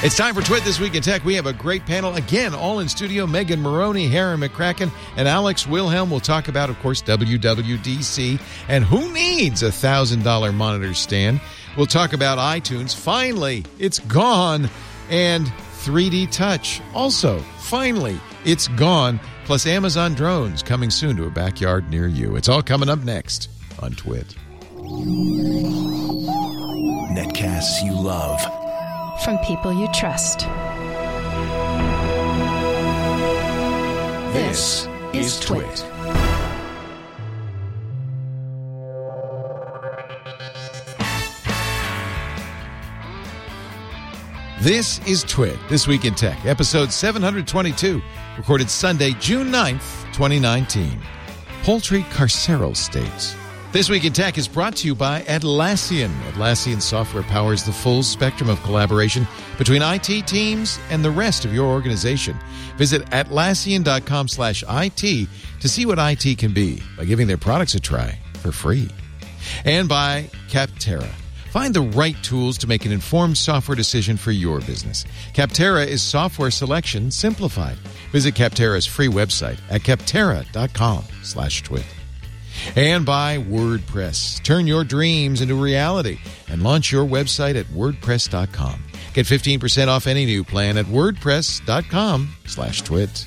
It's time for Twit This Week in Tech. We have a great panel again, all in studio. Megan Morrone, Harry McCracken, and Alex Wilhelm will talk about, of course, WWDC and who needs a $1,000 monitor stand. We'll talk about iTunes. Finally, it's gone. And 3D Touch. Also, finally, it's gone. Plus, Amazon drones coming soon to a backyard near you. It's all coming up next on Twit. Netcasts you love. From people you trust. This is Twit. This is Twit, This Week in Tech, episode 722, recorded Sunday, June 9th, 2019. Poultry carceral states. This Week in Tech is brought to you by Atlassian. Atlassian software powers the full spectrum of collaboration between IT teams and the rest of your organization. Visit Atlassian.com slash IT to see what IT can be by giving their products a try for free. And by Capterra. Find the right tools to make an informed software decision for your business. Capterra is software selection simplified. Visit Capterra's free website at capterra.com slash twit. And by WordPress. Turn your dreams into reality and launch your website at wordpress.com. Get 15% off any new plan at wordpress.com slash twit.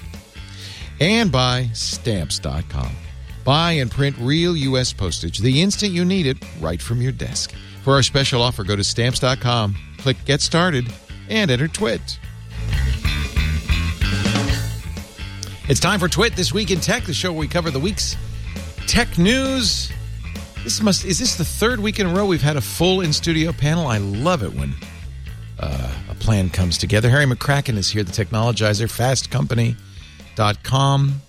And by stamps.com. Buy and print real U.S. postage the instant you need it right from your desk. For our special offer, go to stamps.com, click Get Started, and enter TWIT. It's time for TWIT This Week in Tech, the show where we cover the week's tech news. This must is this the third week in a row we've had a full in studio panel? I love it when uh, a plan comes together. Harry McCracken is here, the technologizer, fastcompany.com.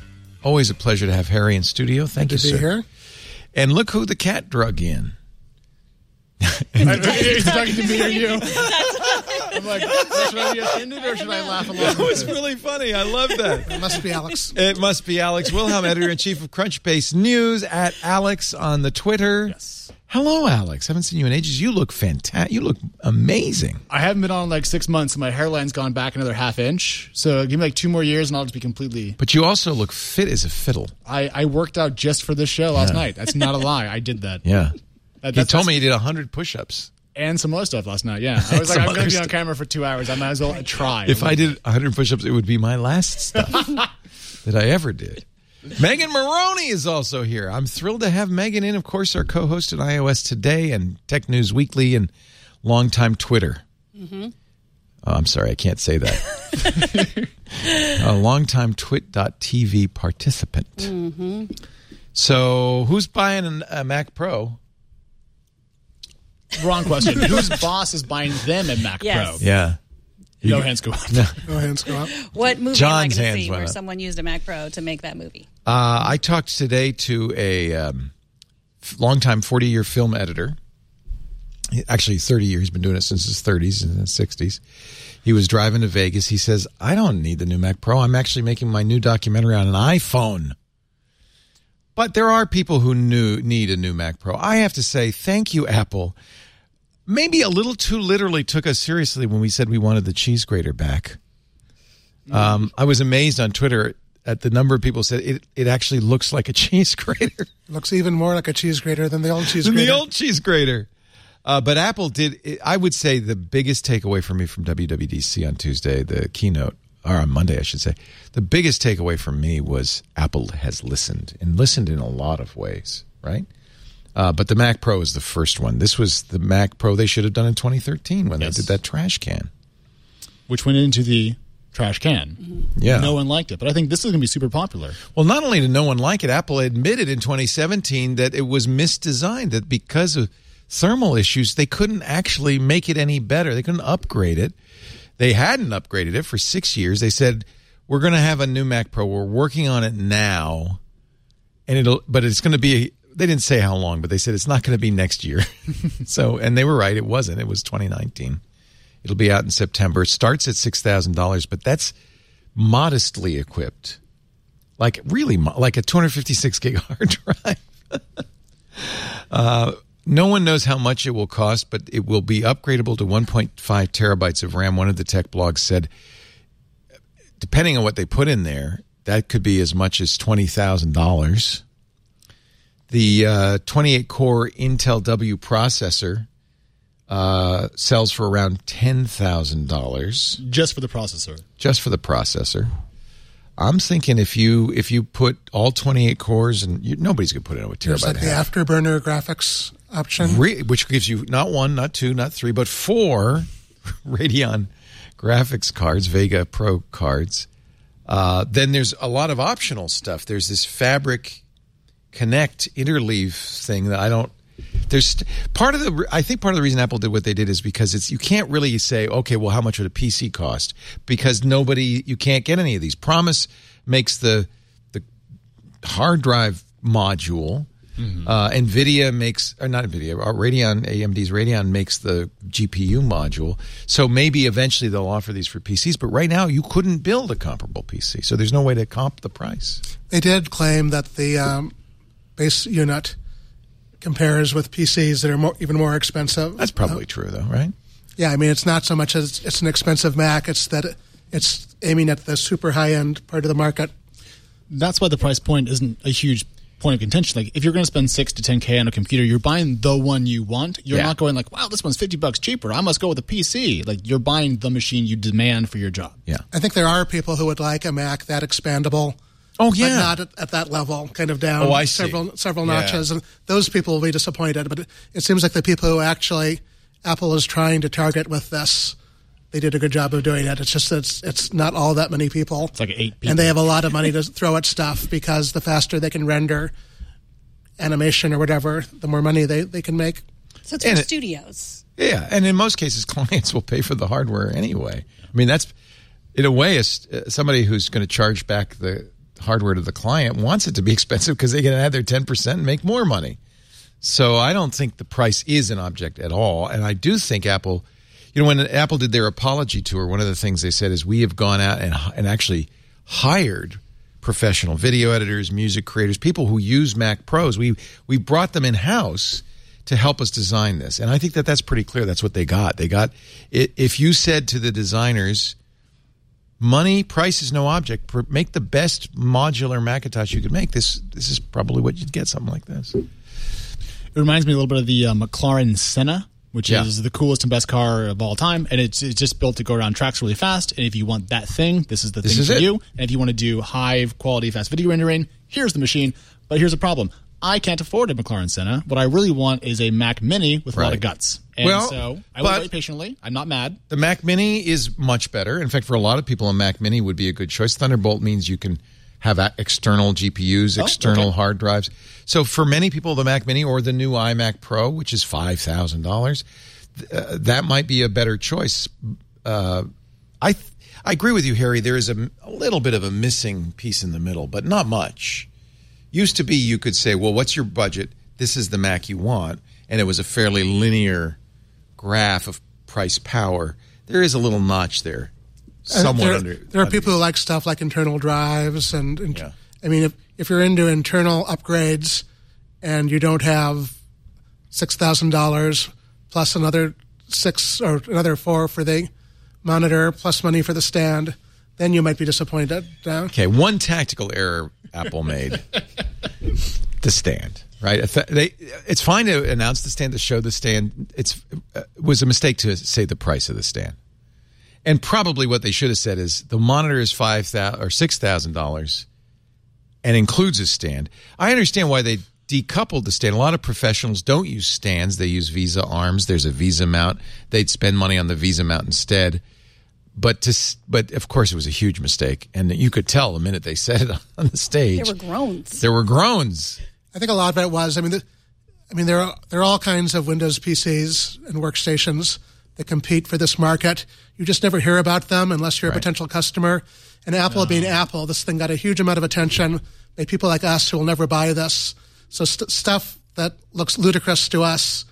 Always a pleasure to have Harry in studio. Thank Good you, to be sir. here. And look who the cat drug in. He's talking to me or you. I'm like, should I be offended or should I laugh along? That with was really funny. I love that. It must be Alex. It must be Alex Wilhelm, editor in chief of Crunchbase News, at Alex on the Twitter. Yes. Hello, Alex. Haven't seen you in ages. You look fantastic. You look amazing. I haven't been on in like six months, and my hairline's gone back another half inch. So give me like two more years, and I'll just be completely. But you also look fit as a fiddle. I, I worked out just for this show last night. That's not a lie. I did that. Yeah. That- He told me he did 100 push ups. And some other stuff last night. Yeah, I was like, I'm going to be on camera for two hours. I might as well try. If I did 100 push ups, it would be my last stuff that I ever did. Megan Morrone is also here. I'm thrilled to have Megan in, of course, our co host at iOS Today and Tech News Weekly and longtime Twitter. Mm-hmm. Oh, I'm sorry, I can't say that. a uh, longtime twit.tv participant. Mm-hmm. So, who's buying a Mac Pro? Wrong question. Whose boss is buying them a Mac Yes. Pro? Yeah. No hands go up. No hands go up. What movie John's am I hands to see went where up. someone used a Mac Pro to make that movie? Uh, I talked today to a um, f- longtime 40 year film editor. He- Actually, 30 years. He's been doing it since his 30s and his 60s. He was driving to Vegas. He says, I don't need the new Mac Pro. I'm actually making my new documentary on an iPhone. But there are people who knew, need a new Mac Pro. I have to say, thank you, Apple. Maybe a little too literally took us seriously when we said we wanted the cheese grater back. Um, I was amazed on Twitter at the number of people said it, it actually looks like a cheese grater Looks even more like a cheese grater than the old cheese than grater. the old cheese grater. Uh, but Apple did, I would say, the biggest takeaway for me from WWDC on Tuesday, the keynote, or on Monday, I should say, the biggest takeaway for me was Apple has listened and listened in a lot of ways, right? Uh, but the Mac Pro is the first one. This was the Mac Pro they should have done in 2013 when Yes. they did that trash can. Which went into the trash can. Yeah. No one liked it, but I think this is going to be super popular. Well, not only did no one like it, Apple admitted in 2017 that it was misdesigned, that because of thermal issues, they couldn't actually make it any better. They couldn't upgrade it. They hadn't upgraded it for six years. They said, We're going to have a new Mac Pro. We're working on it now. And it'll, but it's going to be, they didn't say how long, but they said it's not going to be next year. so, and they were right. It wasn't. It was 2019. It'll be out in September. It starts at $6,000, but that's modestly equipped like really mo- like a 256 gig hard drive. uh, no one knows how much it will cost, but it will be upgradable to 1.5 terabytes of RAM. One of the tech blogs said, depending on what they put in there, that could be as much as twenty thousand dollars. The uh, 28 core Intel W processor uh, sells for around ten thousand dollars Just for the processor. just for the processor. I'm thinking if you if you put all 28 cores and you, nobody's going to put it in a terabyte. There's like the half. afterburner graphics option. Re- which gives you not one, not two, not three, but four Radeon graphics cards, Vega Pro cards. Uh, then there's a lot of optional stuff. There's this Fabric Connect interleave thing that I don't. There's part of the. I think part of the reason Apple did what they did is because it's you can't really say okay, well, how much would a PC cost? Because nobody, you can't get any of these. Promise makes the the hard drive module. Uh, NVIDIA makes, or not NVIDIA, uh, Radeon, AMD's Radeon makes the GPU module. So maybe eventually they'll offer these for PCs, but right now you couldn't build a comparable PC. So there's no way to comp the price. They did claim that the um, base unit compares with PCs that are more, even more expensive. That's probably true, though, right? Yeah, I mean, it's not so much as it's an expensive Mac; it's that it's aiming at the super high end part of the market. That's why the price point isn't a huge point of contention. Like if you're going to spend six to ten k on a computer, you're buying the one you want. You're Yeah. not going like, wow, this one's fifty bucks cheaper. I must go with a PC. Like you're buying the machine you demand for your job. Yeah. I think there are people who would like a Mac that expandable. Oh, but yeah. not at, at that level, kind of down Oh, I see. several several Yeah. notches, and those people will be disappointed. But it, it seems like the people who actually Apple is trying to target with this, they did a good job of doing it. It's just that it's it's not all that many people. It's like eight people. and they have a lot of money to throw at stuff because the faster they can render animation or whatever, the more money they, they can make. So it's And for it- studios. Yeah, and in most cases, clients will pay for the hardware anyway. I mean, that's in a way, a s- uh, somebody who's going to charge back the hardware to the client wants it to be expensive because they can add their ten percent and make more money. So I don't think the price is an object at all, and I do think Apple. You know, when Apple did their apology tour, one of the things they said is we have gone out and and actually hired professional video editors, music creators, people who use Mac Pros. We we brought them in house to help us design this, and I think that that's pretty clear. That's what they got. They got if you said to the designers, "Money, price is no object. Make the best modular Macintosh you could make." This this is probably what you'd get. Something like this. It reminds me a little bit of the uh, McLaren Senna, which Yeah. is the coolest and best car of all time, and it's, it's just built to go around tracks really fast. And if you want that thing, this is the This thing is for it. you. And if you want to do high quality fast video rendering, here's the machine. But here's a problem: I can't afford a McLaren Senna. What I really want is a Mac Mini with a lot Right. of guts. And Well, so I will but- wait patiently. I'm not mad. The Mac Mini is much better. In fact, for a lot of people, a Mac Mini would be a good choice. Thunderbolt means you can have a- external GPUs, external okay. hard drives. So for many people, the Mac Mini or the new iMac Pro, which is five thousand dollars, uh, that might be a better choice. Uh, I th- I agree with you, Harry. There is a, a little bit of a missing piece in the middle, but not much. Used to be you could say, well, what's your budget? This is the Mac you want, and it was a fairly linear graph of price power. There is a little notch there, somewhat there, under. there are under- people who like stuff like internal drives, and, and Yeah. I mean, if if you're into internal upgrades and you don't have six thousand dollars plus another six or another four for the monitor plus money for the stand, then you might be disappointed. Okay, one tactical error Apple made: the stand. Right? They, it's fine to announce the stand to show the stand. It's uh, it was a mistake to say the price of the stand. And probably what they should have said is the monitor is five thousand or six thousand dollars, and includes a stand. I understand why they decoupled the stand. A lot of professionals don't use stands; they use VESA arms. There's a VESA mount. They'd spend money on the VESA mount instead. But to but of course it was a huge mistake, and you could tell the minute they said it on the stage. There were groans. There were groans. I think a lot of it was. I mean, the, I mean, there are there are all kinds of Windows PCs and workstations that compete for this market. You just never hear about them unless you're a Right. potential customer. And Apple being Apple, this thing got a huge amount of attention Made people like us who will never buy this. So st- stuff that looks ludicrous to us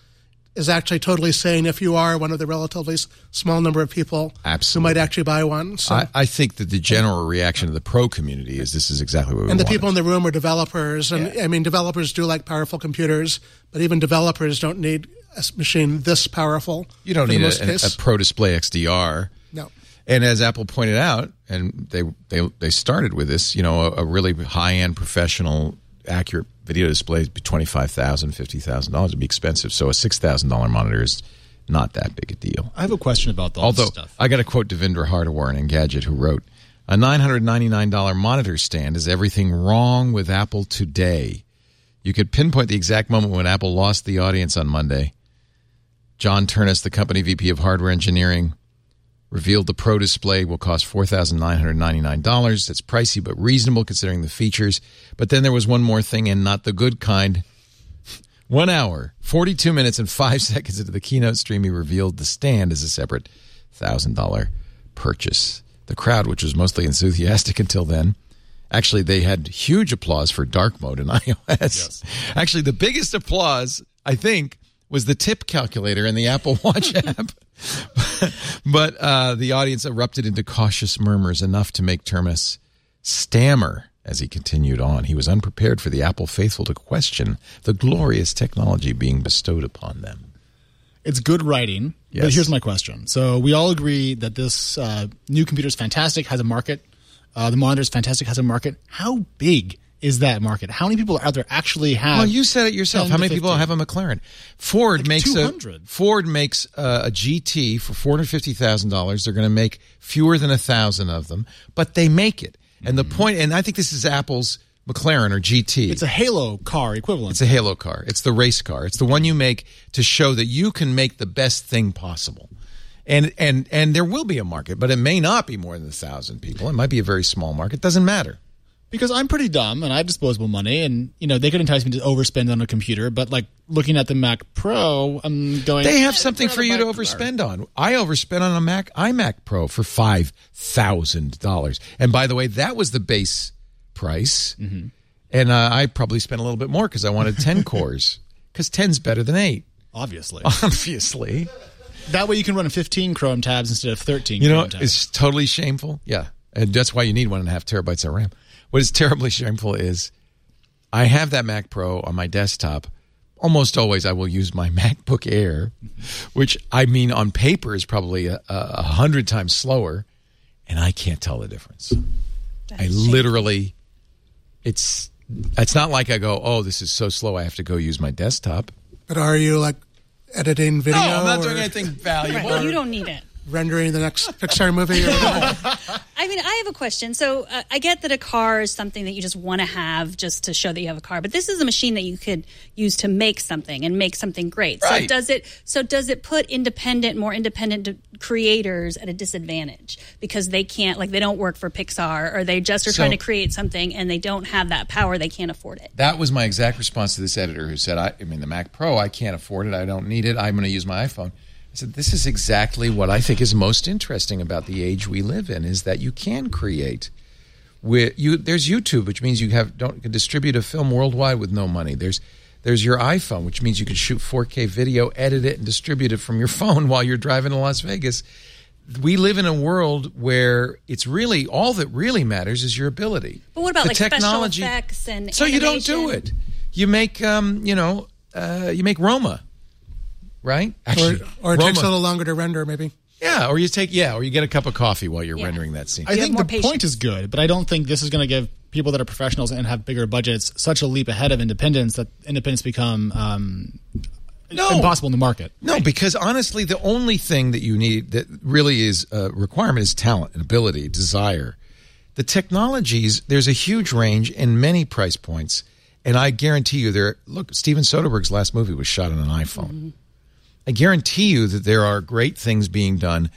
is actually totally sane if you are one of the relatively small number of people Absolutely. who might actually buy one. So, I, I think that the general reaction of the pro community is this is exactly what we and the wanted. people in the room are developers, and I mean, developers do like powerful computers, but even developers don't need a machine this powerful. You don't need a, a, a Pro Display XDR. No. And as Apple pointed out, and they they they started with this, you know, a, a really high end, professional, accurate video display would be twenty five thousand, fifty thousand dollars. It'd be expensive. So a six thousand dollar monitor is not that big a deal. I have a question about all Although this stuff. I got to quote Devindra Hardawar in Engadget, who wrote, "A nine hundred ninety nine dollar monitor stand is everything wrong with Apple today. You could pinpoint the exact moment when Apple lost the audience on Monday. John Ternus, the company VP of hardware engineering, revealed the Pro Display will cost four thousand nine hundred ninety nine dollars. That's pricey but reasonable considering the features. But then there was one more thing, and not the good kind." One hour, 42 minutes, and five seconds into the keynote stream, he revealed the stand as a separate $1,000 purchase. The crowd, which was mostly enthusiastic until then, actually, they had huge applause for dark mode in iOS. Actually, the biggest applause, I think, was the tip calculator in the Apple Watch app. but uh, the audience erupted into cautious murmurs, enough to make Terminus stammer as he continued on. He was unprepared for the Apple faithful to question the glorious technology being bestowed upon them. It's good writing. Yes. But here's my question. So we all agree that this uh, new computer is fantastic, has a market. Uh, the monitor is fantastic, has a market. How big is that market? How many people out there actually have? Well, you said it yourself. How many people have a McLaren? Ford Like makes 200. a Ford makes a, a GT for four hundred fifty thousand dollars. They're going to make fewer than a thousand of them, but they make it. And the hmm. point, and I think this is Apple's McLaren or GT. It's a Halo car equivalent. It's a Halo car. It's the race car. It's the one you make to show that you can make the best thing possible. And and and there will be a market, but it may not be more than a thousand people. It might be a very small market. Doesn't matter. Because I'm pretty dumb and I have disposable money, and you know they could entice me to overspend on a computer. But like looking at the Mac Pro, I'm going. They have "Eh, something for you to rather buy overspend on. I overspent on a Mac iMac Pro for five thousand dollars, and by the way, that was the base price. Mm-hmm. And uh, I probably spent a little bit more because I wanted ten cores. Because 10's better than eight, Obviously, obviously. that way you can run 15 Chrome tabs instead of 13. You know, Chrome tabs. it's totally shameful. Yeah. And that's why you need one and a half terabytes of RAM. What is terribly shameful is I have that Mac Pro on my desktop. Almost always I will use my MacBook Air, which I mean on paper is probably a, a a hundred times slower, and I can't tell the difference. I literally, it's it's not like I go, oh, this is so slow. I have to go use my desktop. But are you like editing video? No, I'm not doing or anything Right, valuable. you don't need it. Rendering the next Pixar movie or whatever. I mean, I have a question. So uh, I get that a car is something that you just want to have just to show that you have a car, but this is a machine that you could use to make something and make something great. So does it? So does it put independent, more independent creators at a disadvantage because they can't, like, they don't work for Pixar or they just are So- trying to create something and they don't have that power, they can't afford it. That was my exact response to this editor who said, I, I mean, the Mac Pro, I can't afford it. I don't need it. I'm going to use my iPhone. I said, this is exactly what I think is most interesting about the age we live in is that you can create. With you, there's YouTube, which means you have don't can distribute a film worldwide with no money. There's there's your iPhone, which means you can shoot 4K video, edit it, and distribute it from your phone while you're driving to Las Vegas. We live in a world where it's really all that really matters is your ability. But what about, The like, special effects and so you don't do it. You make um, you know, uh, you make Roma, right? or, Actually, or it takes a little longer to render, maybe. yeah, or you take yeah, or you get a cup of coffee while you're Yeah. rendering that scene. I think the patience. point is good, but I don't think this is going to give people that are professionals and have bigger budgets such a leap ahead of independence that independence become um, No. impossible in the market. No, because honestly, the only thing that you need that really is a requirement is talent and ability, desire. The technologies, there's a huge range in many price points, and I guarantee you, there. Look, Steven Soderbergh's last movie was shot on an iPhone. I guarantee you that there are great things being done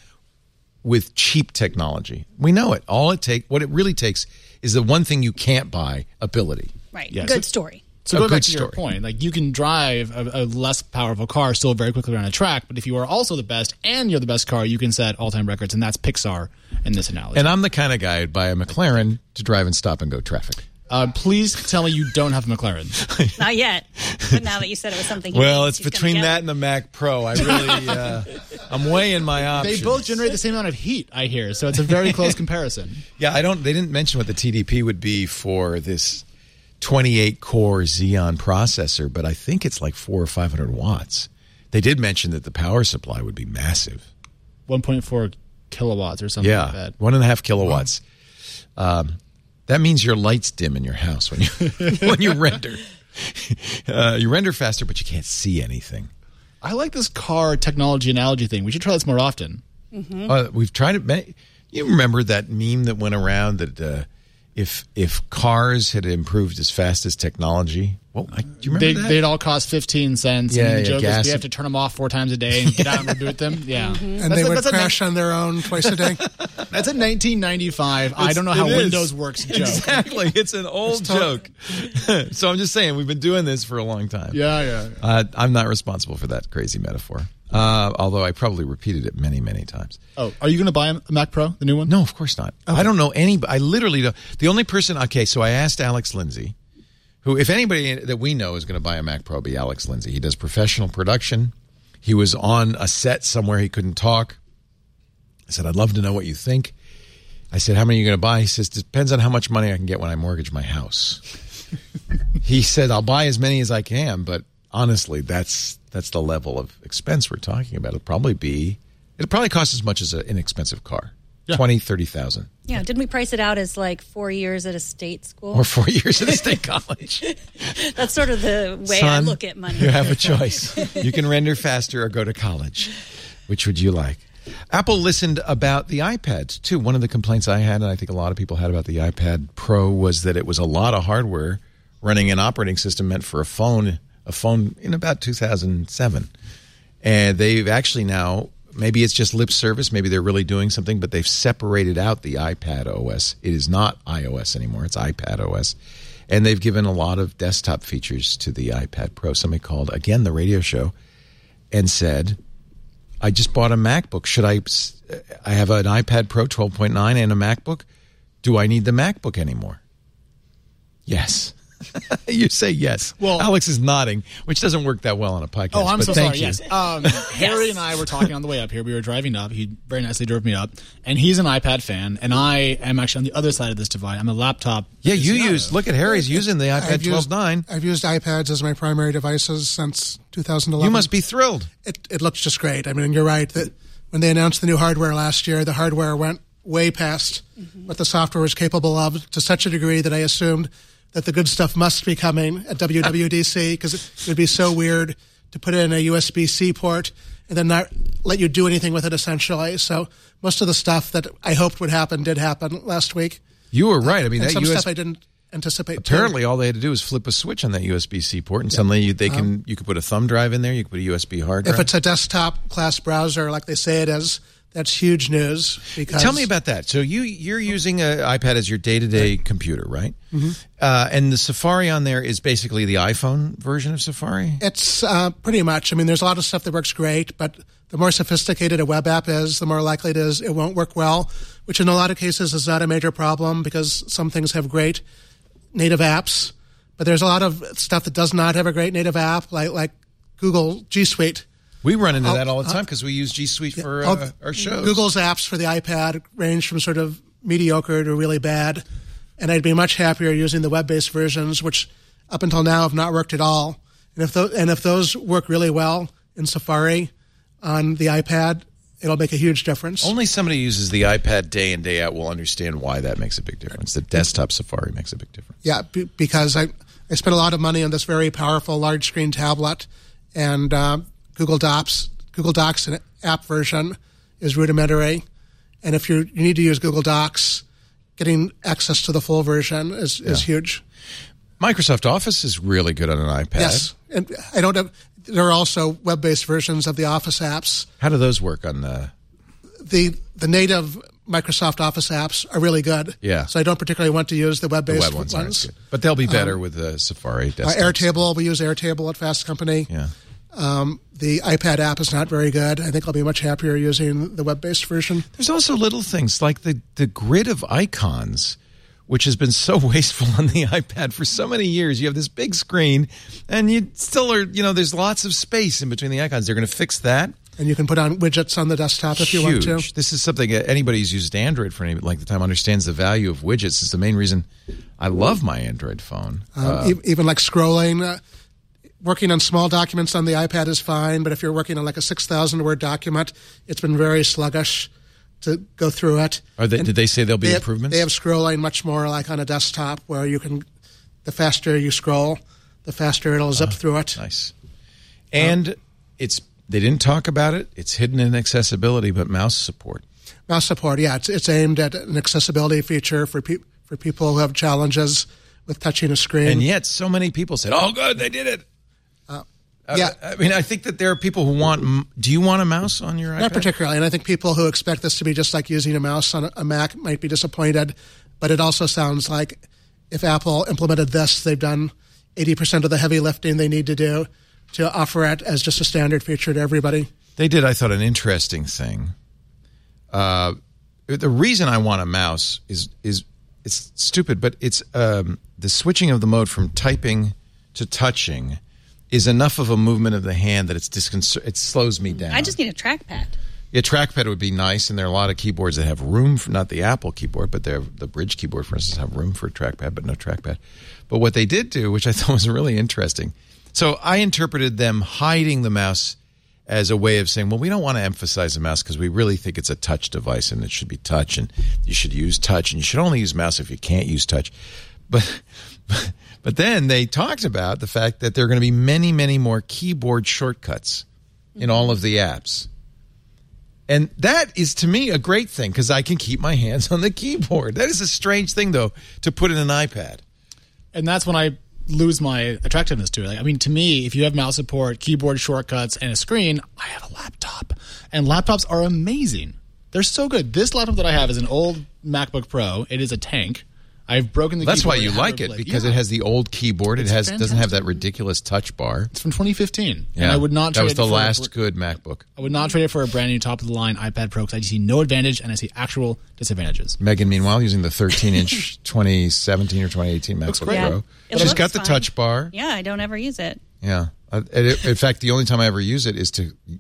with cheap technology. We know it. All it take, what it really takes, is the one thing you can't buy: ability. Right. Yes. Good story. So A go back good to your point. Like you can drive a, a less powerful car still very quickly around a track, but if you are also the best and you're the best car, you can set all-time records, and that's Pixar in this analogy. And I'm the kind of guy who'd buy a McLaren to drive in stop and go traffic. Uh, please tell me you don't have a McLaren. Not yet. But now that you said it was something. he Well, needs, it's between that and the Mac Pro. I really, uh, I'm weighing my options. They both generate the same amount of heat, I hear. So it's a very close comparison. Yeah, I don't. They didn't mention what the TDP would be for this 28 core Xeon processor, but I think it's like four or 500 watts. They did mention that the power supply would be massive. 1.4 kilowatts or something like Yeah, that. one and a half kilowatts. Um, that means your lights dim in your house when you when you render. Uh, you render faster, but you can't see anything. I like this car technology analogy thing. We should try this more often. Uh, we've tried it. Many, you remember that meme that went around that uh, if if cars had improved as fast as technology, well, I, do you remember They, that? they'd all cost 15 cents. Yeah, and the yeah, joke gas is we have to turn them off four times a day and get out and reboot them. Yeah. and That's they a- would that's a crash on their own twice a day. That's a 1995. I don't know how how is. Windows works joke. Exactly, it's an old joke. so I'm just saying we've been doing this for a long time. Yeah, yeah. Uh, I'm not responsible for that crazy metaphor. Uh, although I probably repeated it many, many times. Oh, are you going to buy a Mac Pro, the new one? No, of course not. I don't know any. I literally don't. The only person. Okay, so I asked Alex Lindsay, who, if anybody that we know is going to buy a Mac Pro, be Alex Lindsay. He does professional production. He was on a set somewhere he couldn't talk. I said, I'd love to know what you think. I said, How many are you going to buy? He says, Depends on how much money I can get when I mortgage my house. he said, I'll buy as many as I can, but honestly, that's that's the level of expense we're talking about. It'll probably be, it'll probably cost as much as an inexpensive car. Yeah. Twenty, thirty thousand, Yeah, didn't we price it out as like four years at a state school? or four years at a state college. That's sort of the way I look at money. You have a choice. you can render faster or go to college. Which would you like? Apple listened about the iPads too. One of the complaints I had, and I think a lot of people had about the iPad Pro, was that it was a lot of hardware running an operating system meant for a phone, a phone in about 2007. And they've actually now, maybe it's just lip service, maybe they're really doing something, but they've separated out the iPad OS. It is not iOS anymore, it's iPad OS. And they've given a lot of desktop features to the iPad Pro. Somebody called, again, the radio show, and said, I just bought a MacBook. Should I? I have an iPad Pro 12.9 and a MacBook. Do I need the MacBook anymore? Yes. you say yes. Well- Alex is nodding, which doesn't work that well on a podcast. Oh, I'm but so thank sorry. you. Yes. Um, Harry and I were talking on the way up here. We were driving up. He very nicely drove me up, and he's an iPad fan, and I am actually on the other side of this divide. I'm a laptop. Yeah, you use. Look at Harry's using the iPad I've 12.9. I've used iPads as my primary devices since 2011. You must be thrilled. It, it looks just great. I mean, you're right that when they announced the new hardware last year, the hardware went way past what the software was capable of to such a degree that I assumed that the good stuff must be coming at WWDC because it would be so weird to put it in a USB C port and then not let you do anything with it essentially. So most of the stuff that I hoped would happen did happen last week. You were right. I mean, And that some US, stuff I didn't anticipate. too. apparently all they had to do was flip a switch on that USB C port, and suddenly you, they can. Um, you could put a thumb drive in there. You could put a USB hard drive. if it's a desktop class browser like they say it is, that's huge news. Because Tell me about that. So you you're using an iPad as your day to day computer, right? Mm-hmm. Uh, and the Safari on there is basically the iPhone version of Safari. It's uh, pretty much. I mean, there's a lot of stuff that works great, but the more sophisticated a web app is, the more likely it is it won't work well, which in a lot of cases is not a major problem because some things have great native apps, but there's a lot of stuff that does not have a great native app, like like Google G Suite. We run into Oh, that all the time because we use G Suite for Oh, uh, our shows. Google's apps for the iPad range from sort of mediocre to really bad, and I'd be much happier using the web-based versions, which up until now have not worked at all. And if those, and if those work really well in Safari on the iPad, it'll make a huge difference. Only somebody who uses the iPad day in day out will understand why that makes a big difference. The desktop Safari makes a big difference. Yeah, b- because I I spent a lot of money on this very powerful large screen tablet, and uh, Google Docs Google Docs an app version is rudimentary, and if you you need to use Google Docs, getting access to the full version is is huge. Microsoft Office is really good on an iPad. Yes, and I don't have. There are also web based versions of the Office apps. How do those work on the? The the native Microsoft Office apps are really good. Yeah. So I don't particularly want to use the web The based web ones, ones. aren't good. but they'll be better with the Safari Uh, desktop. Airtable, we use Airtable at Fast Company. Yeah. Um, the iPad app is not very good. I think I'll be much happier using the web based version. There's also little things like the the grid of icons which has been so wasteful on the iPad for so many years. You have this big screen, and you still are, you know, there's lots of space in between the icons. They're going to fix that. And you can put on widgets on the desktop if you want to. This is something anybody who's used Android for any length of time understands the value of widgets. It's the main reason I love my Android phone. Um, e- even like scrolling, uh, working on small documents on the iPad is fine, but if you're working on like a 6,000 word document, it's been very sluggish to go through it. Are they, did they say there'll be they have, improvements? They have scrolling much more like on a desktop where you can, the faster you scroll, the faster it'll zip ah, through it. Nice. And it's they didn't talk about it. It's hidden in accessibility, but mouse support. Mouse support, yeah, it's, it's aimed at an accessibility feature for, pe- for people who have challenges with touching a screen. And yet, so many people said, "Oh, good, they did it." Uh, yeah. I mean, I think that there are people who want. Do you want a mouse on your iPad? Not particularly, and I think people who expect this to be just like using a mouse on a- a Mac might be disappointed. But it also sounds like if Apple implemented this, they've done 80% of the heavy lifting they need to do to offer it as just a standard feature to everybody. They did, I thought, an interesting thing. Uh, the reason I want a mouse is is it's stupid, but it's um, the switching of the mode from typing to touching is enough of a movement of the hand that it's disconcert- it slows me down. I just need a trackpad. Yeah, trackpad would be nice, and there are a lot of keyboards that have room for not the Apple keyboard, but they're, the Brydge keyboard, for instance, have room for a trackpad, but no trackpad. But what they did do, which I thought was really interesting, so I interpreted them hiding the mouse as a way of saying, well, we don't want to emphasize the mouse because we really think it's a touch device and it should be touch, and you should use touch, and you should only use mouse if you can't use touch. But but then they talked about the fact that there are going to be many, many more keyboard shortcuts in all of the apps. And that is to me a great thing because I can keep my hands on the keyboard. That is a strange thing, though, to put in an iPad. and that's when I lose my attractiveness to it. Like, I mean, to me, if you have mouse support, keyboard shortcuts, and a screen, I have a laptop, and laptops are amazing. They're so good. This laptop that I have is an old MacBook Pro. It is a tank. I've broken the. That's why you like it replaced- because Yeah. it has the old keyboard. It It's has doesn't have that ridiculous touch bar. It's from 2015. Yeah, and I would not. That trade was it the for a- last good MacBook. I would not trade it for a brand new top of the line iPad Pro because I see no advantage and I see actual disadvantages. Megan, meanwhile, using the 13 inch 2017 or 2018 MacBook great. Yeah. Pro. It She's looks got the fine. touch bar. Yeah, I don't ever use it. Yeah. Uh, it- in fact, the only time I ever use it is to is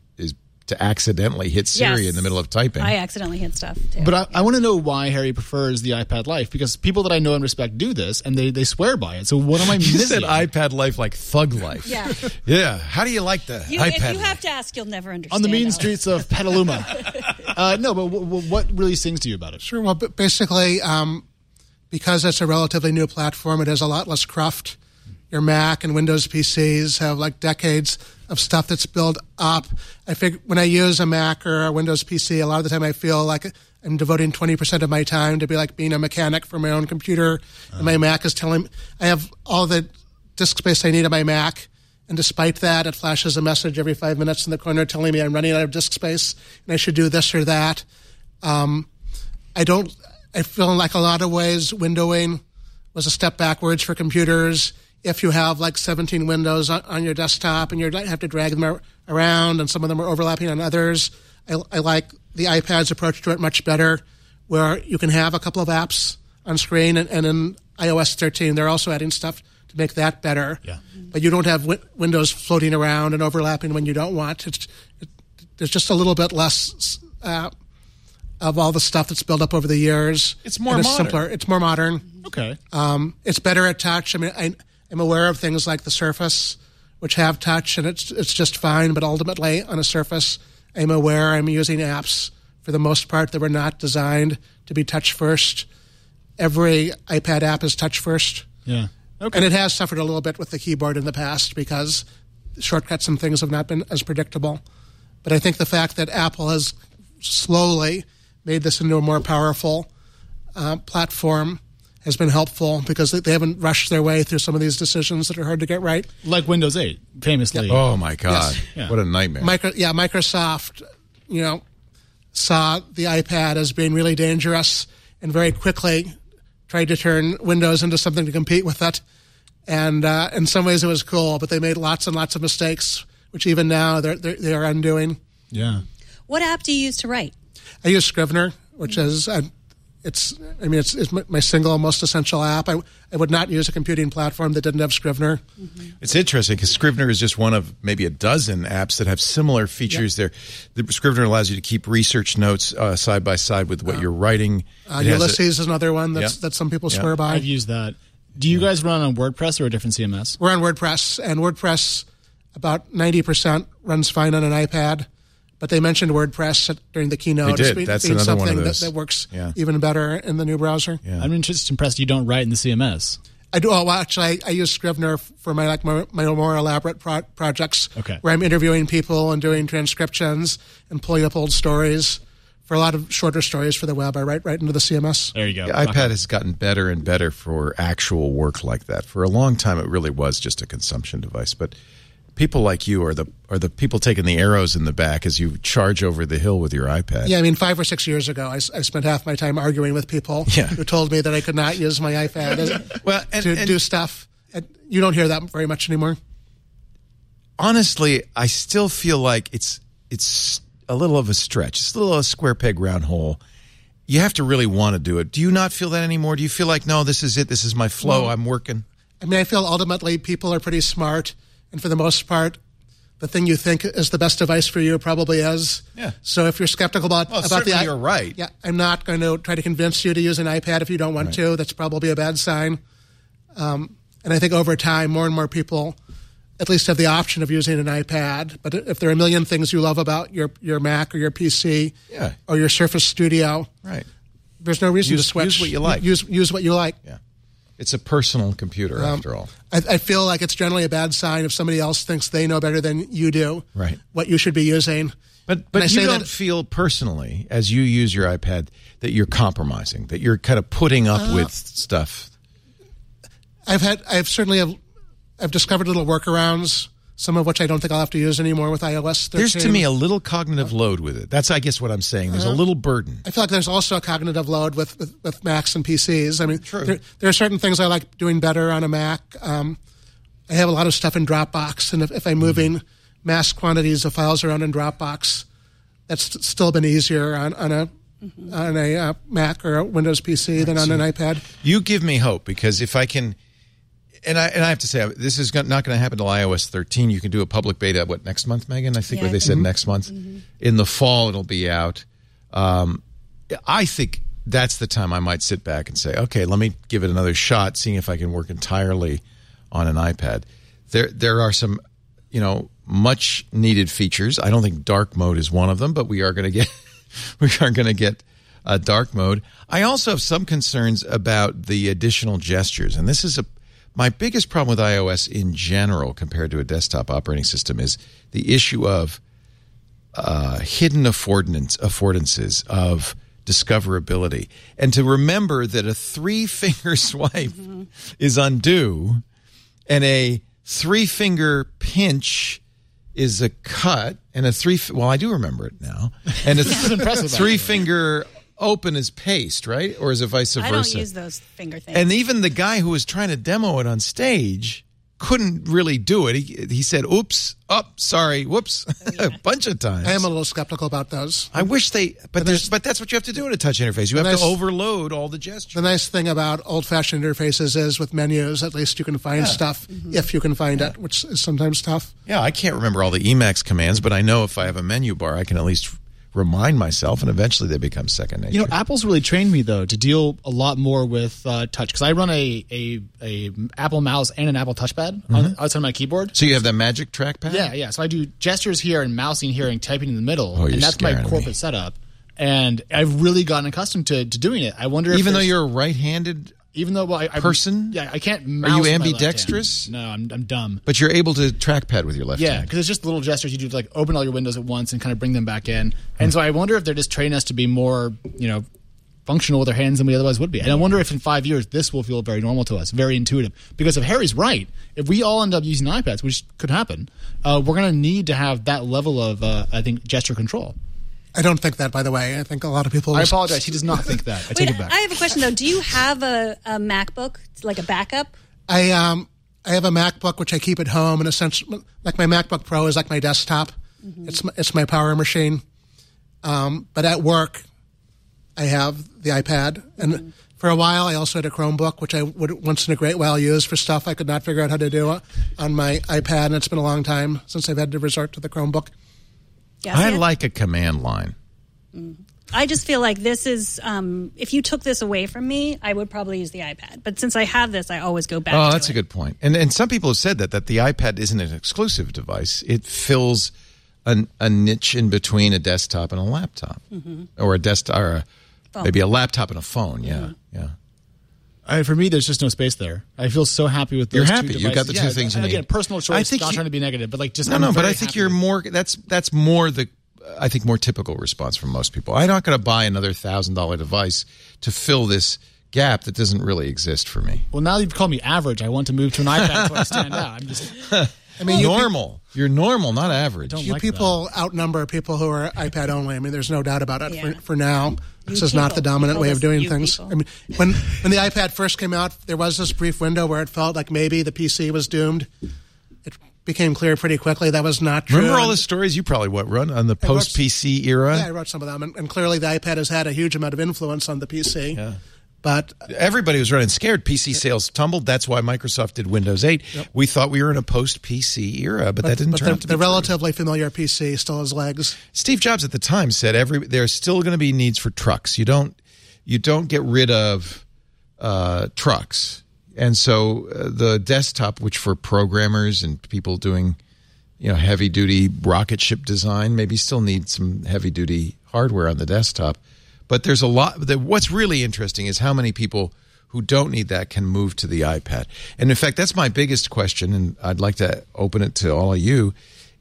to accidentally hit Siri Yes. in the middle of typing. I accidentally hit stuff too. But I, I want to know why Harry prefers the iPad Life because people that I know and respect do this and they, they swear by it. So what am I you missing? said iPad life like thug life. Yeah. Yeah. How do you like the you, iPad? if you life? have to ask, you'll never understand. on the mean Alex. streets of Petaluma. uh, no, but w- w- what really sings to you about it? Sure. Well, basically, um, because it's a relatively new platform, it has a lot less cruft. Your Mac and Windows PCs have like decades of stuff that's built up. I think when I use a Mac or a Windows PC, a lot of the time I feel like I'm devoting 20% of my time to be like being a mechanic for my own computer. And my Mac is telling me I have all the disk space I need on my Mac. And despite that, it flashes a message every five minutes in the corner telling me I'm running out of disk space and I should do this or that. Um, I don't. I feel like a lot of ways, windowing was a step backwards for computers. If you have like 17 windows on, on your desktop and you have to drag them around, and some of them are overlapping on others, I, I like the iPad's approach to it much better, where you can have a couple of apps on screen, and, and in iOS 13, they're also adding stuff to make that better. Yeah. But you don't have wi- windows floating around and overlapping when you don't want. It's, it, there's just a little bit less. Uh, of all the stuff that's built up over the years. It's more and modern. simpler. It's more modern. Okay. Um, it's better at touch. I mean, I, I'm aware of things like the Surface, which have touch, and it's it's just fine. But ultimately, on a Surface, I'm aware I'm using apps for the most part that were not designed to be touch first. Every iPad app is touch first. Yeah. Okay. And it has suffered a little bit with the keyboard in the past because shortcuts and things have not been as predictable. But I think the fact that Apple has slowly made this into a more powerful uh, platform has been helpful because they- they haven't rushed their way through some of these decisions that are hard to get right. like Windows 8, famously. Oh my God! Yeah. What a nightmare! Micro, yeah, Microsoft, you know, saw the iPad as being really dangerous and very quickly tried to turn Windows into something to compete with it. And uh, in some ways, it was cool, but they made lots and lots of mistakes, which even now they're, they're, they are undoing. Yeah. What app do you use to write? I use Scrivener, which is a it's I mean it's, it's my my single most essential app. I, I would not use a computing platform that didn't have Scrivener. It's interesting because Scrivener is just one of maybe a dozen apps that have similar features. There, the Scrivener allows you to keep research notes uh, side by side with what you're writing. Uh, It has a- Ulysses is another one that's Yeah. that some people Yeah. swear by. I've used that. Do you guys run on WordPress or a different CMS? We're on WordPress, and WordPress about ninety percent runs fine on an iPad. But they mentioned WordPress during the keynote. They did. being- That's being another one of those. That, that works Yeah. even better in the new browser. Yeah. I'm just impressed you don't write in the CMS. I do. Oh, well, actually, I, I use Scrivener for my like my, my more elaborate pro- projects. Okay. Where I'm interviewing people and doing transcriptions and pulling up old stories. For a lot of shorter stories for the web, I write right into the CMS. There you go. The iPad has gotten better and better for actual work like that. For a long time, it really was just a consumption device. But people like you are the are the people taking the arrows in the back as you charge over the hill with your iPad. Yeah, I mean, five or six years ago, I spent half my time arguing with people Yeah. who told me that I could not use my iPad as- Well, and- to and- do stuff. And you don't hear that very much anymore. honestly, I still feel like it's it's a little of a stretch. It's a little of a square peg round hole. You have to really want to do it. Do you not feel that anymore? Do you feel like no, this is it. This is my flow. I'm working. I mean, I feel ultimately people are pretty smart, and for the most part, the thing you think is the best device for you probably is. Yeah. So if you're skeptical about Well, about the you're right. Yeah, I'm not going to try to convince you to use an iPad if you don't want to. That's probably a bad sign. Um, and I think over time, more and more people at least have the option of using an iPad. But if there are a million things you love about your your Mac or your PC Yeah. or your Surface Studio, Right. there's no reason Use- to switch. use what you like. Use use what you like. Yeah. It's a personal computer after all. I, I feel like it's generally a bad sign if somebody else thinks they know better than you do Right. what you should be using. But but you don't that- feel personally as you use your iPad that you're compromising, that you're kind of putting up Uh, with stuff. I've had I've certainly have I've discovered little workarounds, some of which I don't think I'll have to use anymore with iOS 13. There's to me a little cognitive load with it. That's I guess what I'm saying. There's a Uh-huh. little burden. I feel like there's also a cognitive load with, with, with Macs and PCs. I mean, True. There, there are certain things I like doing better on a Mac. Um, I have a lot of stuff in Dropbox, and if, if I'm moving mass quantities of files around in Dropbox, that's still been easier on, on a on a uh, Mac or a Windows PC than on an iPad. You give me hope because if I can, and I and I have to say this is not going to happen until iOS 13. You can do a public beta what next month, Megan? I think Yeah. what they said next month. In the fall, it'll be out. Um, I think that's the time I might sit back and say, okay, let me give it another shot, seeing if I can work entirely on an iPad. There there are some, you know, much needed features. I don't think dark mode is one of them, but we are going to get we are going to get uh, dark mode. I also have some concerns about the additional gestures, and this is a my biggest problem with iOS in general compared to a desktop operating system is the issue of uh, hidden affordance, affordances of discoverability, and to remember that a three finger swipe is undo, and a three finger pinch is a cut, and a three. Well, I do remember it now, and a impressive, three finger open is paste, right, or is it vice versa? I don't use those finger things. And even the guy who was trying to demo it on stage couldn't really do it. He, he said, "Oops, up, sorry, whoops," a bunch of times. I am a little skeptical about those. I wish they, but there's, but that's what you have to do in a touch interface. You have nice- to overload all the gestures. The nice thing about old-fashioned interfaces is with menus, at least you can find stuff mm-hmm. if you can find it, which is sometimes tough. yeah, I can't remember all the Emacs commands, but I know if I have a menu bar, I can at least remind myself, and eventually they become second nature. You know, Apple's really trained me though to deal a lot more with uh, touch because I run a, a a Apple mouse and an Apple touchpad on, outside of my keyboard. so you have that magic trackpad. Yeah, yeah. So I do gestures here and mousing here and typing in the middle, Oh, you're and that's my scaring me. corporate setup. And I've really gotten accustomed to, to doing it. I wonder, if even though you're a right-handed, even though well, I, I, person? yeah, I can't. you Mouse left hand. ambidextrous? No, I'm I'm dumb. but you're able to trackpad with your left hand. Yeah, because it's just little gestures you do to like open all your windows at once and kind of bring them back in. And so I wonder if they're just training us to be more, you know, functional with our hands than we otherwise would be. And I wonder if in five years this will feel very normal to us, very intuitive. Because if Harry's right, if we all end up using iPads, which could happen, uh, we're going to need to have that level of, uh, I think, gesture control. I don't think that, by the way. I think a lot of people. I apologize. He does not think that. I take it back. I have a question though. Do you have a, a MacBook, like a backup? I um I have a MacBook which I keep at home, in a sense. like my MacBook Pro is like my desktop. It's my, it's my power machine. Um, but at work, I have the iPad, and for a while I also had a Chromebook, which I would once in a great while use for stuff I could not figure out how to do uh, on my iPad. And it's been a long time since I've had to resort to the Chromebook. Yeah, I like a command line. I just feel like this is. Um, if you took this away from me, I would probably use the iPad. But since I have this, I always go back. Oh, that's a good point. And and some people have said that that the iPad isn't an exclusive device. It fills an, a niche in between a desktop and a laptop, Mm-hmm. or a desktop, or a, maybe a laptop and a phone. Yeah, Mm-hmm. yeah. I, for me, there's just no space there. I feel so happy with those You're two happy. You got devices. the two Yeah, things you and need. Again, personal choice. I think not you- trying to be negative, but like just No, I'm no, but I think happy you're more. That's that's more the. I think more typical response from most people. I'm not going to buy another thousand dollar device to fill this gap that doesn't really exist for me. Well, now that you've called me average, I want to move to an iPad so I stand out. I'm just I mean, you, normal. You're normal, not average. don't you like people outnumber people who are iPad only. I mean, there's no doubt about it. Yeah. For, for now, this You is not the dominant way of doing things. people. I mean, when when the iPad first came out, there was this brief window where it felt like maybe the PC was doomed. It became clear pretty quickly that was not true. Remember all the stories you probably what run on the post PC era? Yeah, I wrote some of them, and, and clearly the iPad has had a huge amount of influence on the PC. Yeah. But Everybody was running scared. PC sales tumbled. That's why Microsoft did Windows 8. We thought we were in a post PC era, but, that didn't but turn the, out to be the be true. relatively familiar PC still has legs. Steve Jobs at the time said every there's still going to be needs for trucks. You don't you don't get rid of uh, trucks, and so uh, the desktop, which for programmers and people doing you know heavy duty rocket ship design, maybe still need some heavy duty hardware on the desktop. But there's a lot. The, what's really interesting is how many people who don't need that can move to the iPad. And in fact, that's my biggest question, and I'd like to open it to all of you.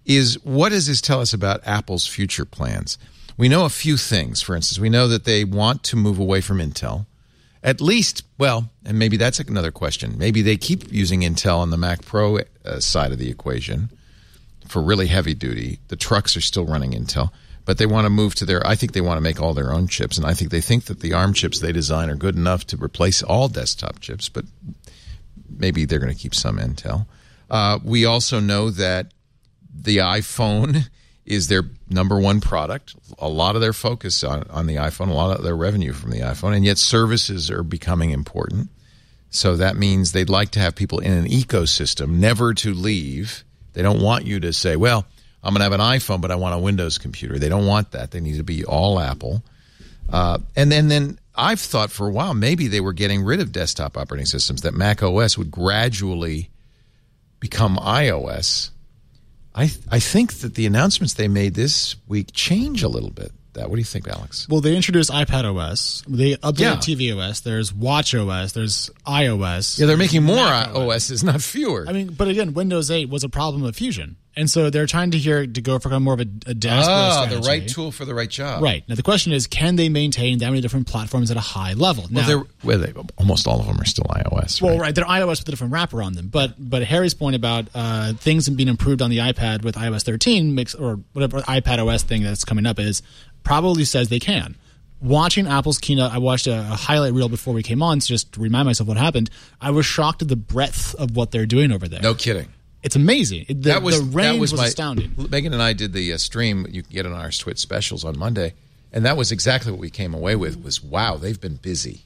Is what does this tell us about Apple's future plans? We know a few things. For instance, we know that they want to move away from Intel. At least, well, and maybe that's another question. Maybe they keep using Intel on the Mac Pro uh, side of the equation for really heavy duty. The trucks are still running Intel, but they want to move to their. I think they want to make all their own chips, and I think they think that the ARM chips they design are good enough to replace all desktop chips. But maybe they're going to keep some Intel. Uh, we also know that the iPhone is their number one product. A lot of their focus on, on the iPhone, a lot of their revenue from the iPhone, and yet services are becoming important. So that means they'd like to have people in an ecosystem, never to leave. They don't want you to say, well, I'm going to have an iPhone, but I want a Windows computer. They don't want that. They need to be all Apple. Uh, and then, then I've thought for a while maybe they were getting rid of desktop operating systems, that Mac OS would gradually become iOS. I I think that the announcements they made this week change a little bit. That what do you think, Alex? well, they introduced iPad OS. They updated Yeah. TV OS. There's Watch OS. There's iOS. Yeah, they're making more Mac OSs, not fewer. I mean, but again, Windows 8 was a problem of Fusion, and so they're trying to here to go for kind of more of a, a ah, the right tool for the right job. Right now, the question is, can they maintain that many different platforms at a high level? Well, now, well they, almost all of them are still iOS. Well, right? right, they're iOS with a different wrapper on them. But but Harry's point about uh, things being improved on the iPad with iOS 13 makes or whatever iPad OS thing that's coming up is probably says they can. Watching Apple's keynote, I watched a, highlight reel before we came on to just to remind myself what happened. I was shocked at the breadth of what they're doing over there. No kidding. It's amazing. The, that was the range that was, was my astounding. Megan and I did the uh, stream. You can get on our Twitch specials on Monday, and that was exactly what we came away with. Was wow, they've been busy.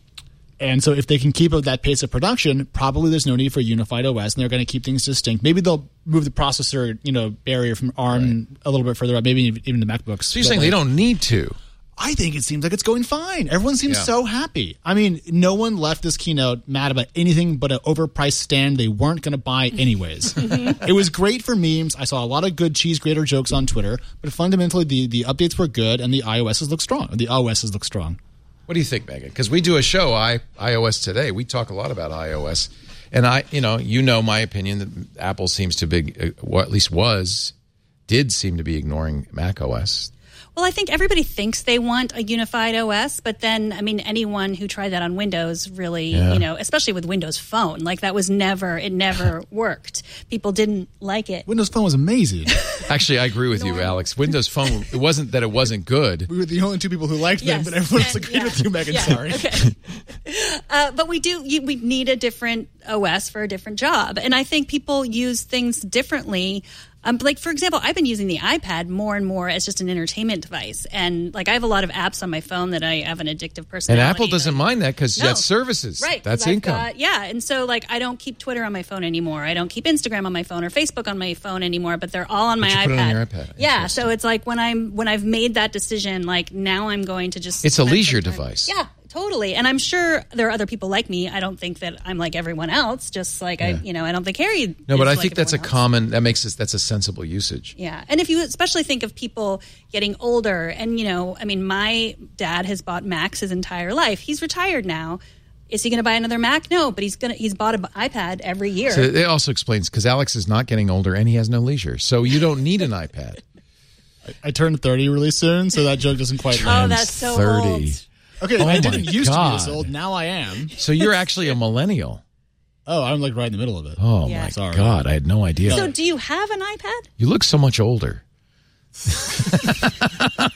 And so, if they can keep up that pace of production, probably there's no need for unified OS, and they're going to keep things distinct. Maybe they'll move the processor, you know, barrier from ARM a little bit further up. Maybe even the MacBooks. So you're saying they don't need to? I think it seems like it's going fine. Everyone seems Yeah. so happy. I mean, no one left this keynote mad about anything but an overpriced stand they weren't going to buy anyways. it was great for memes. I saw a lot of good cheese grater jokes on Twitter, but fundamentally the, the updates were good and the iOSs look strong. The OSs look strong. What do you think, Megan? Because we do a show, I, iOS today. We talk a lot about iOS, and I, you know, you know my opinion that Apple seems to be, uh, well, at least was, did seem to be ignoring Mac OS. Well, I think everybody thinks they want a unified OS, but then, I mean, anyone who tried that on Windows really, Yeah. you know, especially with Windows Phone, like that was never, it never worked. People didn't like it. Windows Phone was amazing. Actually, I agree with you, Alex. Windows Phone. It wasn't that it wasn't good. we were the only two people who liked them, but everyone else agreed yeah. with you, Megan. Yeah. Sorry. Okay. uh, but we do. You, we need a different OS for a different job, and I think people use things differently. Um, like for example, I've been using the iPad more and more as just an entertainment device, and like I have a lot of apps on my phone that I have an addictive personality. And. Apple doesn't mind that because No. that's services. right? That's income. got- yeah. And so, like, I don't keep Twitter on my phone anymore. I don't keep Instagram on my phone or Facebook on my phone anymore, but they're all on my you iPad. on your iPad. Yeah. So it's like when I'm, when I've made that decision, like now I'm going to just. It's a leisure device. Yeah. Totally. And I'm sure there are other people like me. I don't think that I'm like everyone else. Just like I, you know, I don't think Harry. no, but I like think that's a else. common. That makes us. That's a sensible usage. Yeah. And if you especially think of people getting older, and, you know, I mean, my dad has bought Macs his entire life. He's retired now. Is he going to buy another Mac? No, but he's going to, he's bought an iPad every year. So it also explains because Alex is not getting older and he has no leisure, so you don't need an iPad. I turned 30 really soon, so that joke doesn't quite oh, land. that's so 30. old. Okay, Oh I didn't used to be this old. Now I am. So you're actually a millennial. Oh, I'm like right in the middle of it. Oh Yeah. my Sorry. god, I had no idea. So do you have an iPad? you look so much older.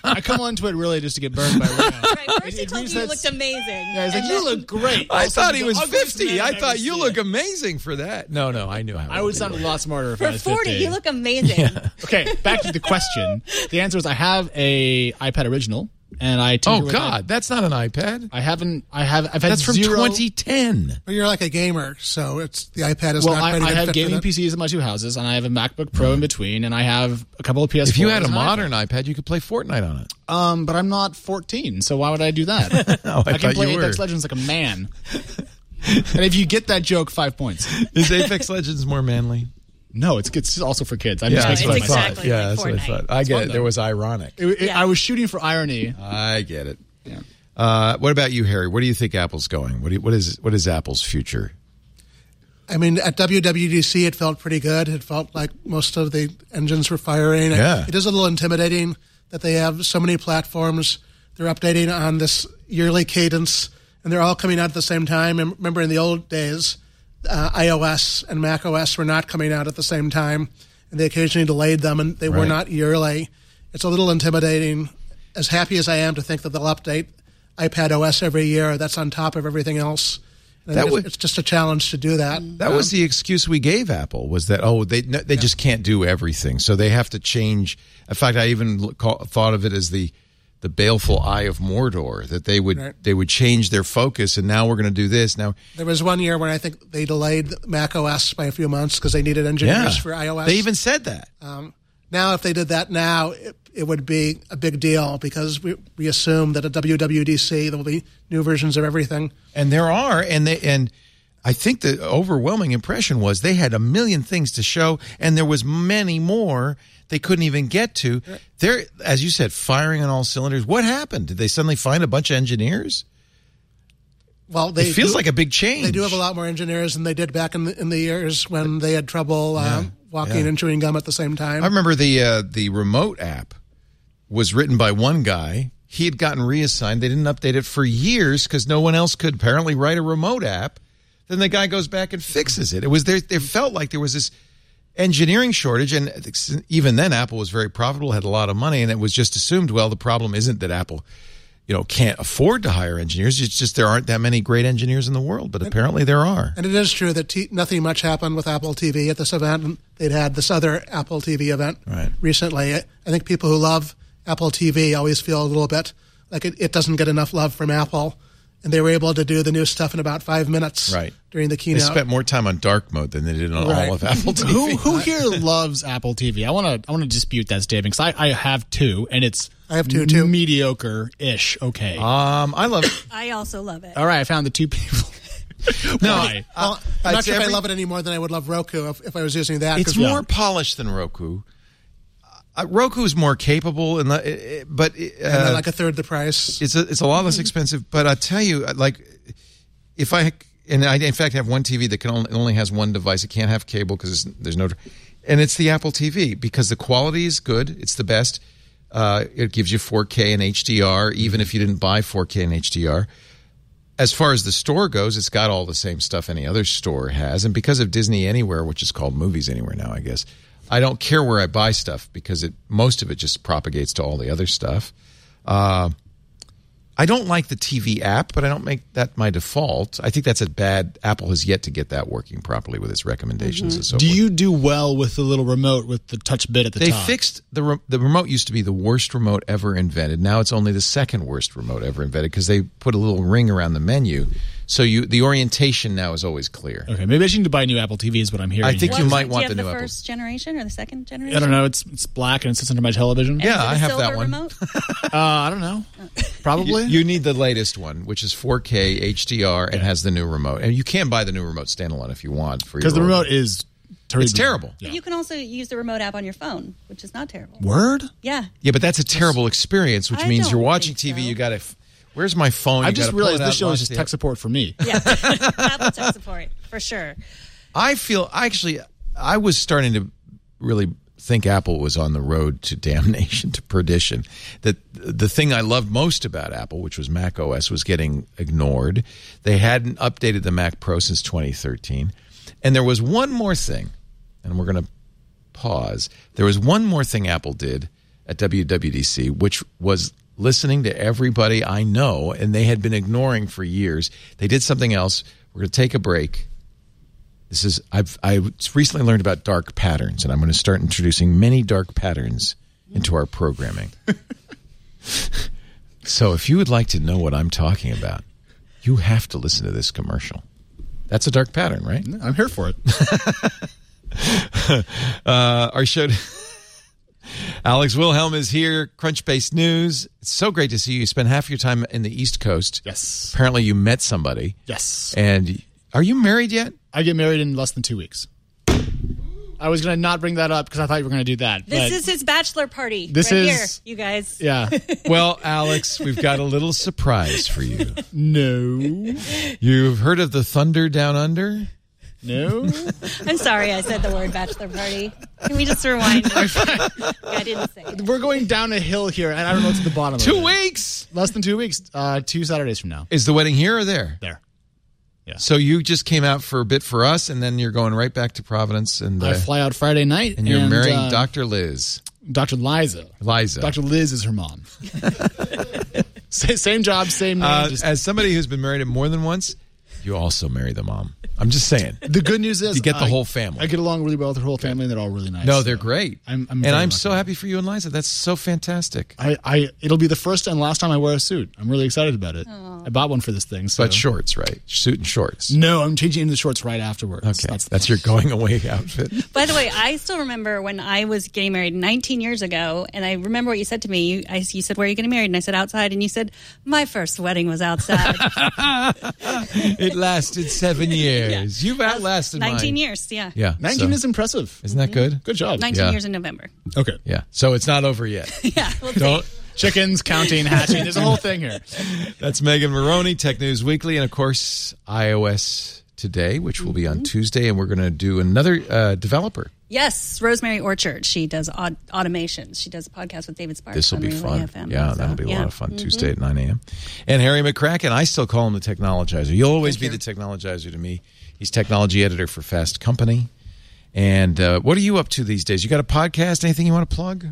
I come onto it really just to get burned by Reno. Right. First he It told me you looked amazing. Yeah, he's like, you then- look great. I Also, thought he was 50. I thought ever you seen. look amazing for that. No, no, I knew how. I old would you sound a lot smarter if I For was 40, 50. you look amazing. Okay, back to the question. The answer is I have a iPad original, and I. tinker Oh with god, it. that's not an iPad. I haven't. I have. I've had That's from zero, 2010. But you're like a gamer, so it's the iPad is Well, not I, ready I to have fit gaming. PCs in my two houses, and I have a MacBook Pro in between, and I have a couple of PS4s. If you had a modern iPad, you could play Fortnite on it. um, but I'm not 14, so why would I do that? Oh, I I can play you. Apex Legends like a man. and if you get that joke, five points. Is Apex Legends more manly? No, it's it's also for kids. I'm Yeah, just No, making it's fun myself. exactly Yeah, like that's what I thought. I get it. though. There was ironic. It- it- Yeah. I was shooting for irony. I get it. Yeah. Uh, what about you, Harry? Where do you think Apple's going? What, do you, what is what is Apple's future? I mean, at WWDC, it felt pretty good. It felt like most of the engines were firing. Yeah. It is a little intimidating that they have so many platforms. They're updating on this yearly cadence, and they're all coming out at the same time. And remember, in the old days, uh, iOS and Mac OS were not coming out at the same time, and they occasionally delayed them, and they were not yearly. It's a little intimidating. As happy as I am to think that they'll update iPad OS every year, that's on top of everything else. And That it's- it's just a challenge to do that. That was the excuse we gave Apple was that oh they no, they just can't do everything, so they have to change. In fact, I even call, thought of it as the the baleful eye of Mordor that they would Right. they would change their focus, and now we're going to do this. Now, There was one year when I think they delayed Mac OS by a few months because they needed yeah, engineers for iOS. they even said that. Um, now, if they did that now, it, it would be a big deal because we, we assume that at WWDC there will be new versions of everything. And there are, and they and I think the overwhelming impression was they had a million things to show, and there was many more they couldn't even get to. They're, as you said, firing on all cylinders. What happened? Did they suddenly find a bunch of engineers? Well, they It feels do- like a big change. They do have a lot more engineers than they did back in the, in the years when they had trouble uh, walking yeah. and chewing gum at the same time. I remember the uh, the remote app was written by one guy. He had gotten reassigned. They didn't update it for years because no one else could apparently write a remote app. Then the guy goes back and fixes it. It was there. There felt like there was this engineering shortage, and even then, Apple was very profitable, had a lot of money, and it was just assumed. Well, the problem isn't that Apple, you know, can't afford to hire engineers. It's just there aren't that many great engineers in the world, but apparently there are. And it is true that t- nothing much happened with Apple TV at this event. They'd had this other Apple TV event Right. recently. I I think people who love Apple TV always feel a little bit like it, it doesn't get enough love from Apple. And they were able to do the new stuff in about five minutes Right. during the keynote, They spent more time on dark mode than they did on Right. all of Apple TV. Who who here loves Apple TV? I want to I want to dispute that statement because I, I have two and it's I have two, too. mediocre ish. Okay. Um, I love. It. I also love it. All right, I found the two people. No, Why? well, I'm not it's sure if I love it any more than I would love Roku if, if I was using that. It's 'cause- more polished than Roku. Uh, Roku is more capable, and uh, but uh, and like a third the price. it's a, it's a lot less expensive. But I tell you, uh, like if I and I in fact have one TV that can only, only has one device. It can't have cable because there's no, and it's the Apple TV because the quality is good. It's the best. Uh, it gives you 4K and HDR, even if you didn't buy 4K and HDR. As far as the store goes, it's got all the same stuff any other store has, and because of Disney Anywhere, which is called Movies Anywhere now, I guess, I don't care where I buy stuff because it most of it just propagates to all the other stuff. Uh, I don't like the TV app, but I don't make that my default. I think that's a bad. Apple has yet to get that working properly with its recommendations and so Do forth. you do well with the little remote with the touch bit at the They top? fixed the re- the remote used to be the worst remote ever invented. Now it's only the second worst remote ever invented because they put a little ring around the menu, so you the orientation now is always clear. Okay, maybe I should need to buy a new Apple TV. Is what I'm hearing. I think here. you might want you have the the, new Apple. first generation or the second generation? I don't know. It's it's black and it sits under my television. And Yeah, is it I a have that one. Uh, I don't know. Probably. You need the latest one, which is 4K HDR and has the new remote. And you can buy the new remote standalone if you want for because the old- remote is terrible. It's terrible. Yeah. You can also use the remote app on your phone, which is not terrible. Word. Yeah. Yeah, but that's a terrible experience, which I means you're watching TV. so. You got to. Where's my phone? I just realized this show is just tech support for me. Yeah. Apple tech support, for sure. I feel actually I was starting to really think Apple was on the road to damnation to perdition. That the thing I loved most about Apple, which was Mac OS, was getting ignored. They hadn't updated the Mac Pro since 2013, and there was one more thing, and we're going to pause. There was one more thing Apple did at WWDC, which was listening to everybody I know, and they had been ignoring for years. They did something else. We're going to take a break. This is I've I recently learned about dark patterns, and I'm going to start introducing many dark patterns into our programming. so, if you would like to know what I'm talking about, you have to listen to this commercial. That's a dark pattern, right? I'm here for it. Uh, our show. Alex Wilhelm is here. Crunchbase News. It's so great to see you. You spend half your time in the East Coast. Yes. Apparently, you met somebody. Yes. And are you married yet? I get married in less than two weeks. I was going to not bring that up because I thought you were going to do that. This but is his bachelor party. This right is- here, you guys. yeah. Well, Alex, we've got a little surprise for you. No. You've heard of the Thunder Down Under? No. I'm sorry I said the word bachelor party. Can we just rewind? I didn't say it. We're going down a hill here, and I don't know what's at the bottom. of Two it. weeks. Less than two weeks. Uh, two Saturdays from now. Is the wedding here or there? There. Yeah. So you just came out for a bit for us, and then you're going right back to Providence, and uh, I fly out Friday night, and you're marrying uh, Dr. Liz, Dr. Liza. Liza. Dr. Liz is her mom. Same job, same name. Uh, just- as somebody who's been married more than once, you also marry the mom. I'm just saying. the good news is You get the I- whole family. I get along really well with her whole family, and they're all really nice. No, they're so great. I'm- I'm and I'm lucky. so happy for you and Liza. That's so fantastic. I, I, it'll be the first and last time I wear a suit. I'm really excited about it. I bought one for this thing. So. But shorts, right? Suit and shorts. No, I'm changing into the shorts right afterwards. Okay, That's, that's, your going away outfit. By the way, I still remember when I was getting married 19 years ago, and I remember what you said to me. You, I, you said, "Where are you getting married?" And I said, "Outside." And you said, "My first wedding was outside." it lasted seven years. You've outlasted 19 mine. years, yeah. Yeah, 19 so- is impressive. Isn't that good? Good job. 19 Yeah. years in November. Okay. Yeah. So it's not over yet. Yeah. We'll Don't. Chickens, counting, hatching. There's a whole thing here. That's Megan Morrone, Tech News Weekly, and of course iOS today, which will be Mm-hmm. on Tuesday, and we're going to do another uh, developer. Yes, Rosemary Orchard. She does aud- automations. She does a podcast with David Sparks. This will be fun. FM. Yeah, So, that'll be a yeah. lot of fun. Mhm. Tuesday at 9 a.m. And Harry McCracken, I still call him the Technologizer. You'll always be the Technologizer to me. He's technology editor for Fast Company. And uh, what are you up to these days? You got a podcast? Anything you want to plug?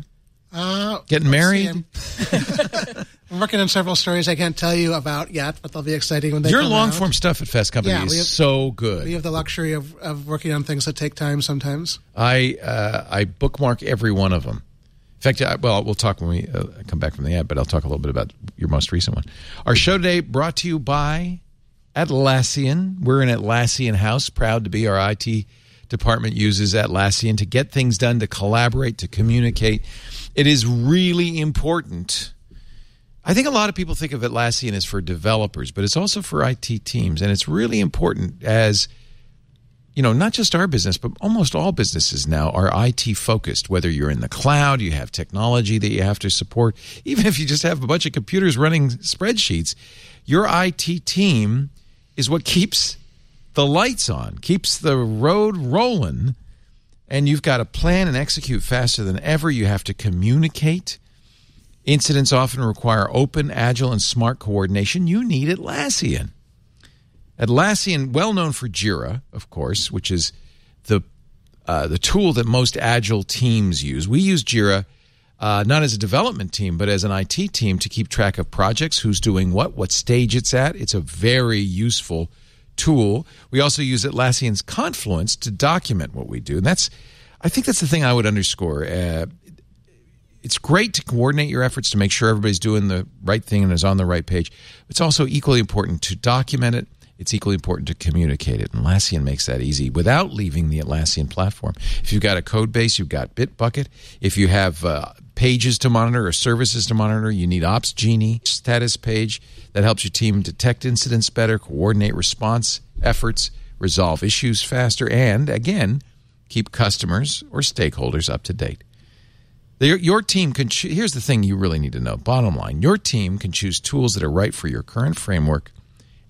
Uh, Getting married? I'm working on several stories I can't tell you about yet, but they'll be exciting when they. Your long out. form stuff at Fast Company Yeah, is have- so good. We have the luxury of, of working on things that take time sometimes. I uh, I bookmark every one of them. In fact, I, well, we'll talk when we uh, come back from the ad, but I'll talk a little bit about your most recent one. Our show today brought to you by Atlassian. We're in Atlassian House, proud to be our IT department uses Atlassian to get things done, to collaborate, to communicate. It is really important. I think a lot of people think of Atlassian as for developers, but it's also for IT teams, and it's really important as you know, not just our business, but almost all businesses now are IT focused. Whether you're in the cloud, you have technology that you have to support, even if you just have a bunch of computers running spreadsheets, your IT team is what keeps the lights on, keeps the road rolling. And you've got to plan and execute faster than ever. You have to communicate. Incidents often require open, agile, and smart coordination. You need Atlassian. Atlassian, well known for Jira, of course, which is the uh, the tool that most agile teams use. We use Jira uh, not as a development team, but as an IT team to keep track of projects, who's doing what, what stage it's at. It's a very useful tool. We also use Atlassian's Confluence to document what we do. And that's, I think that's the thing I would underscore. Uh, it's great to coordinate your efforts to make sure everybody's doing the right thing and is on the right page. It's also equally important to document it. It's equally important to communicate it. And Atlassian makes that easy without leaving the Atlassian platform. If you've got a code base, you've got Bitbucket. If you have uh, pages to monitor or services to monitor, you need Opsgenie status page that helps your team detect incidents better, coordinate response efforts, resolve issues faster, and again, keep customers or stakeholders up to date. Your, your team can. Cho- here's the thing you really need to know. Bottom line: your team can choose tools that are right for your current framework,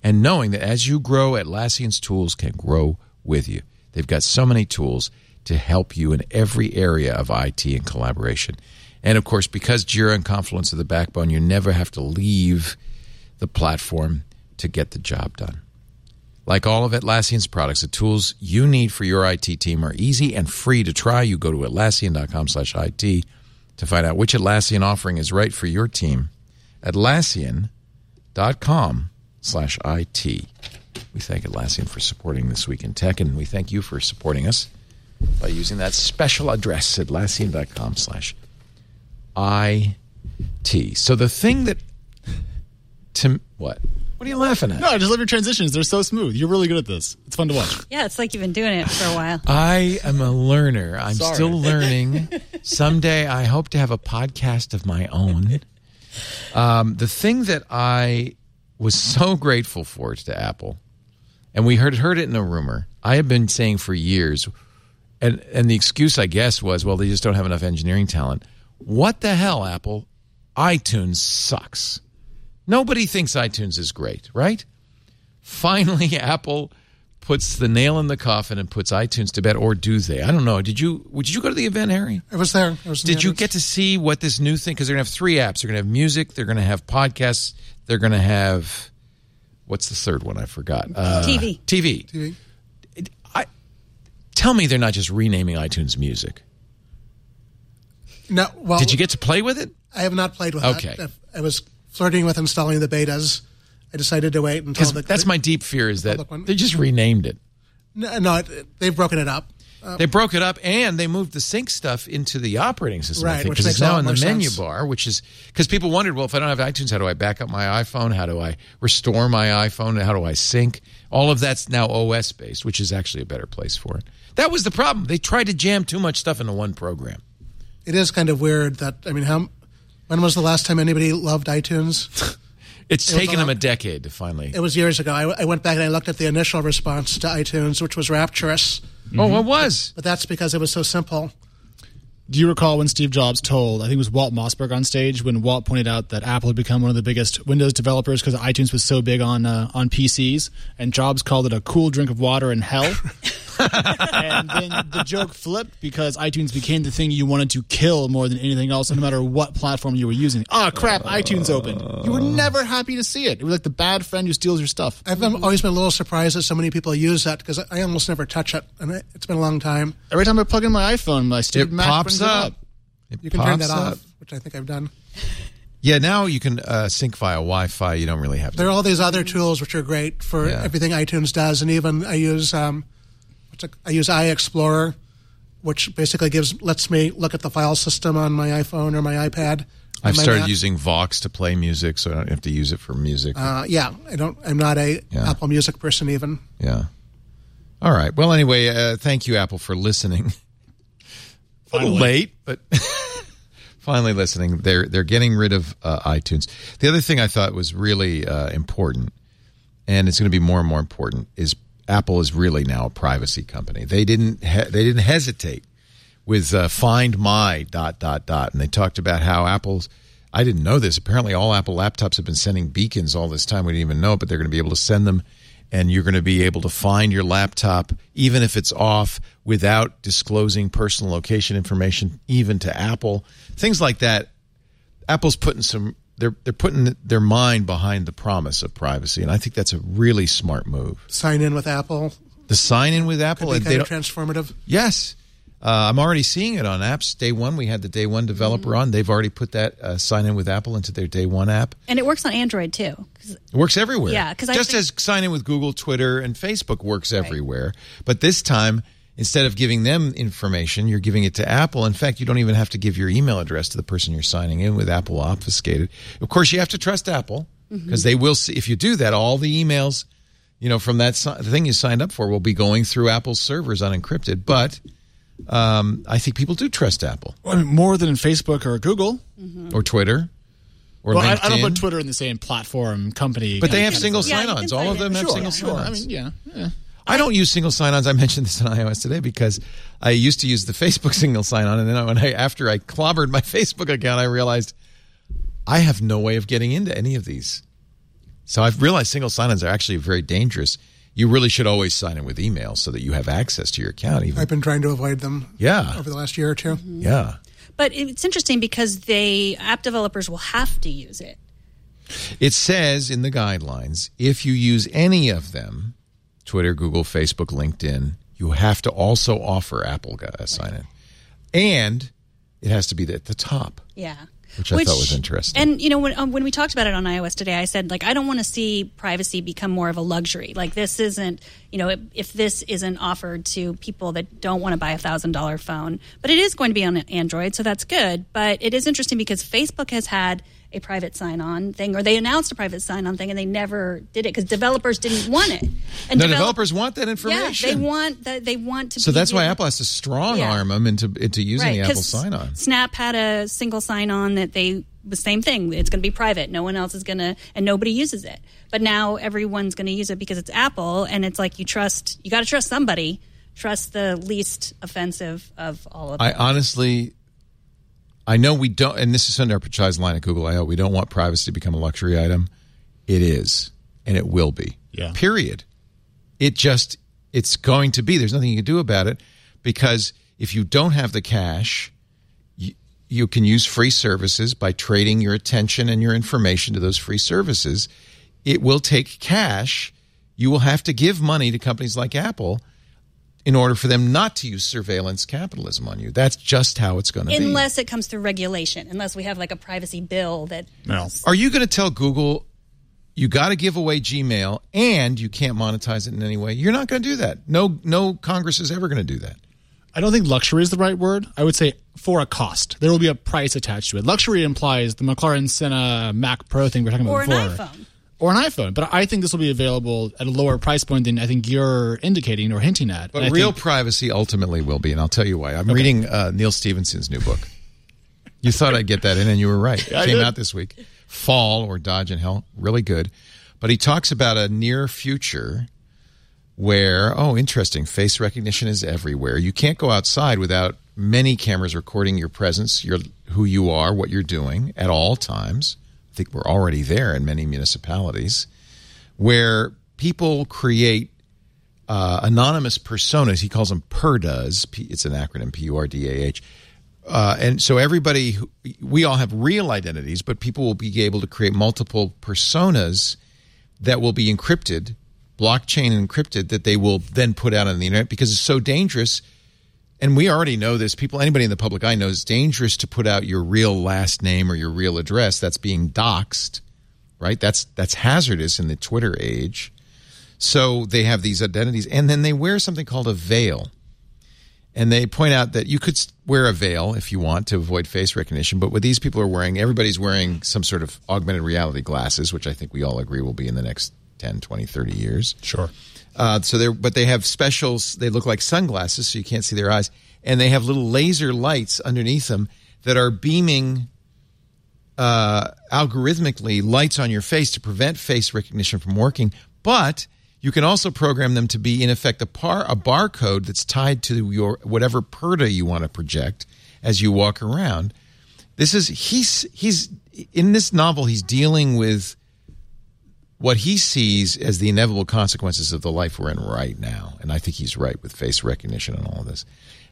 and knowing that as you grow, Atlassian's tools can grow with you. They've got so many tools to help you in every area of IT and collaboration. And of course, because Jira and Confluence are the backbone, you never have to leave the platform to get the job done. Like all of Atlassian's products, the tools you need for your IT team are easy and free to try. You go to Atlassian.com slash IT to find out which Atlassian offering is right for your team. Atlassian.com slash IT. We thank Atlassian for supporting This Week in Tech, and we thank you for supporting us by using that special address, Atlassian.com slash IT. So the thing that... To, what? What are you laughing at? No, I just love your transitions. They're so smooth. You're really good at this. It's fun to watch. Yeah, it's like you've been doing it for a while. I am a learner. I'm Sorry. still learning. Someday I hope to have a podcast of my own. Um, the thing that I was so grateful for to Apple, and we heard heard it in a rumor. I have been saying for years, and and the excuse I guess was, well, they just don't have enough engineering talent. What the hell, Apple? iTunes sucks. Nobody thinks iTunes is great, right? Finally, Apple puts the nail in the coffin and puts iTunes to bed, or do they? I don't know. Did you? Did you go to the event, Harry? I was there. I was Did the you audience. get to see what this new thing? Because they're going to have three apps. They're going to have music. They're going to have podcasts. They're going to have what's the third one? I forgot. Uh, TV. TV. TV? I tell me they're not just renaming iTunes Music. No. Well, Did you get to play with it? I have not played with it. Okay. that. I was flirting with installing the betas. I decided to wait until the. that's my deep fear is that they just renamed it. No, no it, they've broken it up. Uh, They broke it up and they moved the sync stuff into the operating system. Right, which because it's now in the menu sense. bar, which is because people wondered, well, if I don't have iTunes, how do I back up my iPhone? How do I restore my iPhone? How do I sync? All of that's now OS based, which is actually a better place for it. That was the problem. They tried to jam too much stuff into one program. it is kind of weird that I mean, how? When was the last time anybody loved iTunes? It's It taken a them a decade to finally. It was years ago. I, I went back and I looked at the initial response to iTunes, which was rapturous. Oh, it was. But that's because it was so simple. Do you recall when Steve Jobs told, I think it was Walt Mossberg on stage, when Walt pointed out that Apple had become one of the biggest Windows developers because iTunes was so big on uh, on PCs, and Jobs called it a cool drink of water in hell. and then the joke flipped because iTunes became the thing you wanted to kill more than anything else, no matter what platform you were using. Ah, crap! iTunes opened. You were never happy to see it. It was like the bad friend who steals your stuff. I've been, always been a little surprised that so many people use that because I almost never touch it, and it, it's been a long time. Every time I plug in my iPhone, my stupid It Mac pops brings it up. up. It You can turn pops that up. off, which I think I've done. Yeah, now you can uh, sync via Wi-Fi. You don't really have to. There are all these other tools which are great for Yeah. everything iTunes does, and even I use um, what's it, I use iExplorer, which basically gives lets me look at the file system on my iPhone or my iPad. I've on my started Mac. using Vox to play music, so I don't have to use it for music. Uh, yeah, I don't. I'm not a Yeah. Apple Music person even. Yeah. All right. Well, anyway, uh, thank you, Apple, for listening. A little late, but finally listening. They're they're getting rid of uh, iTunes. The other thing I thought was really uh, important, and it's going to be more and more important, is Apple is really now a privacy company. They didn't he- they didn't hesitate with uh, Find My dot dot dot, and they talked about how Apple's. I didn't know this. Apparently, all Apple laptops have been sending beacons all this time. We didn't even know, it, but they're going to be able to send them, and you're going to be able to find your laptop even if it's off without disclosing personal location information, even to Apple. Things like that. Apple's putting some. They're they're putting their mind behind the promise of privacy, and I think that's a really smart move. Sign in with Apple. The sign in with Could Apple, be and they kind of transformative. Yes. Uh, I'm already seeing it on apps. Day one, we had the day one developer Mm-hmm. on. They've already put that uh, sign in with Apple into their day one app. And it works on Android too. It works everywhere. Yeah, because just think- as sign in with Google, Twitter, and Facebook works everywhere. But this time, instead of giving them information, you're giving it to Apple. In fact, you don't even have to give your email address to the person you're signing in with. Apple obfuscated. Of course, you have to trust Apple Mm-hmm. because they will see if you do that. All the emails, you know, from that si- thing you signed up for will be going through Apple's servers unencrypted. But um, I think people do trust Apple I mean, more than Facebook or Google. or Twitter or Well, I, LinkedIn. I don't put Twitter in the same platform company. but they have single Yeah, you can sign-ons. All of them have Sure, single Sure. Sign-ons. mean, yeah. yeah. I don't use single sign-ons. I mentioned this on iOS today because I used to use the Facebook single sign-on, and then when I after I clobbered my Facebook account, I realized I have no way of getting into any of these. So I've realized single sign-ons are actually very dangerous. You really should always sign in with email so that you have access to your account. Even I've been trying to avoid them yeah, over the last year or 2 mm-hmm. yeah. But it's interesting because they app developers will have to use it. It says in the guidelines if you use any of them, Twitter, Google, Facebook, LinkedIn, you have to also offer Apple uh, sign in. And it has to be at the top. Yeah. Which I thought was interesting. And you know, when um, when we talked about it on iOS today, I said like I don't want to see privacy become more of a luxury. Like this isn't, you know, if, if this isn't offered to people that don't want to buy a thousand dollar phone, but it is going to be on Android, so that's good. But it is interesting because Facebook has had a private sign-on thing, or they announced a private sign-on thing, and they never did it because developers didn't want it. And No, develop- developers want that information. yeah, they want that. They want to. so that's why Apple has to strong Yeah. arm them into into using the Apple sign on. Snap had a single sign on that they the same thing. It's going to be private. No one else is going to, and nobody uses it. But now everyone's going to use it because it's Apple, and it's like you trust. You got to trust somebody. Trust the least offensive of all of I honestly, I know we don't, and this is Sundar Pichai's line at Google I/O. We don't want privacy to become a luxury item. It is, and it will be. Yeah. Period. It just, it's going to be. There's nothing you can do about it because if you don't have the cash, you, you can use free services by trading your attention and your information to those free services. It will take cash. You will have to give money to companies like Apple in order for them not to use surveillance capitalism on you. That's just how it's going to be. Unless it comes through regulation, unless we have like a privacy bill that No. Are you going to tell Google you got to give away Gmail and you can't monetize it in any way? You're not going to do that. No, no Congress is ever going to do that. I don't think luxury is the right word. I would say for a cost. There will be a price attached to it. Luxury implies the McLaren Senna Mac Pro thing we we're talking or about an before. iPhone. Or an iPhone. But I think this will be available at a lower price point than I think you're indicating or hinting at. But real think- privacy ultimately will be, and I'll tell you why. I'm reading uh, Neal Stephenson's new book. You thought I'd get that in, and you were right. It came did. out this week. Fall or Dodge in Hell, really good. But he talks about a near future where, oh, interesting, face recognition is everywhere. You can't go outside without many cameras recording your presence, your who you are, what you're doing at all times. Think we're already there in many municipalities where people create uh, anonymous personas. He calls them PURDAHs. It's an acronym, P U R D A H. Uh, and so everybody, we all have real identities, but people will be able to create multiple personas that will be encrypted, blockchain encrypted, that they will then put out on the internet because it's so dangerous. And we already know this. People, anybody in the public eye knows dangerous to put out your real last name or your real address. That's being doxxed, right? That's that's hazardous in the Twitter age. So they have these identities, and then they wear something called a veil. And they point out that you could wear a veil if you want to avoid face recognition, but what these people are wearing, everybody's wearing some sort of augmented reality glasses, which I think we all agree will be in the next 10, 20, 30 years. Sure. Uh, so they're, but they have specials. They look like sunglasses, so you can't see their eyes, and they have little laser lights underneath them that are beaming uh, algorithmically lights on your face to prevent face recognition from working. But you can also program them to be, in effect, a par a barcode that's tied to your whatever PURDAH you want to project as you walk around. This is he's he's in this novel. He's dealing with what he sees as the inevitable consequences of the life we're in right now. And I think he's right with face recognition and all of this.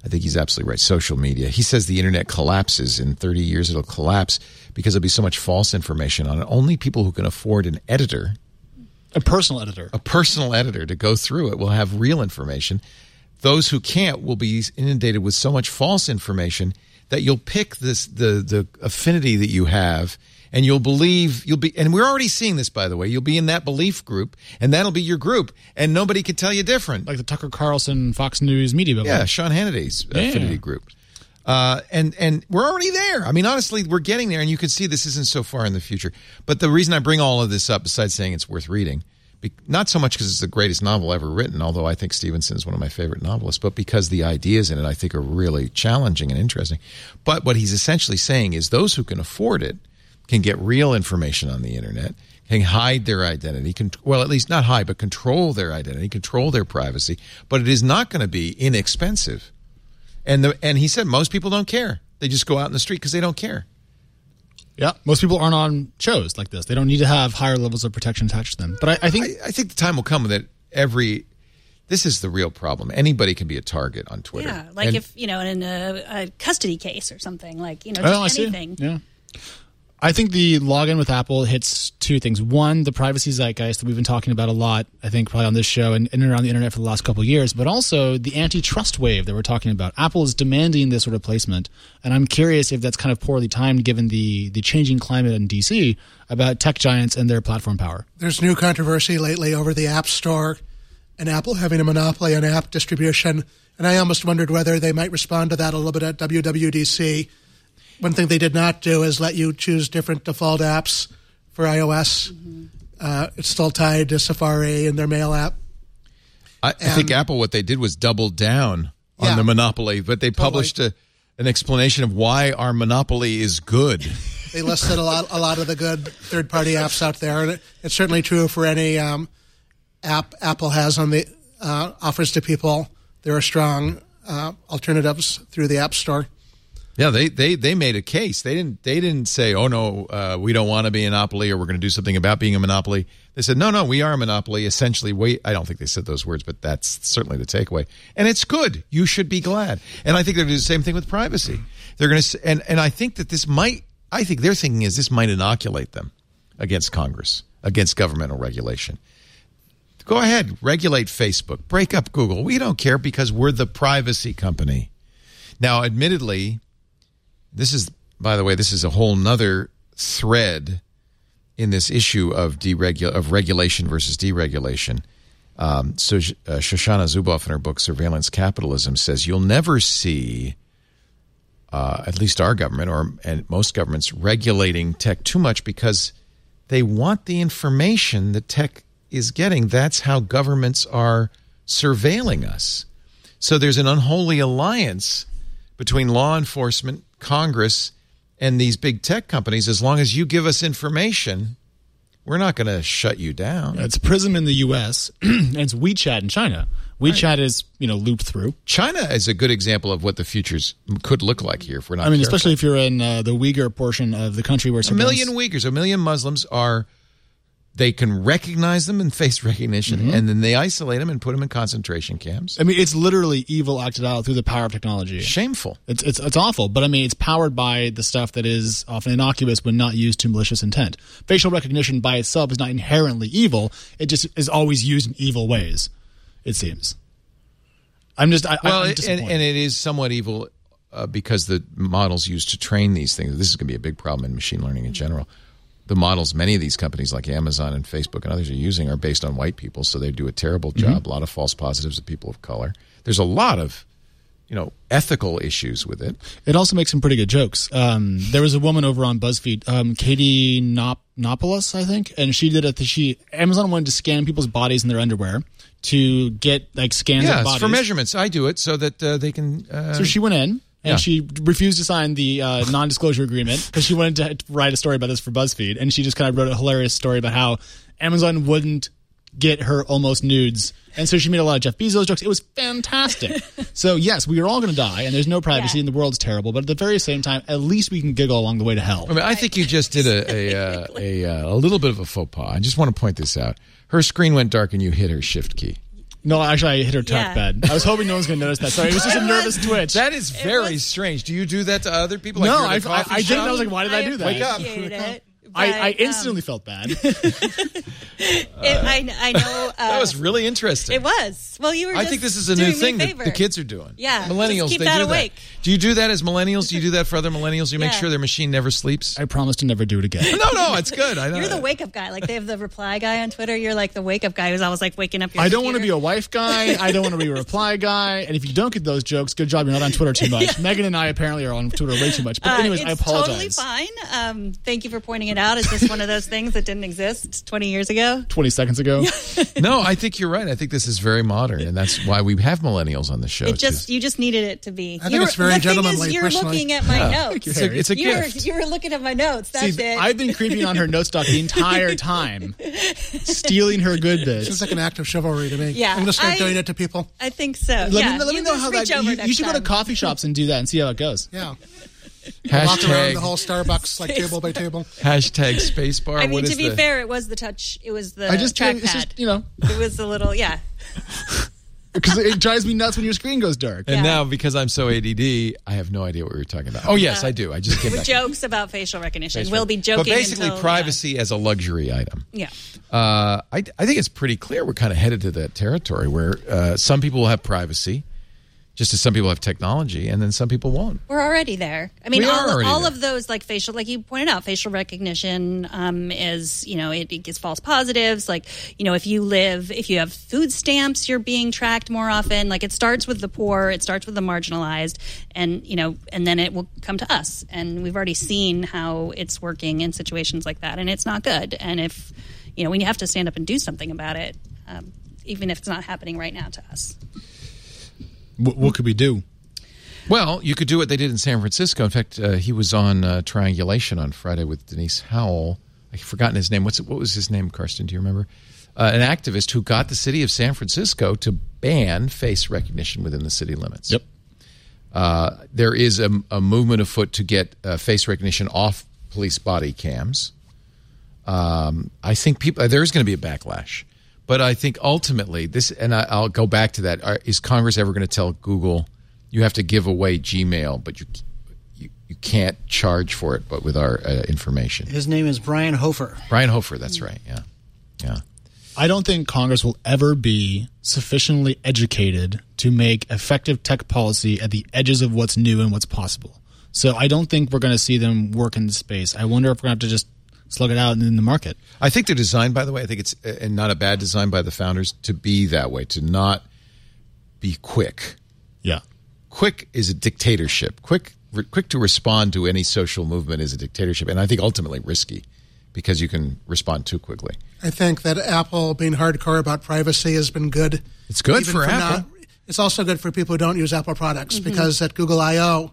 I think he's absolutely right. Social media. He says the internet collapses in 30 years. It'll collapse because there'll be so much false information on it. Only people who can afford an editor, A personal editor. a personal editor to go through it, will have real information. those who can't will be inundated with so much false information that you'll pick this the the affinity that you have and you'll believe you'll be and we're already seeing this by the way you'll be in that belief group and that'll be your group and nobody can tell you different Like the Tucker Carlson Fox News media. bubble. yeah sean hannity's Yeah. affinity group uh, and and we're already there. I mean, honestly, we're getting there, and you can see this isn't so far in the future. But the reason I bring all of this up, besides saying it's worth reading, be, not so much because it's the greatest novel ever written, although I think Stephenson is one of my favorite novelists, but because the ideas in it I think are really challenging and interesting. But what he's essentially saying is those who can afford it can get real information on the internet, can hide their identity, can, well, at least not hide, but control their identity, control their privacy. But it is not going to be inexpensive. And the and he said most people don't care. They just go out in the street because they don't care. Yeah, most people aren't on shows like this. They don't need to have higher levels of protection attached to them. But I, I think I, I think the time will come that every this is the real problem. Anybody can be a target on Twitter. Yeah, like And- if you know in a, a custody case or something, like you know, Oh, just see. anything. Yeah. I think the login with Apple hits two things. One, the privacy zeitgeist that we've been talking about a lot, I think probably on this show and and around the internet for the last couple of years, but also the antitrust wave that we're talking about. Apple is demanding this sort of placement, and I'm curious if that's kind of poorly timed given the the changing climate in DC about tech giants and their platform power. There's new controversy lately over the App Store and Apple having a monopoly on app distribution. And I almost wondered whether they might respond to that a little bit at WWDC. One thing they did not do is let you choose different default apps for iOS. Uh, it's still tied to Safari and their mail app. I, I think Apple what they did was double down on Yeah. the monopoly, but they published a, an explanation of why our monopoly is good. They listed a lot, a lot of the good third-party apps out there, and it, it's certainly true for any um, app Apple has on the uh, offers to people. There are strong uh, alternatives through the App Store. Yeah, they, they they made a case. They didn't they didn't say, "Oh no, uh, we don't want to be a monopoly, or we're going to do something about being a monopoly." They said, "No, no, we are a monopoly." Essentially, we I don't think they said those words, but that's certainly the takeaway. And it's good. You should be glad. And I think they're going to do the same thing with privacy. They're going to and and I think that this might. I think their thinking is this might inoculate them against Congress, against governmental regulation. Go ahead, regulate Facebook, break up Google. We don't care because we're the privacy company. Now, admittedly, this is, by the way, this is a whole nother thread in this issue of deregu- of regulation versus deregulation. Um, so uh, Shoshana Zuboff in her book Surveillance Capitalism says you'll never see, uh, at least our government or and most governments regulating tech too much because they want the information that tech is getting. That's how governments are surveilling us. So there's an unholy alliance between law enforcement, Congress, and these big tech companies. As long as you give us information, we're not going to shut you down. It's Prism in the U.S. and it's WeChat in China. WeChat is you know looped through. China is a good example of what the futures could look like here. If we're not, I mean, careful. especially if you're in uh, the Uyghur portion of the country where a million Uyghurs, a million Muslims are. They can recognize them in face recognition, Mm-hmm. and then they isolate them and put them in concentration camps. I mean, it's literally evil acted out through the power of technology. Shameful. It's, it's it's awful, but I mean, it's powered by the stuff that is often innocuous when not used to malicious intent. Facial recognition by itself is not inherently evil; it just is always used in evil ways. It seems. I'm just I, Well, I'm and, and it is somewhat evil uh, because the models used to train these things. This is going to be a big problem in machine learning in general. The models many of these companies like Amazon and Facebook and others are using are based on white people, so they do a terrible Mm-hmm. job. A lot of false positives of people of color. There's a lot of, you know, ethical issues with it. It also makes some pretty good jokes. Um, there was a woman over on BuzzFeed, um, Katie Nop- Nopoulos, I think, and she did it. She Amazon wanted to scan people's bodies in their underwear to get like scans Yeah, of bodies for measurements. I do it so that uh, they can. Uh, So she went in and Yeah. she refused to sign the uh, non-disclosure agreement because she wanted to, write a story about this for BuzzFeed, and she just kind of wrote a hilarious story about how Amazon wouldn't get her almost nudes, and so she made a lot of Jeff Bezos jokes. It was fantastic. so yes, we are all going to die, and there's no privacy, Yeah. and the world's terrible. But at the very same time, at least we can giggle along the way to hell. I mean, I think you just did a a, uh, a, uh, a little bit of a faux pas. I just want to point this out. Her screen went dark and you hit her shift key. No, actually, I hit her Yeah. trackpad. I was hoping no one's going to notice that. Sorry, it was just a nervous twitch. That is very strange. Do you do that to other people? Like no, you're I, at a I, coffee I didn't. shop? I was like, why did I, do that? Wake up. appreciate it. I, I But, um, instantly felt bad. It, I, I know. Uh, That was really interesting. It was. Well, you were. I just think this is a new thing that the kids are doing. Yeah, millennials. just keep they that do awake. that. Do you do that as millennials? Do you do that for other millennials? You make sure their machine never sleeps. I promise to never do it again. no, no, it's good. I know. You're the wake up guy. Like they have the reply guy on Twitter. You're like the wake up guy who's always like waking up. Your I don't want to be computer. a wife guy. I don't want to be a reply guy. And if you don't get those jokes, good job. You're not on Twitter too much. Megan and I apparently are on Twitter way too much. But Uh, anyways, it's I apologize. totally fine. Um, thank you for pointing it out. Is just one of those things that didn't exist 20 years ago. 20 seconds ago. no, I think you're right. I think this is very modern, and that's why we have millennials on the show. It just you just needed it to be. think You're- it's very the thing gentlemanly, Is you're personally. looking at my notes. it's a, it's a you were gift. you were looking at my notes. That's See, it. I've been creeping on her note stock the entire time, stealing her good bits. It's like an act of chivalry to me. Yeah, I'm going to start I- doing it to people. I think so. Let yeah, me, let me know how that. over You, you should go to coffee shops and do that and see how it goes. Yeah. Walk around the whole Starbucks like table by table. hashtag spacebar. I mean, What to is be the- fair, it was the touch. It was the I just, trackpad. it's just, you know, it was the little yeah. because it drives me nuts when your screen goes dark. And Yeah. now, because I'm so ADD, I have no idea what we were talking about. Oh yes, I do. I just came back. jokes about facial recognition. We'll be joking. But basically, until, privacy as a luxury item. Yeah. Uh, I, I think it's pretty clear we're kind of headed to that territory where uh, some people will have privacy, just as some people have technology, and then some people won't. We're already there. I mean, We all, all of those like facial, like you pointed out, facial recognition um, is you know it, it gets false positives. Like you know, if you live, if you have food stamps, you're being tracked more often. Like it starts with the poor, it starts with the marginalized, and you know, and then it will come to us. And we've already seen how it's working in situations like that, and it's not good. And if you know, we have to stand up and do something about it, um, even if it's not happening right now to us. What, what could we do? Well, you could do what they did in San Francisco. In fact, uh, he was on uh, Triangulation on Friday with Denise Howell. I've forgotten his name. What's what was his name, Carsten? Do you remember? Uh, an activist who got the city of San Francisco to ban face recognition within the city limits. Yep. Uh, there is a, a movement afoot to get uh, face recognition off police body cams. Um, I think people there is going to be a backlash, but I think ultimately this, and I, I'll go back to that: are, is Congress ever going to tell Google you have to give away Gmail, but you you, you can't charge for it, but with our uh, information? His name is Brian Hofer. Brian Hofer, that's right. Yeah, yeah. I don't think Congress will ever be sufficiently educated to make effective tech policy at the edges of what's new and what's possible. So I don't think we're going to see them work in this space. I wonder if we're going to have to just slug it out in the market. I think they're designed, by the way. I think it's uh, and not a bad design by the founders to be that way, to not be quick. Yeah. quick is a dictatorship. Quick, re, quick to respond to any social movement is a dictatorship, and I think ultimately risky because you can respond too quickly. I think that Apple being hardcore about privacy has been good. It's good even for now. Apple. it's also good for people who don't use Apple products Mm-hmm. because at Google I/O,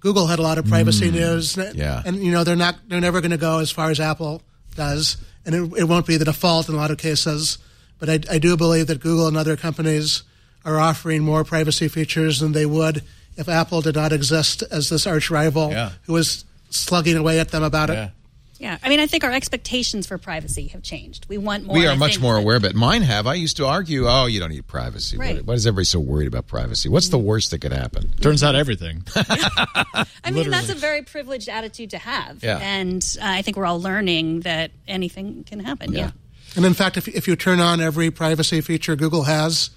Google had a lot of privacy news. Mm, yeah. and you know they're not they're never going to go as far as Apple does, and it, it won't be the default in a lot of cases. But I, I do believe that Google and other companies are offering more privacy features than they would if Apple did not exist as this arch rival Yeah. who was slugging away at them about it. Yeah, I mean, I think our expectations for privacy have changed. We want more. We are I much think more that- aware, but mine have. I used to argue, oh, you don't need privacy. Right. Why is everybody so worried about privacy? What's the worst that could happen? Turns out everything. I mean, that's a very privileged attitude to have. Yeah. And uh, I think we're all learning that anything can happen. Yeah. And in fact, if, if you turn on every privacy feature Google has,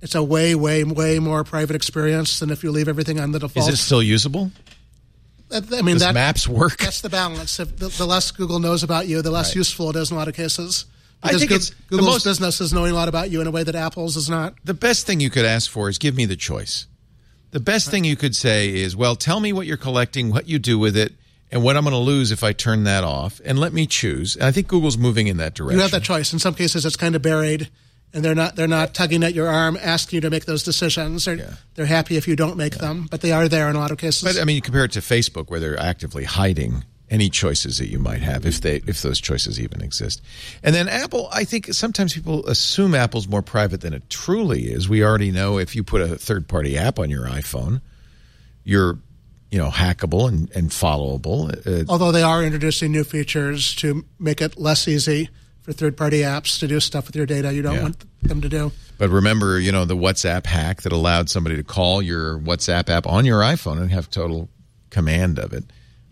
it's a way, way, way more private experience than if you leave everything on the default. Is it still usable? I mean, Does that, maps work? that's the balance. If the, the less Google knows about you, the less Right. useful it is in a lot of cases. I Because think Goo- it's Google's most- business is knowing a lot about you in a way that Apple's is not. The best thing you could ask for is give me the choice. The best thing you could say is, well, tell me what you're collecting, what you do with it, and what I'm going to lose if I turn that off, and let me choose. And I think Google's moving in that direction. You have that choice. In some cases, it's kind of buried, and they're not they're not tugging at your arm, asking you to make those decisions. They're, Yeah. they're happy if you don't make them, but they are there in a lot of cases. But I mean, you compare it to Facebook, where they're actively hiding any choices that you might have, if they if those choices even exist. And then Apple, I think sometimes people assume Apple's more private than it truly is. We already know if you put a third party app on your iPhone, you're you know hackable and, and followable. Uh, Although they are introducing new features to make it less easy for third-party apps to do stuff with your data you don't Yeah. want them to do. But remember, you know, the WhatsApp hack that allowed somebody to call your WhatsApp app on your iPhone and have total command of it.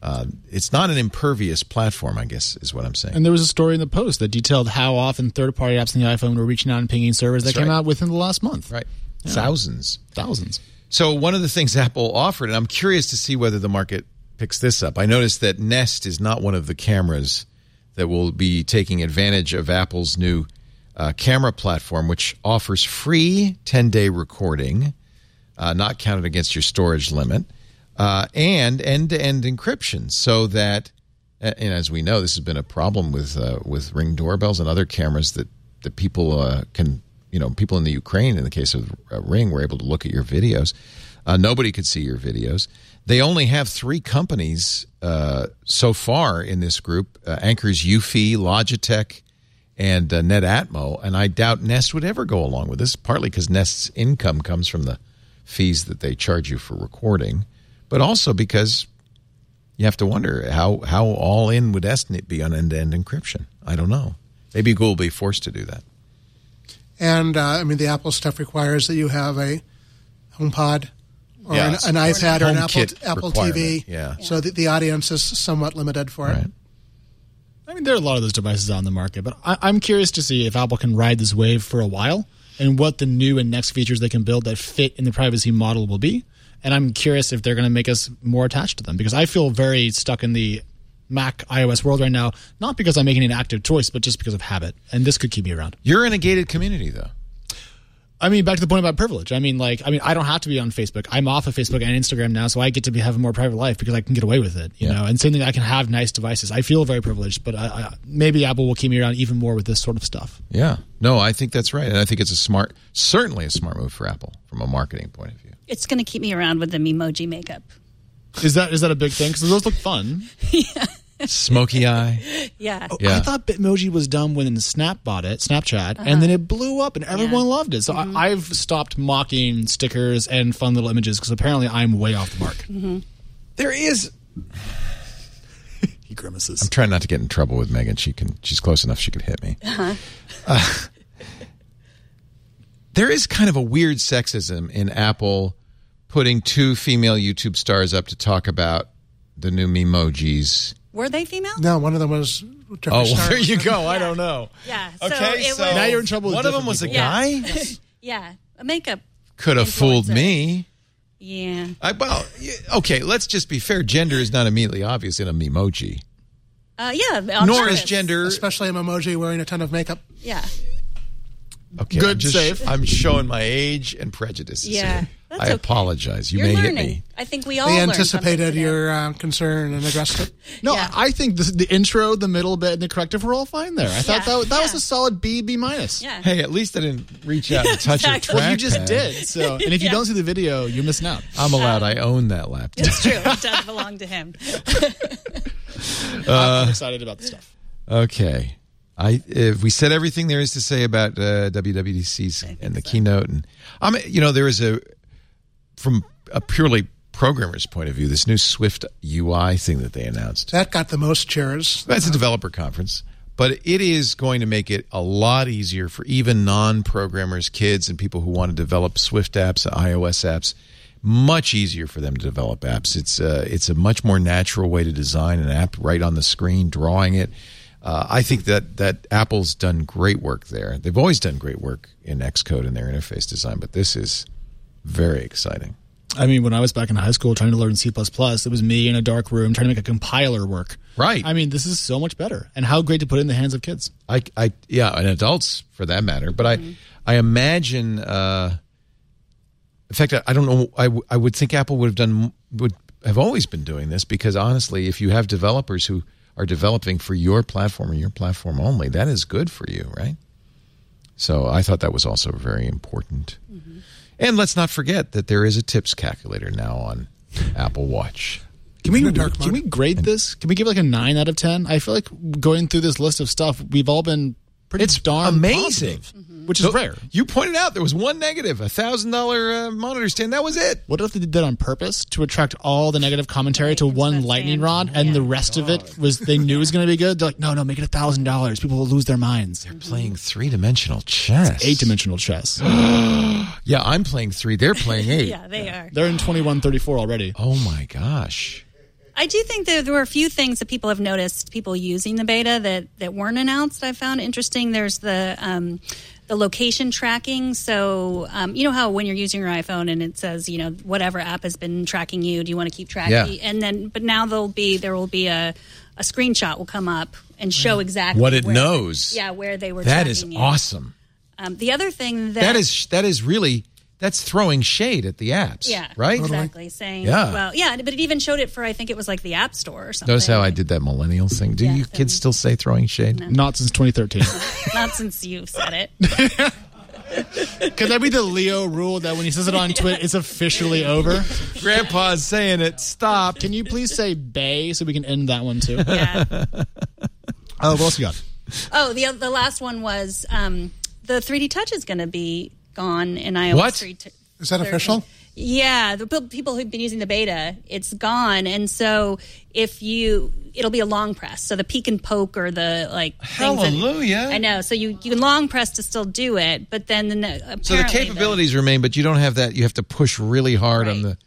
uh, it's not an impervious platform. I guess is what I'm saying. And there was a story in the post that detailed how often third-party apps on the iPhone were reaching out and pinging servers that That's came out within the last month. right, thousands. Thousands. So one of the things Apple offered, and I'm curious to see whether the market picks this up. I noticed that Nest is not one of the cameras that will be taking advantage of Apple's new uh, camera platform, which offers free 10 day recording, uh, not counted against your storage limit, uh, and end to end encryption, so that. And as we know, this has been a problem with uh, with Ring doorbells and other cameras that that people uh, can, you know, people in the Ukraine, in the case of uh, Ring, were able to look at your videos. Uh, nobody could see your videos. They only have three companies uh, so far in this group: uh, Anker's, Eufy, Logitech, and uh, NetAtmo. And I doubt Nest would ever go along with this, partly because Nest's income comes from the fees that they charge you for recording, but also because you have to wonder how how all in would Estnet be on end to end encryption. I don't know. Maybe Google will be forced to do that. And uh, I mean, the Apple stuff requires that you have a HomePod or Yeah, an, it's an iPad or an Apple Apple TV. yeah. So the, the audience is somewhat limited for it. I mean, there are a lot of those devices on the market, but I, I'm curious to see if Apple can ride this wave for a while and what the new and next features they can build that fit in the privacy model will be. And I'm curious if they're going to make us more attached to them because I feel very stuck in the Mac iOS world right now, not because I'm making an active choice, but just because of habit. And this could keep me around. You're in a gated community, though. I mean, back to the point about privilege. I mean, like, I mean, I don't have to be on Facebook. I'm off of Facebook and Instagram now, so I get to be have a more private life because I can get away with it, you Yeah. know. And same thing, I can have nice devices. I feel very privileged, but I, I, maybe Apple will keep me around even more with this sort of stuff. Yeah. No, I think that's right. And I think it's a smart, certainly a smart move for Apple from a marketing point of view. It's going to keep me around with the emoji makeup. Is that is that a big thing? Because those look fun. Smoky eye. Yeah. Oh, yeah. I thought Bitmoji was dumb when Snap bought it, Snapchat, and then uh-huh. it blew up and everyone loved it. So I, mm-hmm. I've stopped mocking stickers and fun little images because apparently I'm way off the mark. Mm-hmm. There is. He grimaces. I'm trying not to get in trouble with Megan. She can. She's close enough. She could hit me. Uh-huh. Uh, there is kind of a weird sexism in Apple putting two female YouTube stars up to talk about the new Memojis. Were they female? No, one of them was. Jeffree Oh, Star. there you go. I don't know. Yeah. So Okay, it so was, Now you're in trouble with One of them different was a guy. Yeah. A makeup. Could have fooled me. Yeah. I, well, okay. Let's just be fair. Gender is not immediately obvious in a Memoji. Uh, yeah. on Nor is gender. Especially a Memoji wearing a ton of makeup. Yeah. Okay, Good I'm just, save. I'm showing my age and prejudices. Yeah, here. That's I okay. apologize. You You're may learning. hit me. I think we all They anticipated your uh, concern and addressed it. No, Yeah. I think the, the intro, the middle bit, and the corrective were all fine there. I thought Yeah, that, that was a solid B, B minus. Yeah. Hey, at least I didn't reach out and touch Exactly. your Well, you trackpad. just did. So, and if you Yeah. don't see the video, you're missing out. I'm allowed. I own that laptop. It's true. It does belong to him. I'm excited about the stuff. Okay. I if we said everything there is to say about uh, WWDC's and the keynote, and I'm you know there is a from a purely programmer's point of view this new Swift UI thing that they announced. That got the most cheers. That's a developer conference, but it is going to make it a lot easier for even non-programmers, kids, and people who want to develop Swift apps, iOS apps. Much easier for them to develop apps. It's uh, it's a much more natural way to design an app right on the screen, drawing it. Uh, I think that that Apple's done great work there. They've always done great work in Xcode and their interface design, but this is very exciting. I mean, when I was back in high school trying to learn C, it was me in a dark room trying to make a compiler work. Right. I mean, this is so much better. And how great to put it in the hands of kids. I, I, yeah, and adults for that matter. But I, I imagine. Uh, in fact, I, I don't know. I, w- I would think Apple would have done would have always been doing this because honestly, if you have developers who are developing for your platform and your platform only, that is good for you, right? So I thought that was also very important. And let's not forget that there is a tips calculator now on Apple Watch. Can we dark can we grade this? Can we give like a nine out of ten? I feel like going through this list of stuff, we've all been pretty It's darn amazing. positive, which is So, rare. You pointed out there was one negative, a thousand dollar uh, monitor stand. That was it. What if they did that on purpose to attract all the negative commentary to one lightning rod, and the yeah. rest of it was they knew it was going to be good? They're like, no, no, make it a thousand dollars. People will lose their minds. They're playing three dimensional chess. Eight dimensional chess. Yeah, I'm playing three. They're playing eight. Yeah, they are. They're in twenty one thirty four already. Oh my gosh. I do think that there were a few things that people have noticed people using the beta that, that weren't announced. I found interesting. There's the um, the location tracking. So um, you know how when you're using your iPhone and it says you know whatever app has been tracking you, do you want to keep tracking? Yeah. And then, but now there'll be there will be a a screenshot will come up and show exactly What it where- knows. Yeah, where they were. That is awesome. Um, the other thing that That is that is really that's throwing shade at the apps. Yeah, Right? Exactly. Saying, Yeah. well, yeah, but it even showed it for I think it was like the App Store or something. Notice how I did that millennial thing. Do Yeah, you kids still say throwing shade? Not since 2013. Not since you said it. Could that be the Leo rule that when he says it on Twitter, it's officially over? Grandpa's saying it. Stop. Can you please say "bay" so we can end that one too? Yeah. Oh, what else you got? Oh, the the last one was um, the 3D Touch is going to be gone in iOS. What? 3 t- Is that official? Yeah, the people who've been using the beta, it's gone, and so if you, it'll be a long press. So the peek and poke or the like. things that- Hallelujah. I know. So you you can long press to still do it, but then the ne- So the capabilities remain, but you don't have that. You have to push really hard on the.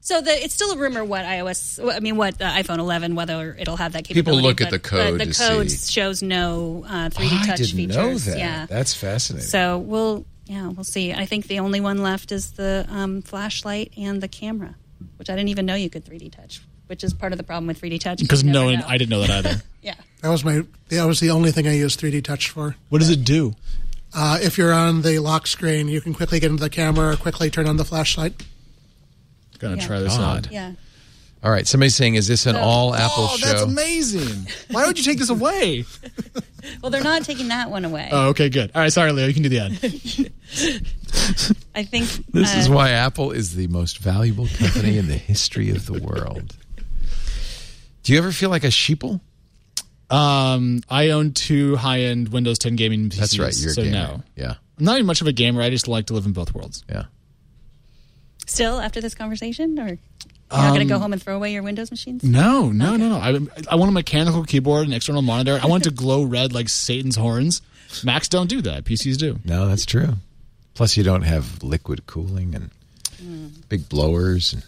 So the it's still a rumor what iOS, I mean what the iPhone 11, whether it'll have that capability. People capability. look at the code The, to code see. shows no uh, 3D I touch didn't features. know that. Yeah. That's fascinating. So we'll yeah we'll see. I think the only one left is the um, flashlight and the camera, which I didn't even know you could 3D touch. Which is part of the problem with 3D touch. Because You no one, know. I didn't know that either. Yeah. That was my. That was the only thing I used 3D Touch for. What does it do? Uh, if you're on the lock screen, you can quickly get into the camera or quickly turn on the flashlight. Gonna Yeah. try this God. out. Yeah. All right. Somebody's saying, "Is this an all Apple show? oh, show?" that's amazing! Why would you take this away? Well, they're not taking that one away. Oh, okay, good. All right, sorry, Leo. You can do the ad. I think This uh, is why Apple is the most valuable company in the history of the world. Do you ever feel like a sheeple? Um, I own two high-end Windows 10 gaming PCs. That's right. You're a so gamer. no. Yeah. I'm not even much of a gamer. I just like to live in both worlds. Yeah. still after this conversation, or you're not going to Um, go home and throw away your Windows machines? No, no, no, no. I, I want a mechanical keyboard and external monitor. I want it to glow red like Satan's horns. Macs don't do that. PCs do. No, that's true. Plus, you don't have liquid cooling and big blowers and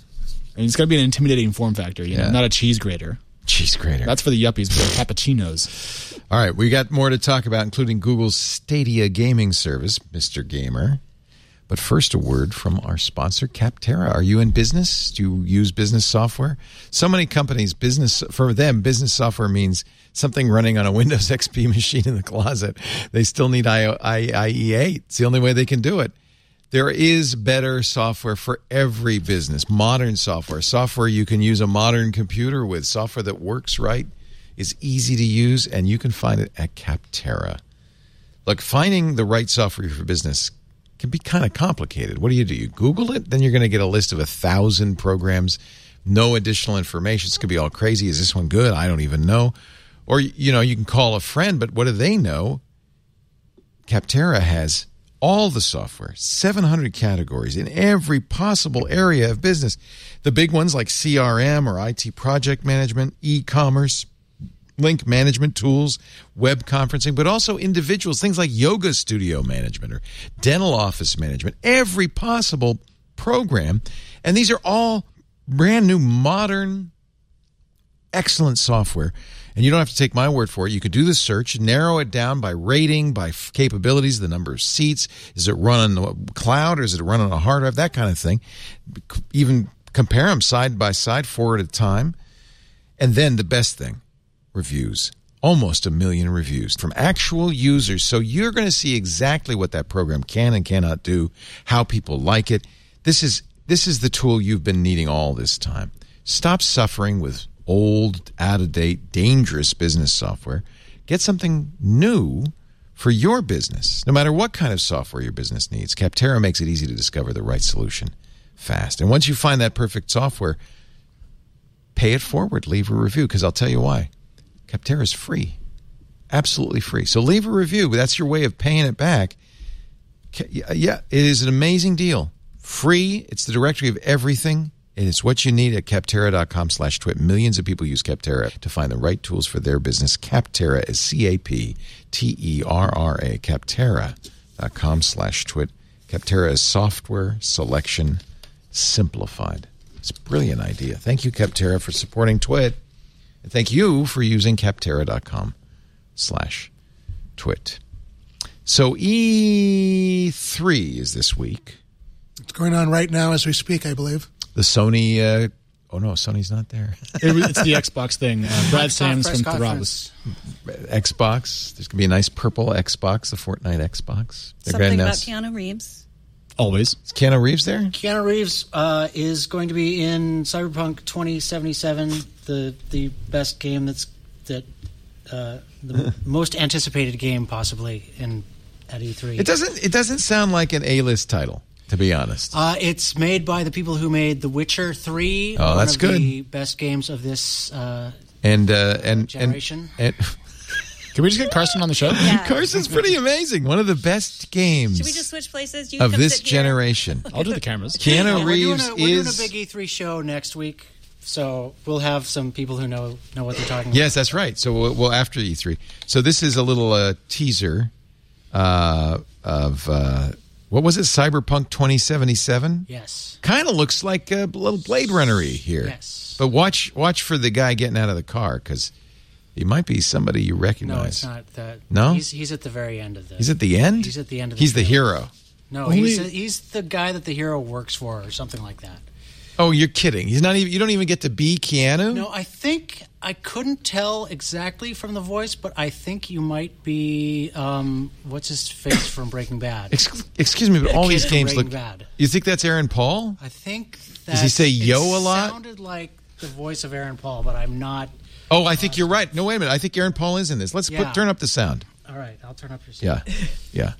I mean, it's got to be an intimidating form factor, you know, Yeah. not a cheese grater. cheese grater. That's for the yuppies, but cappuccinos. All right, we got more to talk about, including Google's Stadia gaming service, Mr. Gamer. But first, a word from our sponsor, Capterra. Are you in business? Do you use business software? So many companies, business for them, business software means something running on a Windows XP machine in the closet. They still need I- I- IE8. It's the only way they can do it. There is better software for every business, modern software, software you can use a modern computer with, software that works right, is easy to use, and you can find it at Capterra. Look, finding the right software for business can be kind of complicated. What do you do? You Google it, then you're going to get a list of a thousand programs, no additional information. It's going to be all crazy. Is this one good? I don't even know. Or, you know, you can call a friend, but what do they know? Capterra has all the software, 700 categories in every possible area of business. The big ones like CRM or IT project management, e commerce, link management tools, web conferencing, but also individuals, things like yoga studio management or dental office management, every possible program. And these are all brand new, modern, excellent software. And you don't have to take my word for it. You could do the search, narrow it down by rating, by capabilities, the number of seats. Is it run on the cloud or is it run on a hard drive? That kind of thing. Even compare them side by side, four at a time. And then the best thing reviews. Almost a million reviews from actual users. So you're going to see exactly what that program can and cannot do, how people like it. This is this is the tool you've been needing all this time. Stop suffering with old, out of date, dangerous business software. Get something new for your business, no matter what kind of software your business needs. Capterra makes it easy to discover the right solution fast. And once you find that perfect software, pay it forward, leave a review, because I'll tell you why. Capterra is free, absolutely free. So leave a review. That's your way of paying it back. Yeah, it is an amazing deal. Free. It's the directory of everything. And it's what you need at capterra.com slash twit. Millions of people use Capterra to find the right tools for their business. Capterra is C-A-P-T-E-R-R-A. Capterra.com slash twit. Capterra is software selection simplified. It's a brilliant idea. Thank you, Capterra, for supporting Twit. And thank you for using capterra.com slash twit. So E3 is this week. It's going on right now as we speak, I believe. The Sony, uh, oh no, Sony's not there. It, it's the Xbox thing. Uh, Brad Microsoft Sams from Thurrott was. Xbox. There's going to be a nice purple Xbox, the Fortnite Xbox. They're Something about Keanu Reeves. Always. Is Keanu Reeves there? Keanu Reeves uh, is going to be in Cyberpunk 2077, the the best game that's that uh, the most anticipated game possibly in at E3. It doesn't. It doesn't sound like an A-list title, to be honest. Uh, it's made by the people who made The Witcher 3. Oh, one that's of good. The best games of this. Uh, and uh, and Generation? And, Can we just get Carsten on the show? Yeah. Carsten's pretty amazing. One of the best games Should we just switch places? You of come this sit here. generation. I'll do the cameras. Keanu we're doing Reeves a, we're doing a big E3 show next week, so we'll have some people who know know what they're talking about. Yes, that's right. So we'll, we'll after E3. So this is a little uh, teaser uh, of uh, what was it? Cyberpunk 2077. Yes. Kind of looks like a little Blade Runner-y here. Yes. But watch watch for the guy getting out of the car because he might be somebody you recognize. No, it's not that. No? He's, he's at the very end of this. He's at the end. He's at the end of the He's the hero. No, Only- he's, he's the guy that the hero works for or something like that. Oh, you're kidding. He's not even. You don't even get to be Keanu. No, I think I couldn't tell exactly from the voice, but I think you might be um, what's his face from Breaking Bad. Ex- excuse me, but all these games look. Bad. You think that's Aaron Paul? I think that Does he say it yo a lot? Sounded like the voice of Aaron Paul, but I'm not. Oh, I think you're right. No, wait a minute. I think Aaron Paul is in this. Let's Yeah. put turn up the sound. All right, I'll turn up your. Sound. Yeah, yeah.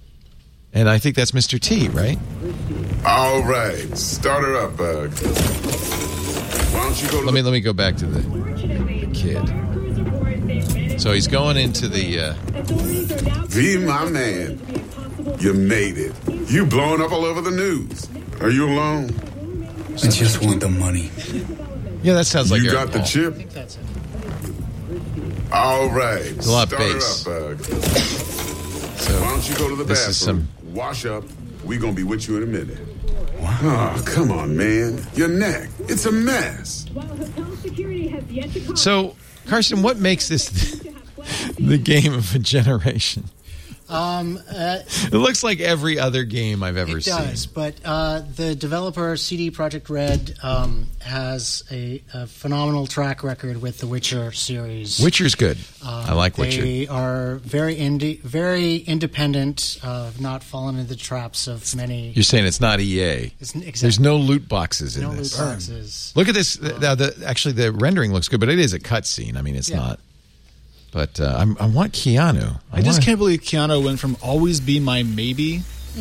And I think that's Mr. T, right? All right, start her up, Bug. Why don't you go to Let me let me go back to the kid. So he's going into the. Uh, V, my man. You made it. You blowing up all over the news. Are you alone? I just want the money. yeah, that sounds like you Aaron got the Paul. chip? All right. a lot of start bass. up, Bug. So Why don't you go to the This is bathroom, wash up. we going to be with you in a minute. Oh, come on, man. Your neck. It's a mess. so Carsten, what makes this the game of a generation? Um, uh, It looks like every other game I've ever it seen. It does, but uh, the developer CD Projekt Red um, has a, a phenomenal track record with the Witcher series. Witcher's good. I like Witcher. They are very indie, very independent, uh, not fallen into the traps of many. You're saying it's not EA. It's- exactly. There's no loot boxes in no this. loot boxes. Look at this. Now, the actually the rendering looks good, but it is a cutscene. I mean, it's Yeah. not. But uh, I'm, I want Keanu. I just wanna- can't believe Keanu went from always be my maybe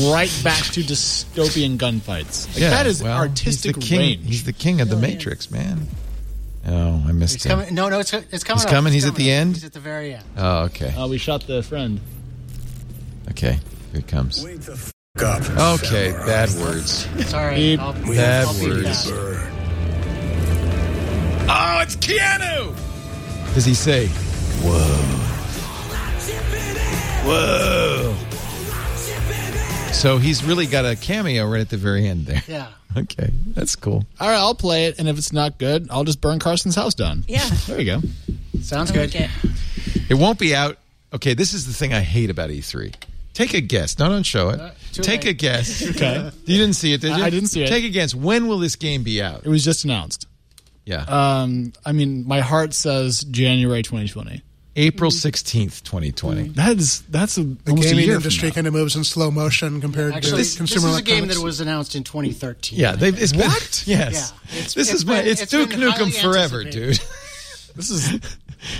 right back to dystopian gunfights. Like, Yeah, that is well, artistic he's the king, range. He's the king of the Matrix, man. Oh, I missed He's him. coming. No, no, it's it's coming. He's up. coming? It's He's at the up. end? He's at the very end. Oh, okay. Uh, we shot the friend. Okay, here it comes. Wake the f- up. Okay, bad words. Sorry, Beep. I'll, Bad I'll words. that. Oh, it's Keanu. Does he say? Whoa. Whoa. So he's really got a cameo right at the very end there. Yeah. Okay, that's cool. All right, I'll play it, and if it's not good, I'll just burn Carsten's house down. Yeah. There you go. Sounds I good. like it. It won't be out. Okay, this is the thing I hate about E3. Take a guess. No, don't show it. too Take late. a guess. Okay. You didn't see it, did you? I- I didn't see it. Take a guess. When will this game be out? It was just announced. Yeah. Um, I mean, my heart says January 2020. April 16th, 2020. That is that's a The almost a gaming year industry from kind of moves in slow motion compared Actually, to this, consumer this is a game that was announced in 2013. Yeah, they've, it's been, yes. Yeah, it's- this it's is my. It's, it's Duke Nukem forever, dude. This is.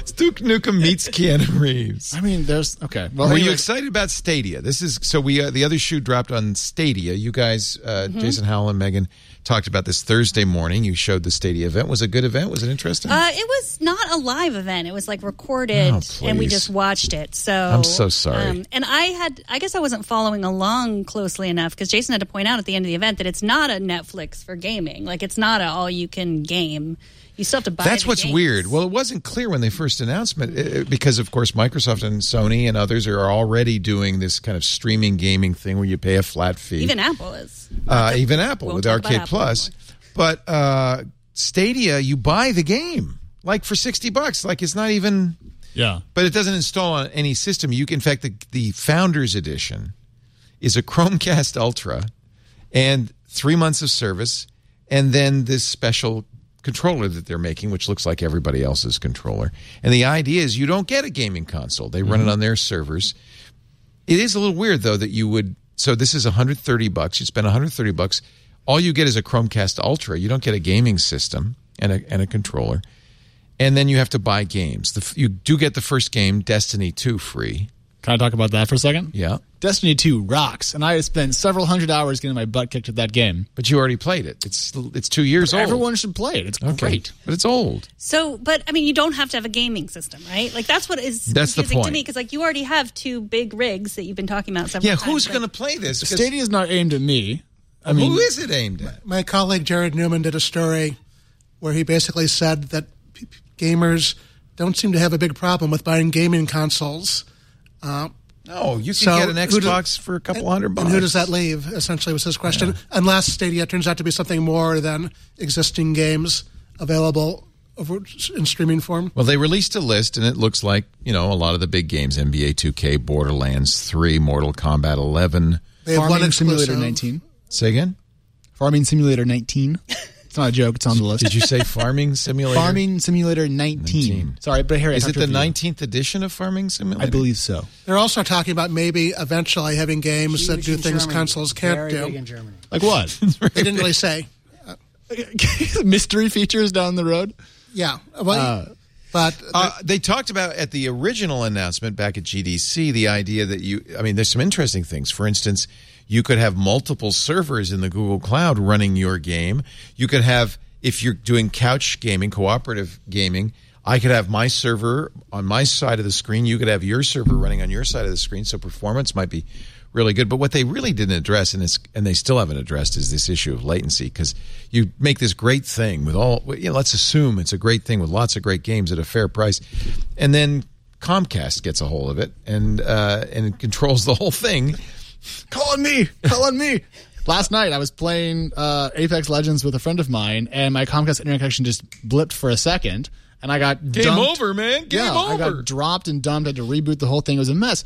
It's Duke Nukem meets Keanu Reeves. I mean, there's okay. Well, Were you excited about Stadia? This is so we uh, the other shoe dropped on Stadia. You guys, uh, Mm-hmm. Jason Howell and Megan, talked about this Thursday morning. You showed the Stadia event. Was it a good event? Was it interesting? Uh, it was not a live event. It was like recorded, Oh, and we just watched it. So I'm so sorry. Um, and I had, I guess, I wasn't following along closely enough because Jason had to point out at the end of the event that it's not a Netflix for gaming. Like it's not a all you can game. You still have to buy. That's what's games. weird. Well, it wasn't clear when they first announced it uh, because, of course, Microsoft and Sony and others are already doing this kind of streaming gaming thing where you pay a flat fee. even Apple is. uh, even Apple with talk Arcade Apple Plus. But uh, Stadia, you buy the game like for sixty bucks. Like it's not even. Yeah. But it doesn't install on any system. You can, in fact, the, the Founders Edition is a Chromecast Ultra and three months of service, and then this special controller that they're making, which looks like everybody else's controller. And the idea is you don't get a gaming console; they run it mm-hmm. on their servers. It is a little weird though that you would. So this is 130 bucks. You spend 130 bucks. All you get is a Chromecast Ultra. You don't get a gaming system and a and a controller. And then you have to buy games. The, you do get the first game, Destiny 2, free. Can I talk about that for a second? Yeah. Destiny 2 rocks, and I spent several hundred hours getting my butt kicked at that game. But you already played it. It's it's two years old. Everyone should play it. It's Okay. great. But it's old. So, but I mean, you don't have to have a gaming system, right? Like that's what is That's the confusing to me because like you already have two big rigs that you've been talking about several Yeah, times. who's like- going to play this? 'Cause Stadia is not aimed at me. I mean, who is it aimed at? My colleague Jared Newman did a story where he basically said that p- p- gamers don't seem to have a big problem with buying gaming consoles. Uh, No, you can So, get an who do- Xbox for a couple hundred bucks. and who does that leave? Essentially, was his question. Unless Stadia turns out to be something more than existing games available over, in streaming form. Well, they released a list, and it looks like you know a lot of the big games: NBA 2K, Borderlands 3, Mortal Kombat 11. They have one Farming Simulator 19. Say again? Farming Simulator 19. It's not a joke. It's on the list. Did you say Farming Simulator? Farming Simulator 19. 19. Sorry, but Harry, Is it the 19th edition of Farming Simulator? I believe so. They're also talking about maybe eventually having games that do things Germany. consoles can't Very do. big in Germany. Like what? They didn't really say. Mystery features down the road. Yeah, well, but Uh, they talked about at the original announcement back at GDC the idea that you, I mean, there's some interesting things. For instance, you could have multiple servers in the Google Cloud running your game. You could have, if you're doing couch gaming, cooperative gaming, I could have my server on my side of the screen. You could have your server running on your side of the screen. So performance might be really good. But what they really didn't address, and it's and they still haven't addressed, is this issue of latency. Because you make this great thing with all, you know, let's assume it's a great thing with lots of great games at a fair price, and then Comcast gets a hold of it and uh, and controls the whole thing. Call on me. Call on me. Last night I was playing uh, Apex Legends with a friend of mine, and my Comcast internet connection just blipped for a second, and I got Game dumped. over, man. Game yeah, I got dropped and dumped. Had to reboot the whole thing. It was a mess.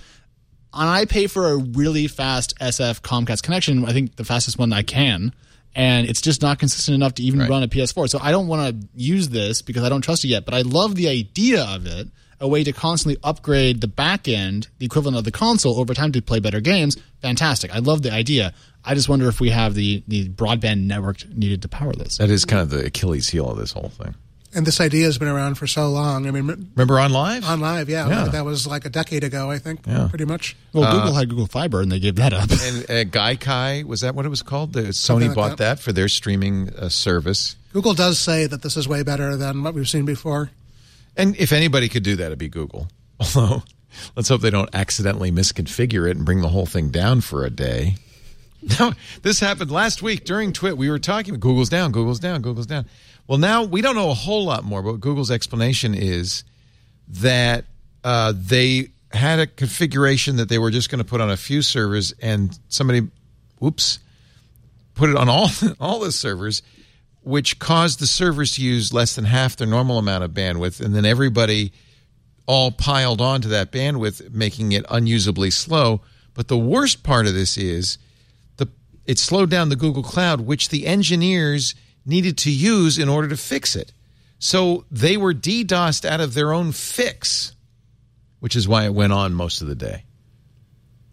And I pay for a really fast SF Comcast connection. I think the fastest one I can. And it's just not consistent enough to even Right. run a PS4. So I don't want to use this because I don't trust it yet. But I love the idea of it a way to constantly upgrade the back end, the equivalent of the console, over time to play better games. Fantastic. I love the idea. I just wonder if we have the, the broadband network needed to power this. That is kind of the Achilles heel of this whole thing. and this idea has been around for so long. I mean, Remember OnLive? on live, yeah, Yeah. that was like a decade ago, I think, Yeah. pretty much. Well, Uh, Google had Google Fiber and they gave that up. and uh, Gaikai was that what it was called? The, Sony like bought that. that. for their streaming uh, service. Google does say that this is way better than what we've seen before. And if anybody could do that, it'd be Google. Although, let's hope they don't accidentally misconfigure it and bring the whole thing down for a day. Now, this happened last week during Twit. We were talking. Google's down. Google's down. Google's down. Well, now we don't know a whole lot more, but Google's explanation is that uh, they had a configuration that they were just going to put on a few servers, and somebody, whoops, put it on all all the servers, which caused the servers to use less than half their normal amount of bandwidth, and then everybody all piled onto that bandwidth, making it unusably slow. But the worst part of this is the it slowed down the Google Cloud, which the engineers needed to use in order to fix it. So they were DDoSed out of their own fix, which is why it went on most of the day.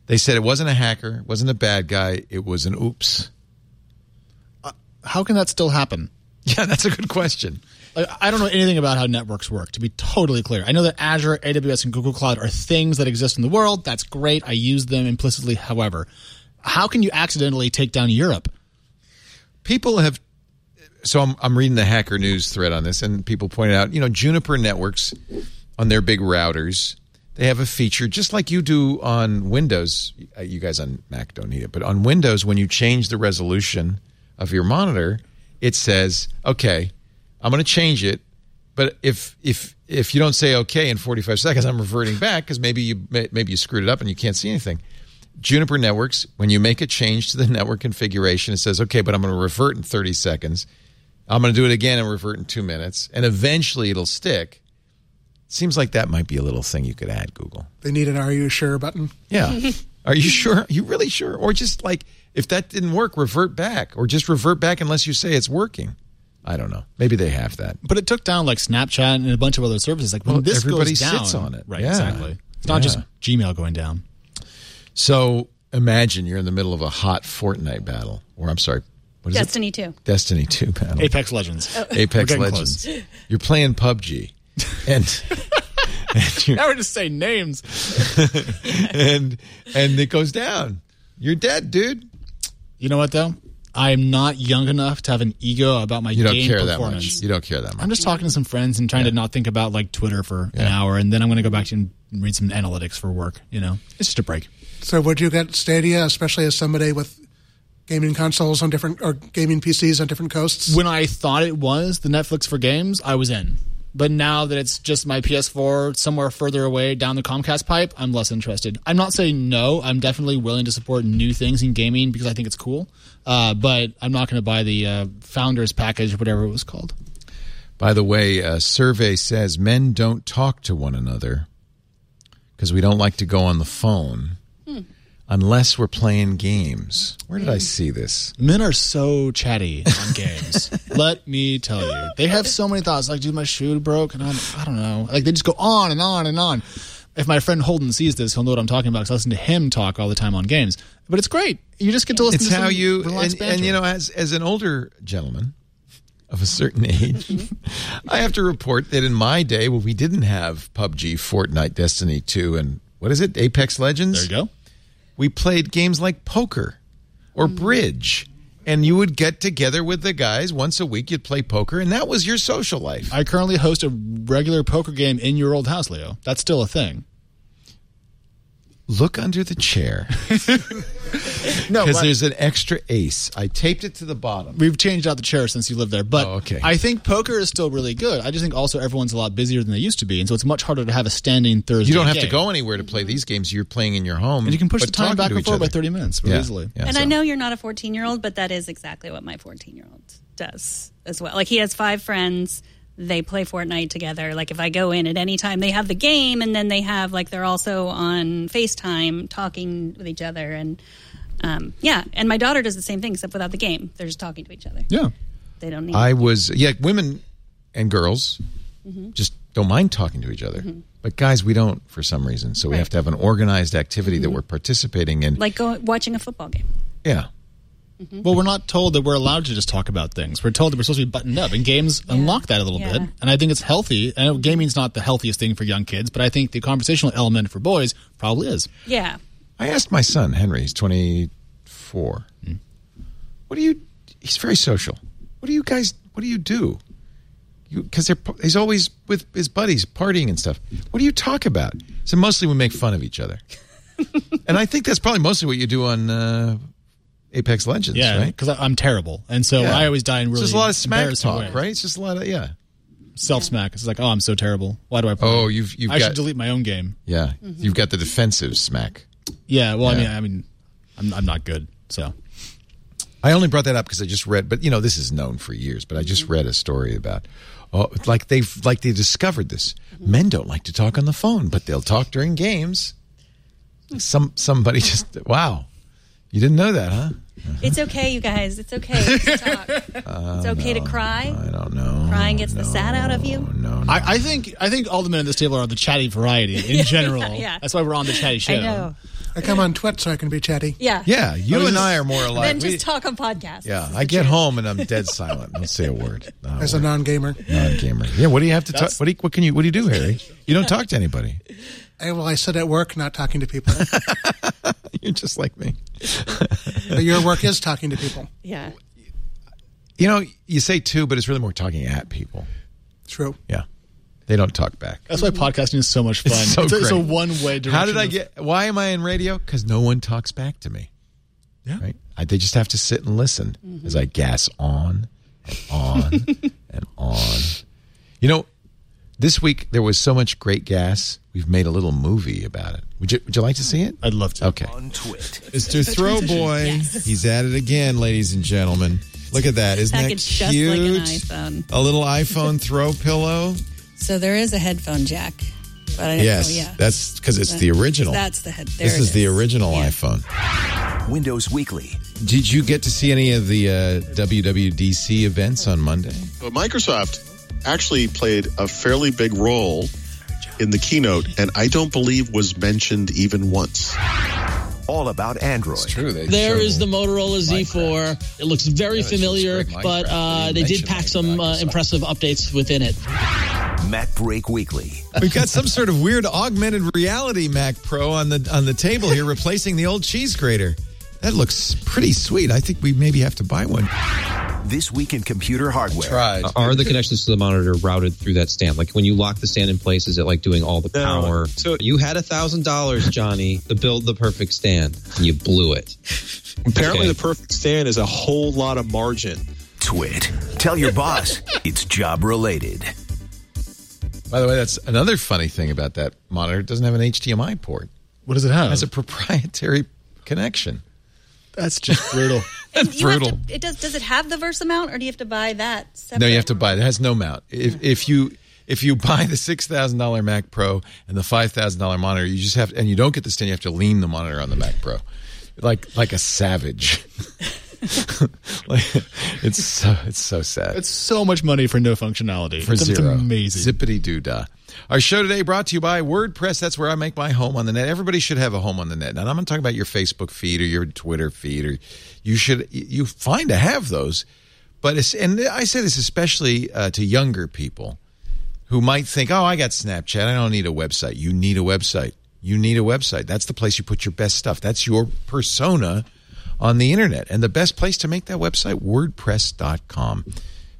They said it wasn't a hacker, it wasn't a bad guy, it was an oops. How can that still happen? Yeah, that's a good question. Like, I don't know anything about how networks work, to be totally clear. I know that Azure, AWS, and Google Cloud are things that exist in the world. That's great. I use them implicitly. However, how can you accidentally take down Europe? People have. So I'm, I'm reading the Hacker News thread on this, and people pointed out, you know, Juniper Networks on their big routers, they have a feature just like you do on Windows. Uh, You guys on Mac don't need it, but on Windows, when you change the resolution of your monitor, it says, "Okay, I'm going to change it." But if if if you don't say okay in 45 seconds, I'm reverting back because maybe you maybe you screwed it up and you can't see anything. Juniper Networks, when you make a change to the network configuration, it says, okay, but I'm going to revert in 30 seconds. I'm going to do it again and revert in two minutes, and eventually it'll stick. Seems like that might be a little thing you could add, Google. They need an "Are you sure?" button. Yeah. Are you sure? Are you really sure? Or just like if that didn't work, revert back, or just revert back unless you say it's working. I don't know. Maybe they have that. But it took down like Snapchat and a bunch of other services. Like when Well, this everybody goes down, sits on it. Right, Yeah. exactly. It's not Yeah. just Gmail going down. So imagine you're in the middle of a hot Fortnite battle, or I'm sorry, what is Destiny Oh. 2. Destiny Two battle. Apex Legends. Oh. Apex We're getting Legends. You're playing PUBG, and and, you're, Now we're just saying names. and and it goes down. You're dead, dude. You know what though? I am not young enough to have an ego about my You don't game care that performance. much. You don't care that much. I'm just talking to some friends and trying to not think about like Twitter for an hour, and then I'm going to go back and read some analytics for work. You know, it's just a break. So, would you get Stadia, especially as somebody with gaming consoles on different or gaming PCs on different coasts? When I thought it was the Netflix for games, I was in. But now that it's just my PS4 somewhere further away down the Comcast pipe, I'm less interested. I'm not saying no. I'm definitely willing to support new things in gaming because I think it's cool. Uh, but I'm not going to buy the uh, founders package or whatever it was called. By the way, a survey says men don't talk to one another because we don't like to go on the phone unless we're playing games. Where did I see this? Men are so chatty on games. Let me tell you, they have so many thoughts. Like, dude, my shoe broke, and I'm, I don't know. Like, they just go on and on and on. If my friend Holden sees this, he'll know what I'm talking about because I listen to him talk all the time on games. But it's great. You just get to listen It's to how you and, and you know as as an older gentleman of a certain age, I have to report that in my day, when we didn't have PUBG, Fortnite, Destiny Two, and what is it, Apex Legends? There you go. We played games like poker or mm-hmm. bridge. And you would get together with the guys once a week. You'd play poker, and that was your social life. I currently host a regular poker game in your old house, Leo. That's still a thing. Look under the chair No, because there's an extra ace. I taped it to the bottom. We've changed out the chair since you lived there, but Oh, okay. I think poker is still really good. I just think also everyone's a lot busier than they used to be, and so it's much harder to have a standing Thursday. You don't have to go anywhere to play these games. You're playing in your home, and you can push but the time talking back to and forth by thirty minutes Yeah. easily. Yeah, and so- I know you're not a 14 year old, but that is exactly what my 14 year old does as well. Like he has five friends. They play Fortnite together. Like if I go in at any time, they have the game, and then they have like they're also on FaceTime talking with each other, and um, yeah. And my daughter does the same thing, except without the game. They're just talking to each other. Yeah. They don't need. I was yeah, women and girls Mm-hmm. just don't mind talking to each other. But guys, we don't for some reason. So we have to have an organized activity that we're participating in. Mm-hmm. like go, watching a football game. yeah. Well, we're not told that we're allowed to just talk about things. We're told that we're supposed to be buttoned up, and games unlock that a little Yeah. bit. And I think it's healthy. I know gaming's not the healthiest thing for young kids, but I think the conversational element for boys probably is. Yeah. I asked my son, Henry, he's 24. What do you he's very social. What do you guys what do you do? You cuz they're he's always with his buddies partying and stuff. What do you talk about? So mostly we make fun of each other. and I think that's probably mostly what you do on uh, Apex Legends, Yeah, right? because I'm terrible, and so Yeah. I always die in It's really just a lot of smack embarrassing talk, ways. right? It's just a lot of yeah. Self smack. It's like, oh, I'm so terrible. Why do I? Play? Oh, you've you've I got should delete my own game. yeah, mm-hmm. you've got the defensive smack. Yeah. Well, Yeah. I mean, I mean, I'm, I'm not good. So I only brought that up because I just read, but you know, this is known for years. But I just mm-hmm. read a story about, oh, like they've like they discovered this. Mm-hmm. Men don't like to talk on the phone, but they'll talk during games. Hmm. Some somebody just wow, you didn't know that, huh? It's okay, you guys. It's okay to talk. Uh, it's okay to cry. I don't know. Crying gets the sad out of you. No, no. I, I think I think all the men at this table are the chatty variety in general. yeah. That's why we're on the chatty show. I know. I come on Twit so I can be chatty. Yeah. yeah, you and I are more alike. Then just We- talk on podcasts. yeah, I get truth. home and I'm dead silent. I don't say a word. Not As a word. non gamer. non-gamer. Yeah, what do you have to talk? What do you, what can you what do you do, Harry? You don't talk to anybody. I, well, I sit at work not talking to people. You're just like me. but your work is talking to people. Yeah. You know, you say two, but it's really more talking at people. True. Yeah. They don't talk back. That's why podcasting is so much fun. It's so a, it's a one way direction. How did I of- get why am I in radio? Because no one talks back to me. Yeah. Right? I, they just have to sit and listen mm-hmm. as I gas on and on and on. You know, this week there was so much great gas. We've made a little movie about it. Would you would you like to see it? I'd love to. Okay. On Twit. Mr. Throwboy. He's at it again, ladies and gentlemen. Look at that. Isn't that Packaged just cute? like an iPhone. A little iPhone throw pillow. So there is a headphone jack. But I didn't Yes, know, yeah. that's because it's the original. That's the head. There this is, the original iPhone. Windows Weekly. Did you get to see any of the uh, WWDC events on Monday? But Microsoft actually played a fairly big role in the keynote, and I don't believe was mentioned even once. All about Android. It's true. They There is the Motorola Z4. It looks very familiar, but uh, they did pack some uh, impressive updates within it. Mac Break Weekly. We've got some sort of weird augmented reality Mac Pro on the on the table here, replacing the old cheese grater. That looks pretty sweet. I think we maybe have to buy one. This week in computer hardware. Tried. Are the connections to the monitor routed through that stand? Like when you lock the stand in place, is it like doing all the No. power? So- you had a thousand dollars, Jony, to build the perfect stand, and you blew it. Apparently, Okay. the perfect stand is a whole lot of margin. Twit. Tell your boss it's job related. By the way, that's another funny thing about that monitor. It doesn't have an HDMI port. What does it have? It has a proprietary connection. That's just brutal. And you have brutal. to, it does. Does it have the VESA mount, or do you have to buy that? Separate? No, you have to buy it. It has no mount. If if you if you buy the six thousand dollar Mac Pro and the five thousand dollar monitor, you just have to, and you don't get the stand. You have to lean the monitor on the Mac Pro, like like a savage. like, it's so it's so sad. It's so much money for no functionality. for it's, it's zero. amazing. Zippity doo dah. Our show today brought to you by WordPress. That's where I make my home on the net. Everybody should have a home on the net. Now, I'm not talking about your Facebook feed or your Twitter feed, or you should you fine to have those, but and I say this especially uh, to younger people who might think, "Oh, I got Snapchat. I don't need a website." You need a website. You need a website. That's the place you put your best stuff. That's your persona on the internet. And the best place to make that website, wordpress.com.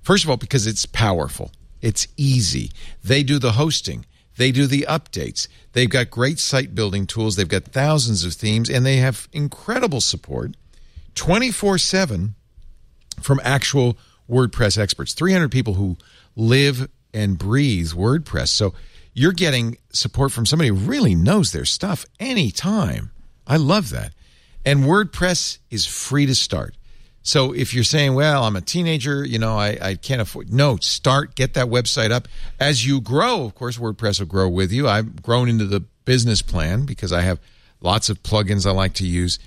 First of all, because it's powerful, it's easy. They do the hosting, they do the updates. They've got great site building tools, they've got thousands of themes, and they have incredible support 24 7 from actual WordPress experts. 300 people who live and breathe WordPress. So you're getting support from somebody who really knows their stuff anytime. I love that. And WordPress is free to start. So if you're saying, well, I'm a teenager, you know, I, I can't afford, no, start, get that website up. As you grow, of course, WordPress will grow with you. I've grown into the business plan because I have lots of plugins I like to use,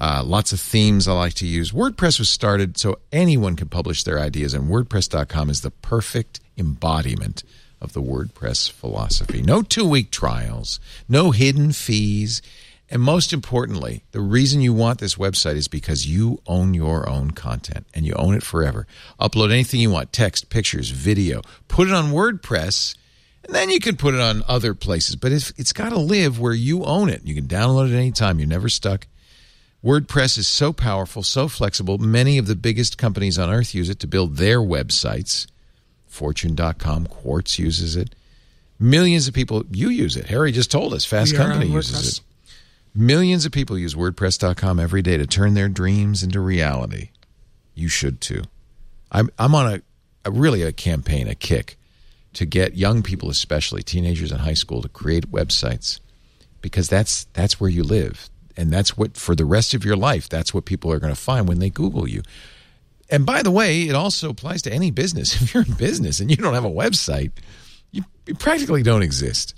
uh, lots of themes I like to use. WordPress was started so anyone can publish their ideas, and WordPress.com is the perfect embodiment of the WordPress philosophy. No two week trials, no hidden fees. And most importantly, the reason you want this website is because you own your own content and you own it forever. Upload anything you want text, pictures, video, put it on WordPress, and then you can put it on other places. But it's, it's got to live where you own it. You can download it anytime, you're never stuck. WordPress is so powerful, so flexible. Many of the biggest companies on earth use it to build their websites. Fortune.com, Quartz uses it. Millions of people, you use it. Harry just told us, Fast Company uses it. Millions of people use WordPress.com every day to turn their dreams into reality. You should too. I'm, I'm on a, a really a campaign, a kick to get young people, especially teenagers in high school, to create websites because that's that's where you live, and that's what for the rest of your life. That's what people are going to find when they Google you. And by the way, it also applies to any business. If you're in business and you don't have a website, you, you practically don't exist.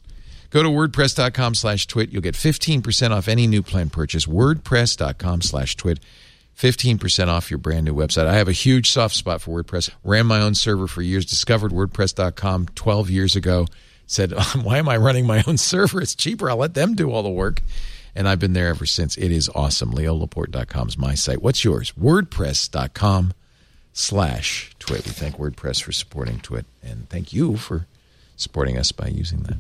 Go to wordpress.com slash twit. You'll get 15% off any new plan purchase. Wordpress.com slash twit. 15% off your brand new website. I have a huge soft spot for WordPress. Ran my own server for years. Discovered WordPress.com 12 years ago. Said, why am I running my own server? It's cheaper. I'll let them do all the work. And I've been there ever since. It is awesome. LeoLaporte.com is my site. What's yours? WordPress.com slash twit. We thank WordPress for supporting twit. And thank you for supporting us by using that.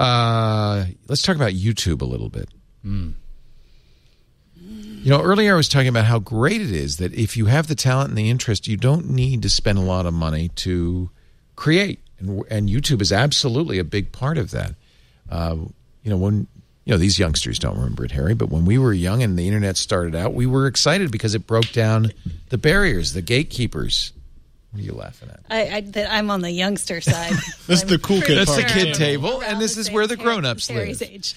Uh, let's talk about YouTube a little bit. You know, earlier I was talking about how great it is that if you have the talent and the interest, you don't need to spend a lot of money to create. And, and YouTube is absolutely a big part of that. Uh, you know, when you know these youngsters don't remember it, Harry, but when we were young and the internet started out, we were excited because it broke down the barriers, the gatekeepers. What are you laughing at? I, I, that I'm on the youngster side. This is the cool kid That's the kid table, and this is where the grown-ups live. age.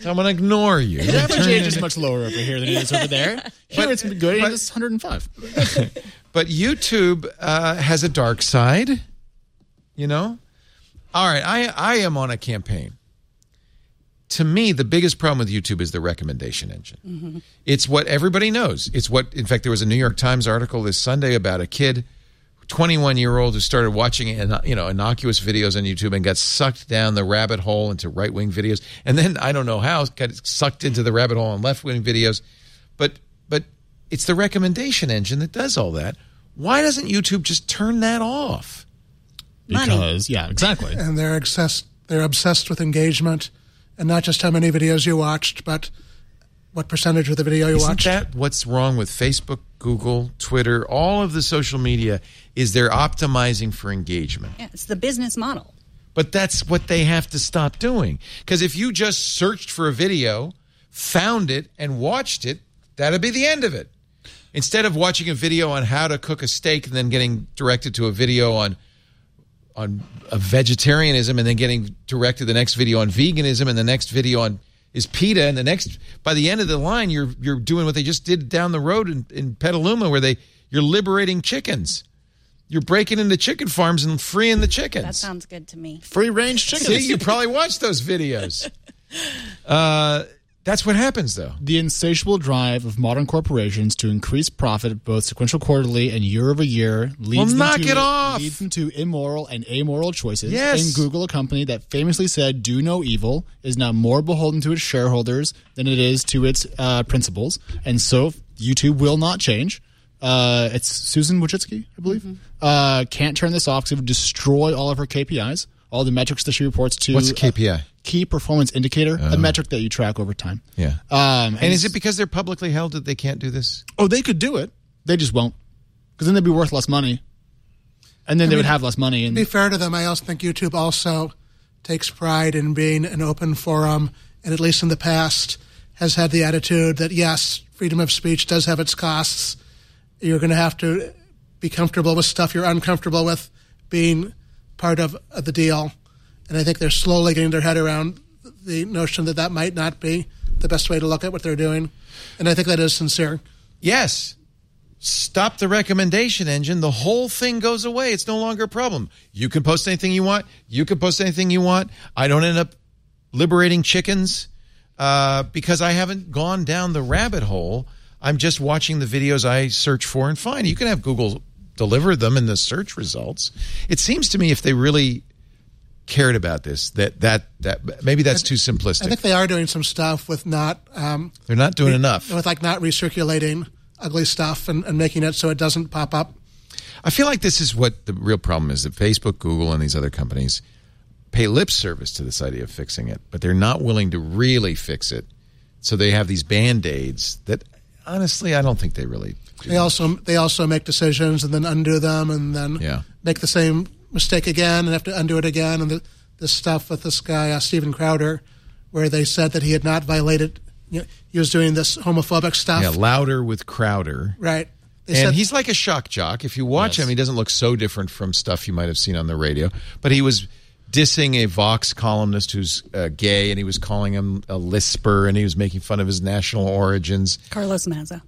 So I'm going to ignore you. The average age is much lower over here than it is over there. Here it's good. but- it's 105. But YouTube uh, has a dark side, you know? All right, I, I am on a campaign. To me, the biggest problem with YouTube is the recommendation engine. It's what everybody knows. It's what, in fact, there was a New York Times article this Sunday about a kid, 21 year old, who started watching you know innocuous videos on YouTube and got sucked down the rabbit hole into right wing videos, and then I don't know how got sucked into the rabbit hole on left wing videos, but but it's the recommendation engine that does all that. Why doesn't YouTube just turn that off? Because yeah, exactly. and they're obsessed. They're obsessed with engagement, and not just how many videos you watched, but what percentage of the video you Isn't watched. that what's wrong with Facebook, Google, Twitter, all of the social media? Is they're optimizing for engagement. Yeah, it's the business model. But that's what they have to stop doing. Because if you just searched for a video, found it, and watched it, that'd be the end of it. Instead of watching a video on how to cook a steak and then getting directed to a video on on a vegetarianism and then getting directed to the next video on veganism and the next video on is PETA and the next by the end of the line you're you're doing what they just did down the road in, in Petaluma where they you're liberating chickens. You're breaking into chicken farms and freeing the chickens. That sounds good to me. Free range chickens. See, you probably watched those videos. Uh, that's what happens, though. The insatiable drive of modern corporations to increase profit, both sequential quarterly and year over year, leads Well, them knock to, it off. leads them to immoral and amoral choices. Yes. And Google, a company that famously said "do no evil," is now more beholden to its shareholders than it is to its uh, principles, and so YouTube will not change. Uh, it's Susan Wojcicki, I believe. Uh, can't turn this off because it would destroy all of her KPIs, all the metrics that she reports to. What's a KPI? Key performance indicator, Oh. a metric that you track over time. Yeah. Um, And is it because they're publicly held that they can't do this? Oh, they could do it. They just won't, because then they'd be worth less money, and then I they would have less money. To And be fair to them, I also think YouTube also takes pride in being an open forum, and at least in the past has had the attitude that yes, freedom of speech does have its costs. You're going to have to be comfortable with stuff you're uncomfortable with being part of, of the deal. And I think they're slowly getting their head around the notion that that might not be the best way to look at what they're doing. And I think that is sincere. Yes. Stop the recommendation engine. The whole thing goes away. It's no longer a problem. You can post anything you want. You can post anything you want. I don't end up liberating chickens uh, because I haven't gone down the rabbit hole. I'm just watching the videos I search for and find. You can have Google deliver them in the search results. It seems to me if they really cared about this, that that that maybe that's too simplistic. I think they are doing some stuff with not. Um, They're not doing enough. With like not recirculating ugly stuff and, and making it so it doesn't pop up. I feel like this is what the real problem is that Facebook, Google, and these other companies pay lip service to this idea of fixing it, but they're not willing to really fix it. So they have these band aids that honestly, I don't think they really do. They also they also make decisions and then undo them and then Yeah. make the same mistake again and have to undo it again. And the, this stuff with this guy uh, Steven Crowder, where they said that he had not violated. You know, he was doing this homophobic stuff. Yeah, louder with Crowder. Right. They and said- he's like a shock jock. If you watch him, he doesn't look so different from stuff you might have seen on the radio. But he was dissing a Vox columnist who's uh, gay, and he was calling him a lisper, and he was making fun of his national origins. Carlos Maza.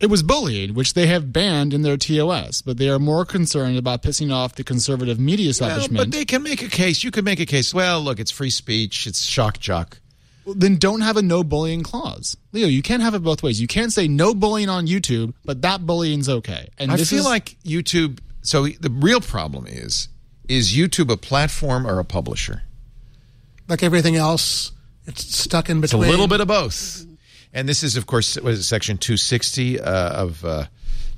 It was bullying, which they have banned in their TOS, but they are more concerned about pissing off the conservative media Well, establishment. but they can make a case. You could make a case. Well, look, it's free speech. It's shock jock. then don't have a no bullying clause. Leo, you can't have it both ways. You can't say no bullying on YouTube, but that bullying's okay. And I this feel is- like YouTube. So the real problem is: is YouTube a platform or a publisher? like everything else, it's stuck in between. It's a little bit of both. And this is, of course, what is it, Section 260 uh, of uh,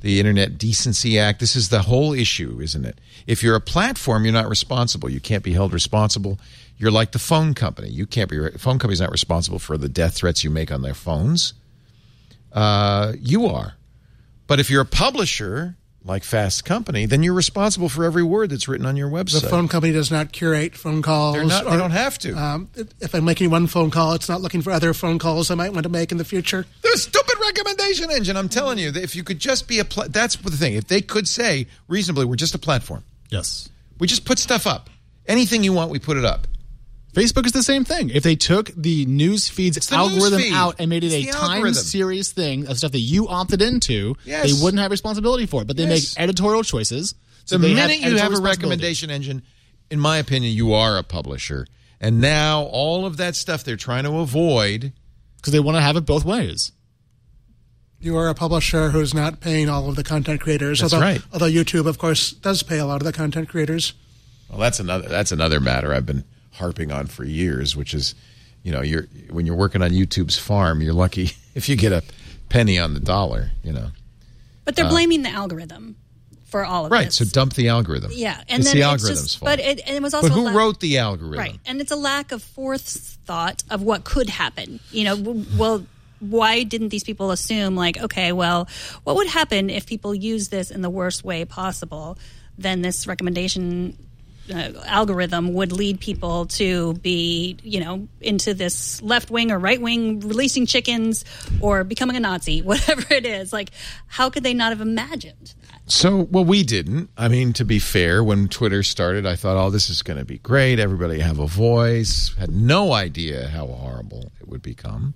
the Internet Decency Act. This is the whole issue, isn't it? If you're a platform, you're not responsible. You can't be held responsible. You're like the phone company. You can't be. Phone company's not responsible for the death threats you make on their phones. Uh, you are. But if you're a publisher, like Fast Company, then you're responsible for every word that's written on your website. The phone company does not curate phone calls. They're not- they don't have to. Um, if I'm making one phone call, it's not looking for other phone calls I might want to make in the future. The stupid recommendation engine. I'm telling you, if you could just be a, pla- that's the thing. If they could say reasonably, we're just a platform. Yes. We just put stuff up. Anything you want, we put it up. Facebook is the same thing. If they took the news feeds the algorithm news feed. out and made it It's a time algorithm. series thing of stuff that you opted into, Yes. they wouldn't have responsibility for it. But they Yes. make editorial choices. So the they minute you have a recommendation engine, in my opinion, you are a publisher. And now all of that stuff they're trying to avoid. because they want to have it both ways. You are a publisher who's not paying all of the content creators. That's although, right. Although YouTube, of course, does pay a lot of the content creators. Well, that's another that's another matter I've been harping on for years, which is, you know, you're when you're working on YouTube's farm, you're lucky if you get a penny on the dollar. You know, But they're Uh, blaming the algorithm for all of right? this. So dump the algorithm. yeah, and it's then the it's algorithm's just, fault. But it, and it was also but who lack- wrote the algorithm? Right, and it's a lack of forethought of what could happen. You know, well, why didn't these people assume like, okay, well, what would happen if people use this in the worst way possible? Then this recommendation uh, algorithm would lead people to be, you know, into this left wing or right wing, releasing chickens or becoming a Nazi, whatever it is. Like, how could they not have imagined? That? So, well, we didn't. I mean, to be fair, when Twitter started, I thought, oh, this is going to be great. Everybody have a voice. Had no idea how horrible it would become.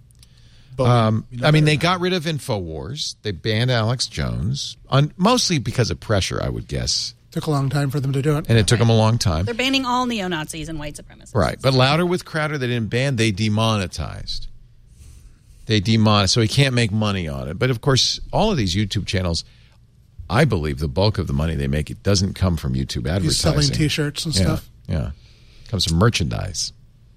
But Um, I mean, they got rid of Infowars. They banned Alex Jones, on, mostly because of pressure, I would guess. Took a long time for them to do it. And it took them a long time. They're banning all neo Nazis and white supremacists. Right. But Louder with Crowder, they didn't ban, they demonetized. They demonetized, so he can't make money on it. But of course, all of these YouTube channels, I believe the bulk of the money they make, it doesn't come from YouTube advertising. He's selling T-shirts and Yeah, stuff. Yeah. It comes from merchandise.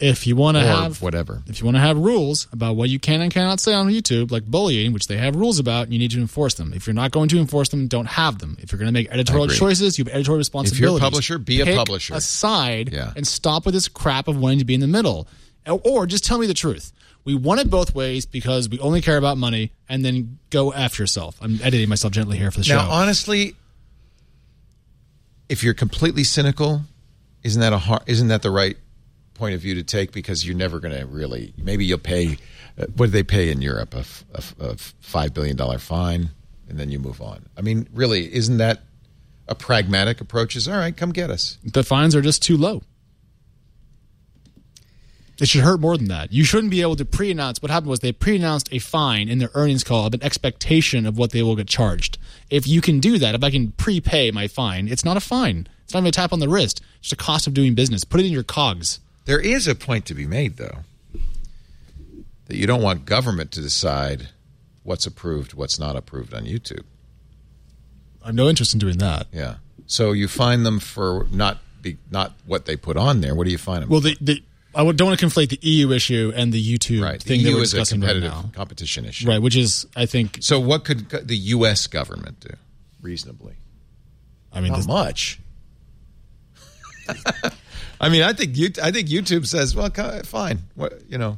If you want to have whatever. if you want to have rules about what you can and cannot say on YouTube, like bullying, which they have rules about, you need to enforce them. If you're not going to enforce them, don't have them. If you're going to make editorial choices, you have editorial responsibilities. If you're a publisher, be a publisher. A side Yeah. and stop with this crap of wanting to be in the middle, or, just tell me the truth. We want it both ways because we only care about money, and then go after yourself. I'm editing myself gently here for the Now, show. Now, honestly, if you're completely cynical, isn't that a har- isn't that the right point of view to take? Because you're never going to really. Maybe you'll pay. Uh, what do they pay in Europe? A, five billion dollar fine, and then you move on. I mean, really, isn't that a pragmatic approach? Is all right. Come get us. the fines are just too low. It should hurt more than that. You shouldn't be able to pre-announce. What happened was they pre-announced a fine in their earnings call of an expectation of what they will get charged. If you can do that, if I can prepay my fine, it's not a fine. It's not even a tap on the wrist. It's just a cost of doing business. Put it in your cogs. There is a point to be made, though, that you don't want government to decide what's approved, what's not approved on YouTube. I have no interest in doing that. Yeah. So you find them for not be not what they put on there. What do you fine them? Well, the, the I don't want to conflate the EU issue and the YouTube right. The thing that EU we're is a discussing right competitive now. competition issue. Right, which is I think So what could the U.S. government do reasonably? I mean Not this- much. I mean, I think you, I think YouTube says, well, fine, what, you know,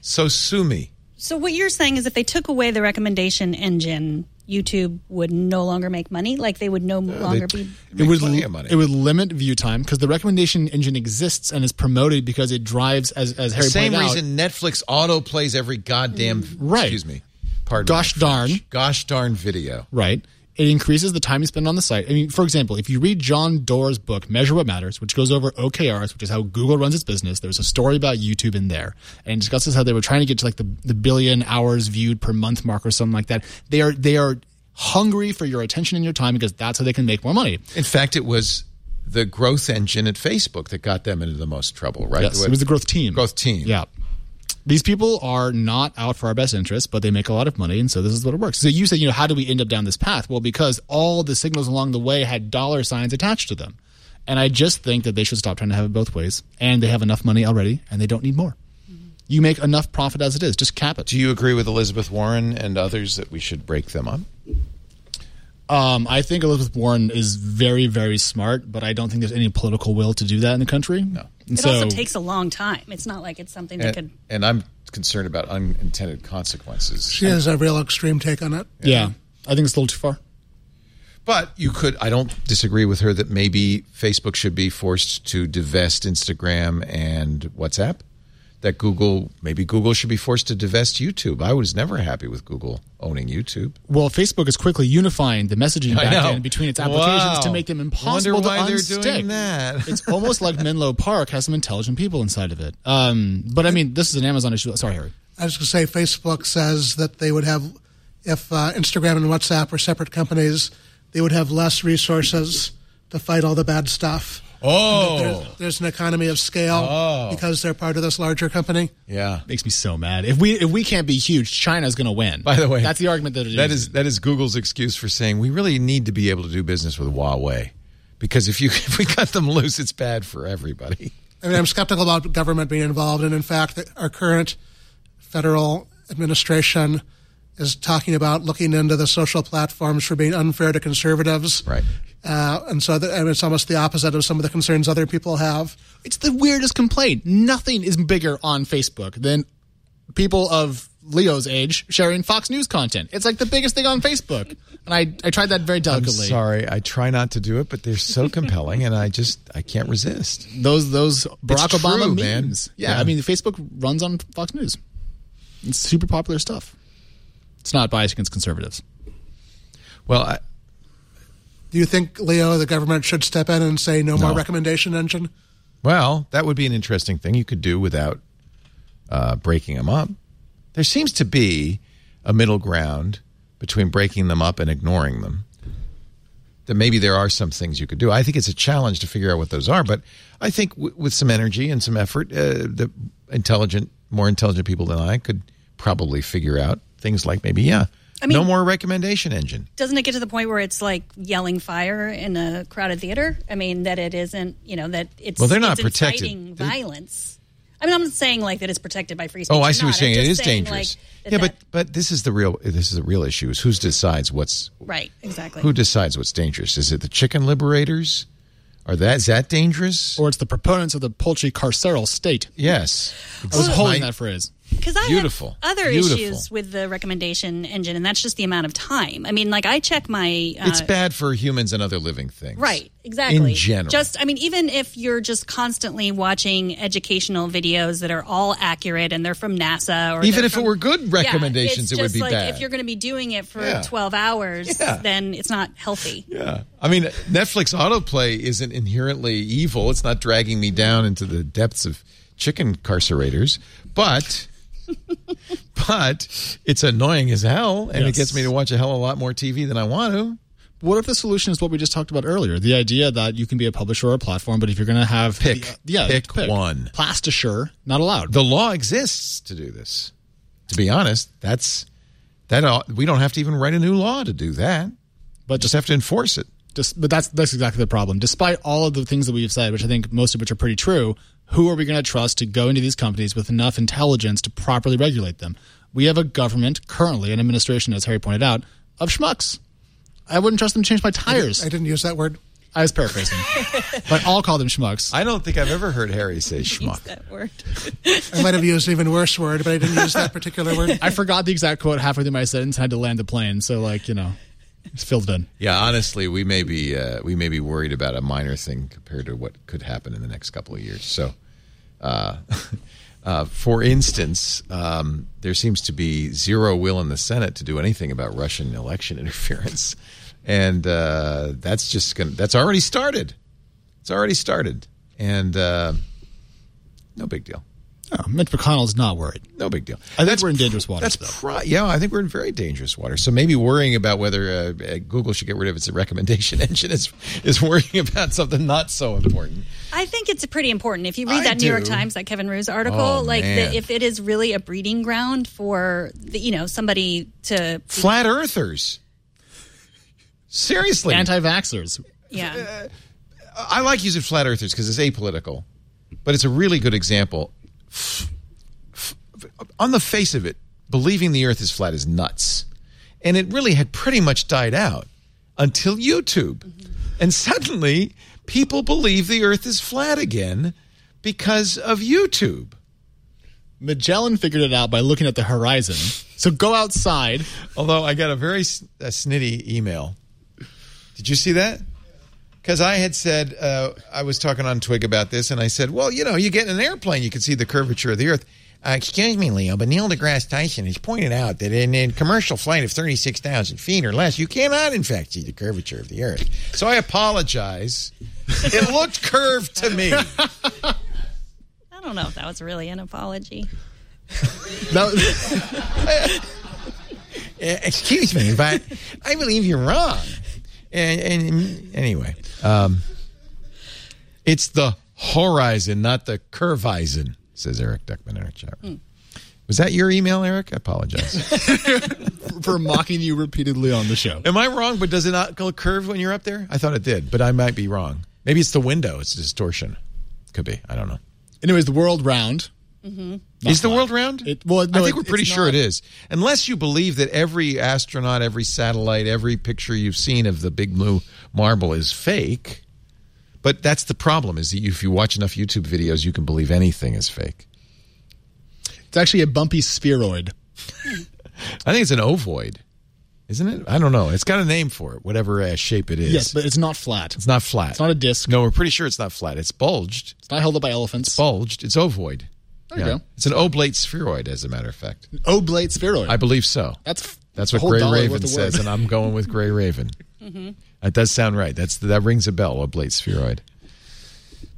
so sue me. So what you're saying is if they took away the recommendation engine, YouTube would no longer make money. Like they would no longer be. it would of money. it would limit view time because the recommendation engine exists and is promoted because it drives as as The Harry same pointed out. reason Netflix auto plays every goddamn Right. Excuse me. Pardon. Gosh my darn. Gosh darn video. right? It increases the time you spend on the site. I mean, for example, if you read John Doerr's book, Measure What Matters, which goes over OKRs, which is how Google runs its business, there's a story about YouTube in there and discusses how they were trying to get to like the, the billion hours viewed per month mark or something like that. They are they are hungry for your attention and your time because that's how they can make more money. In fact, it was the growth engine at Facebook that got them into the most trouble, right? Yes, it was the growth team. Growth team. Yeah. These people are not out for our best interests, but they make a lot of money, and so this is what it works. So you said, you know, how do we end up down this path? Well, because all the signals along the way had dollar signs attached to them. And I just think that they should stop trying to have it both ways. And they have enough money already, and they don't need more. You make enough profit as it is. Just cap it. Do you agree with Elizabeth Warren and others that we should break them up? Um, I think Elizabeth Warren is very, very smart, but I don't think there's any political will to do that in the country. No. And It so, also takes a long time. It's not like it's something that could. And, and I'm concerned about unintended consequences. She has a real extreme take on it. yeah, I think it's a little too far. But you could, I don't disagree with her that maybe Facebook should be forced to divest Instagram and WhatsApp. That Google maybe Google should be forced to divest YouTube. I was never happy with Google owning YouTube. Well, Facebook is quickly unifying the messaging backend between its applications Wow. to make them impossible Wonder why to they're doing that. it's almost like Menlo Park has some intelligent people inside of it. Um, but I mean, this is an Amazon issue. Sorry, Harry. I was going to say Facebook says that they would have, if uh, Instagram and WhatsApp were separate companies, they would have less resources to fight all the bad stuff. Oh. There's, there's an economy of scale Oh. because they're part of this larger company. Yeah, makes me so mad. If we if we can't be huge, China's going to win. By the way, that's the argument that it is. That is that is Google's excuse for saying we really need to be able to do business with Huawei because if you if we cut them loose, it's bad for everybody. I mean, I'm skeptical about government being involved, and in fact, our current federal administration is talking about looking into the social platforms for being unfair to conservatives. Right. Uh, and so th- and it's almost the opposite of some of the concerns other people have. It's the weirdest complaint. Nothing is bigger on Facebook than people of Leo's age sharing Fox News content. It's like the biggest thing on Facebook. And I, I tried that very I'm delicately. sorry, I try not to do it, but they're so compelling, and I just I can't resist. Those those Barack It's Obama true, memes. Yeah, Yeah. I mean, Facebook runs on Fox News. It's super popular stuff. It's not biased against conservatives. Well, I, Do you think, Leo, the government should step in and say no, more recommendation engine? Well, that would be an interesting thing you could do without uh, breaking them up. There seems to be a middle ground between breaking them up and ignoring them. That maybe there are some things you could do. I think it's a challenge to figure out what those are, but I think w- with some energy and some effort, uh, the intelligent, more intelligent people than I could probably figure out things like maybe, yeah, I mean- no more recommendation engine. Doesn't it get to the point where it's like yelling fire in a crowded theater? I mean, that it isn't, you know, that it's Well, they're not it's protected. inciting violence. I mean, I'm not saying like that it's protected by free speech. Oh, I see what you're saying. I'm It just is saying, dangerous. like, that yeah, that- but but this is the real this is the real issue is who decides what's right, exactly. Who decides what's dangerous? Is it the chicken liberators? Are that is that dangerous? Or it's the proponents of the poultry carceral state. Yes. I was holding My- that phrase. Because I Beautiful. have other Beautiful. issues with the recommendation engine, and that's just the amount of time. I mean, like I check my. Uh, it's bad for humans and other living things. Right, exactly. In general. Just, I mean, even if you're just constantly watching educational videos that are all accurate and they're from NASA or Even if it were good recommendations, it's it would be like bad. If you're going to be doing it for Yeah. 12 hours, Yeah. then it's not healthy. Yeah. I mean, Netflix autoplay isn't inherently evil. It's not dragging me down into the depths of chicken carcerators, but but it's annoying as hell and it gets me to watch a hell of a lot more TV than I want to. What if the solution is what we just talked about earlier? The idea that you can be a publisher or a platform, but if you're going to have Pick. the- yeah, Pick one. Plastisher, not allowed. The law exists to do this. To be honest, that's that uh, we don't have to even write a new law to do that. But just have to enforce it. Just, but that's that's exactly the problem. Despite all of the things that we've said, which I think most of which are pretty true, who are we going to trust to go into these companies with enough intelligence to properly regulate them? We have a government currently, an administration, as Harry pointed out, of schmucks. I wouldn't trust them to change my tires. I didn't use that word. I was paraphrasing, but I'll call them schmucks. I don't think I've ever heard Harry say schmuck. That word. I might have used an even worse word, but I didn't use that particular word. I forgot the exact quote halfway through my sentence. Had to land the plane, so like you know, filled in. Yeah, honestly, we may be uh, we may be worried about a minor thing compared to what could happen in the next couple of years. So, uh, uh, for instance, um, there seems to be zero will in the Senate to do anything about Russian election interference, and uh, that's just to that's already started. It's already started, and uh, no big deal. Oh, Mitch McConnell's not worried. No big deal. I think we're in dangerous waters. That's though. pri- yeah, I think we're in very dangerous water. So maybe worrying about whether uh, uh, Google should get rid of its recommendation engine is is worrying about something not so important. I think it's pretty important. If you read I that New York. Times, that Kevin Roose article, Oh, like the, if it is really a breeding ground for the, you know somebody to Flat earthers. Seriously, Anti-vaxxers. yeah I like using flat earthers because it's apolitical, but it's a really good example. F- f- on the face of it, believing the Earth is flat is nuts, and it really had pretty much died out until YouTube, mm-hmm. and suddenly people believe the Earth is flat again because of YouTube. Magellan figured it out by looking at the horizon. So go outside. Although I got a very a snitty email. Did you see that? Because I had said, uh, I was talking on Twig about this, and I said, well, you know, you get in an airplane, you can see the curvature of the Earth. Uh, excuse me, Leo, but Neil deGrasse Tyson has pointed out that in a commercial flight of 36,000 feet or less, you cannot, in fact, see the curvature of the Earth. So I apologize. it looked curved to me. I don't know if that was really an apology. Uh, excuse me, but I believe you're wrong. And, and anyway, um, it's the horizon, not the curvizon, says Eric Duckman in our chat. room. Was that your email, Eric? I apologize. for mocking you repeatedly on the show. Am I wrong? But does it not go curve when you're up there? I thought it did, but I might be wrong. Maybe it's the window. It's distortion. Could be. I don't know. Anyways, the world round. Mm-hmm. Is the world round? It, well, no, I think it- we're pretty sure not. it is. Unless you believe that every astronaut, every satellite, every picture you've seen of the big blue marble is fake. But that's the problem is that if you watch enough YouTube videos, you can believe anything is fake. It's actually a bumpy spheroid. I think it's an ovoid, isn't it? I don't know. It's got a name for it, whatever uh, shape it is. Yes, but it's not flat. it's not flat. It's not a disc. No, we're pretty sure it's not flat. It's bulged. It's not held up by elephants. Bulged. It's ovoid. There you go. It's an oblate spheroid, as a matter of fact. Oblate spheroid. I believe so. That's That's what Gray Raven says, and I'm going with Gray Raven. That does sound right. That's that rings a bell. Oblate spheroid.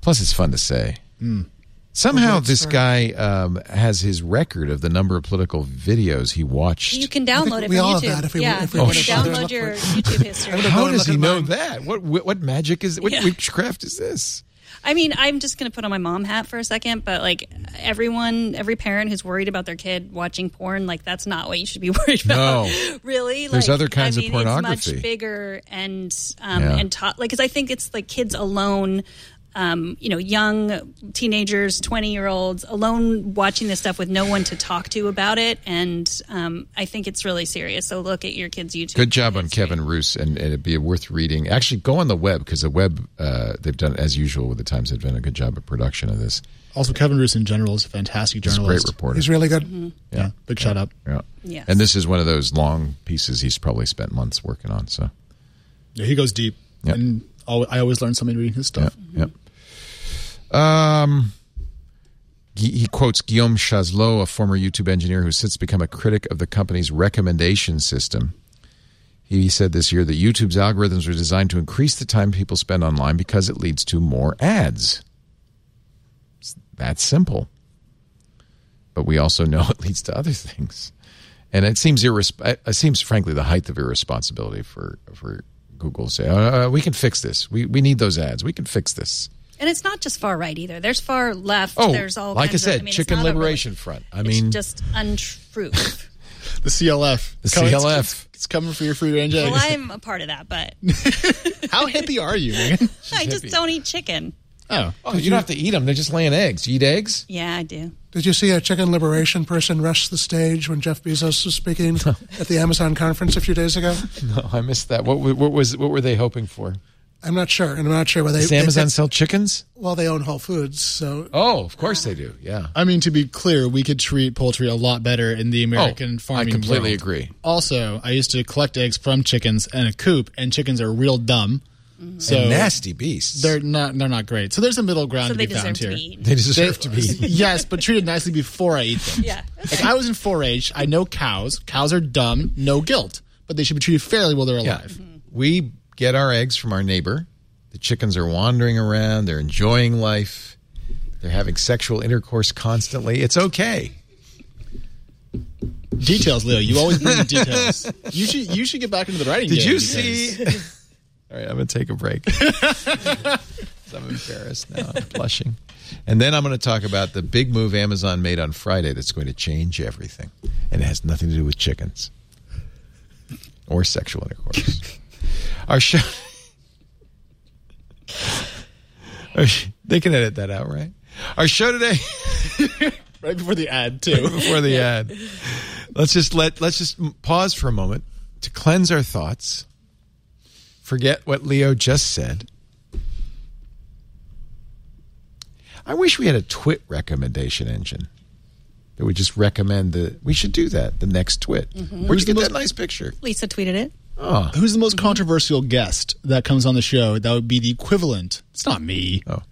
Plus, it's fun to say. Somehow, this guy um, has his record of the number of political videos he watched. You can download it we from all have YouTube. that if we- yeah, if we you wanted can to download your. YouTube history. I'm gonna How does he know mine. that? What what what magic is? What Yeah. witchcraft is this? I mean, I'm just going to put on my mom hat for a second, but like everyone, every parent who's worried about their kid watching porn, like that's not what you should be worried about. No. really. There's like, other kinds I of mean, pornography. It's much bigger and um, Yeah. and taught like because I think it's like kids alone. Um, you know, young teenagers, twenty-year-olds, alone watching this stuff with no one to talk to about it, and um, I think it's really serious. So look at your kids' YouTube. Good job on history. Kevin Roose, and, and it'd be worth reading. Actually, go on the web because the web uh, they've done as usual with the Times. They've done a good job of production of this. Also, Kevin Roose in general is a fantastic He's a journalist. great reporter. He's really good. Mm-hmm. Yeah, big shout out. Yeah. Yes. And this is one of those long pieces he's probably spent months working on. So, Yeah, he goes deep, Yep. and al- I always learn something reading his stuff. yeah. Um, he, quotes Guillaume Chaslot, a former YouTube engineer who's since become a critic of the company's recommendation system. He said this year that YouTube's algorithms are designed to increase the time people spend online because it leads to more ads. It's that simple. But we also know it leads to other things. And it seems irresp- it seems frankly the height of irresponsibility for for Google to say, uh, we can fix this. We we need those ads. We can fix this. And it's not just far right either. There's far left. Oh, There's all like I kinds of- said, mean, Chicken not a really- Liberation Front. I it's mean, just untruth. The CLF. The Coming- CLF. It's, it's coming for your free range well. I'm a part of that, but How hippie are you, man? I just hippie. don't eat chicken. Oh, oh, you don't have to eat them. They're just laying eggs. You eat eggs? Yeah, I do. Did you see a chicken liberation person rush the stage when Jeff Bezos was speaking at the Amazon conference a few days ago? No, I missed that. What, what was what were they hoping for? I'm not sure, and I'm not sure whether Does they, Amazon they, sell chickens? well they own Whole Foods, so Oh, of course they do. Yeah. I mean, to be clear, we could treat poultry a lot better in the American Oh, farming I completely world. agree. Also, I used to collect eggs from chickens in a coop, and chickens are real dumb. Mm-hmm. So and nasty beasts. They're not. They're not great. So there's a middle ground So to be found deserve to here. be they deserve to be. yes, but treated nicely before I eat them. Yeah. Like I was in 4-H. I know cows. Cows are dumb. No guilt, but they should be treated fairly while they're Yeah. alive. We get our eggs from our neighbor. The chickens are wandering around. They're enjoying life. They're having sexual intercourse constantly. It's okay. Details, Leo. You always bring the details. You should. You should get back into the writing. Did game you because- see? All right, I'm going to take a break. I'm embarrassed now. I'm blushing. And then I'm going to talk about the big move Amazon made on Friday that's going to change everything. And it has nothing to do with chickens or sexual intercourse. Our show. Our sh- they can edit that out, right? Our show today. right before the ad too? before the ad. Let's just let let's just pause for a moment to cleanse our thoughts. Forget what Leo just said. I wish we had a twit recommendation engine that would just recommend the. We should do that. The next twit. Mm-hmm. Where'd you get that nice picture? Lisa tweeted it. Oh. Who's the most controversial guest that comes on the show? That would be the equivalent. It's not me. Oh.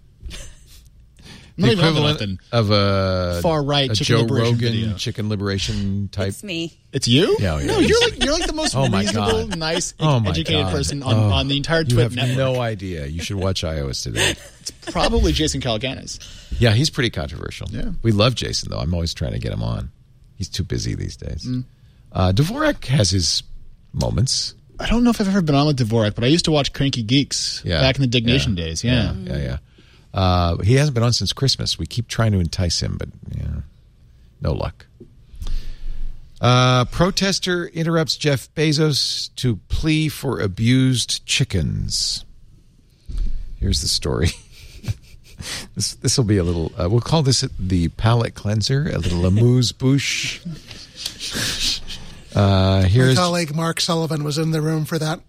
Not the even on equivalent of a Far right a chicken Joe liberation Rogan video. chicken liberation type. It's me. It's you? Yeah, yeah. No, you're like you're like the most Oh reasonable, God. nice, Oh educated God. person on, Oh, on the entire You have network. no idea. You should watch iOS today. It's probably Jason Calacanis. Yeah, he's pretty controversial. Yeah. We love Jason though. I'm always trying to get him on. He's too busy these days. Mm. Uh, Dvorak has his moments. I don't know if I've ever been on with Dvorak, but I used to watch Cranky Geeks Yeah. back in the Diggnation Yeah. days. Yeah. Yeah, yeah. Uh, he hasn't been on since Christmas. We keep trying to entice him, but yeah, no luck. Uh, protester interrupts Jeff Bezos to plea for abused chickens. Here's the story. this this will be a little. Uh, we'll call this the palate cleanser. A little amuse bouche. Uh, My here's colleague Mark Sullivan was in the room for that.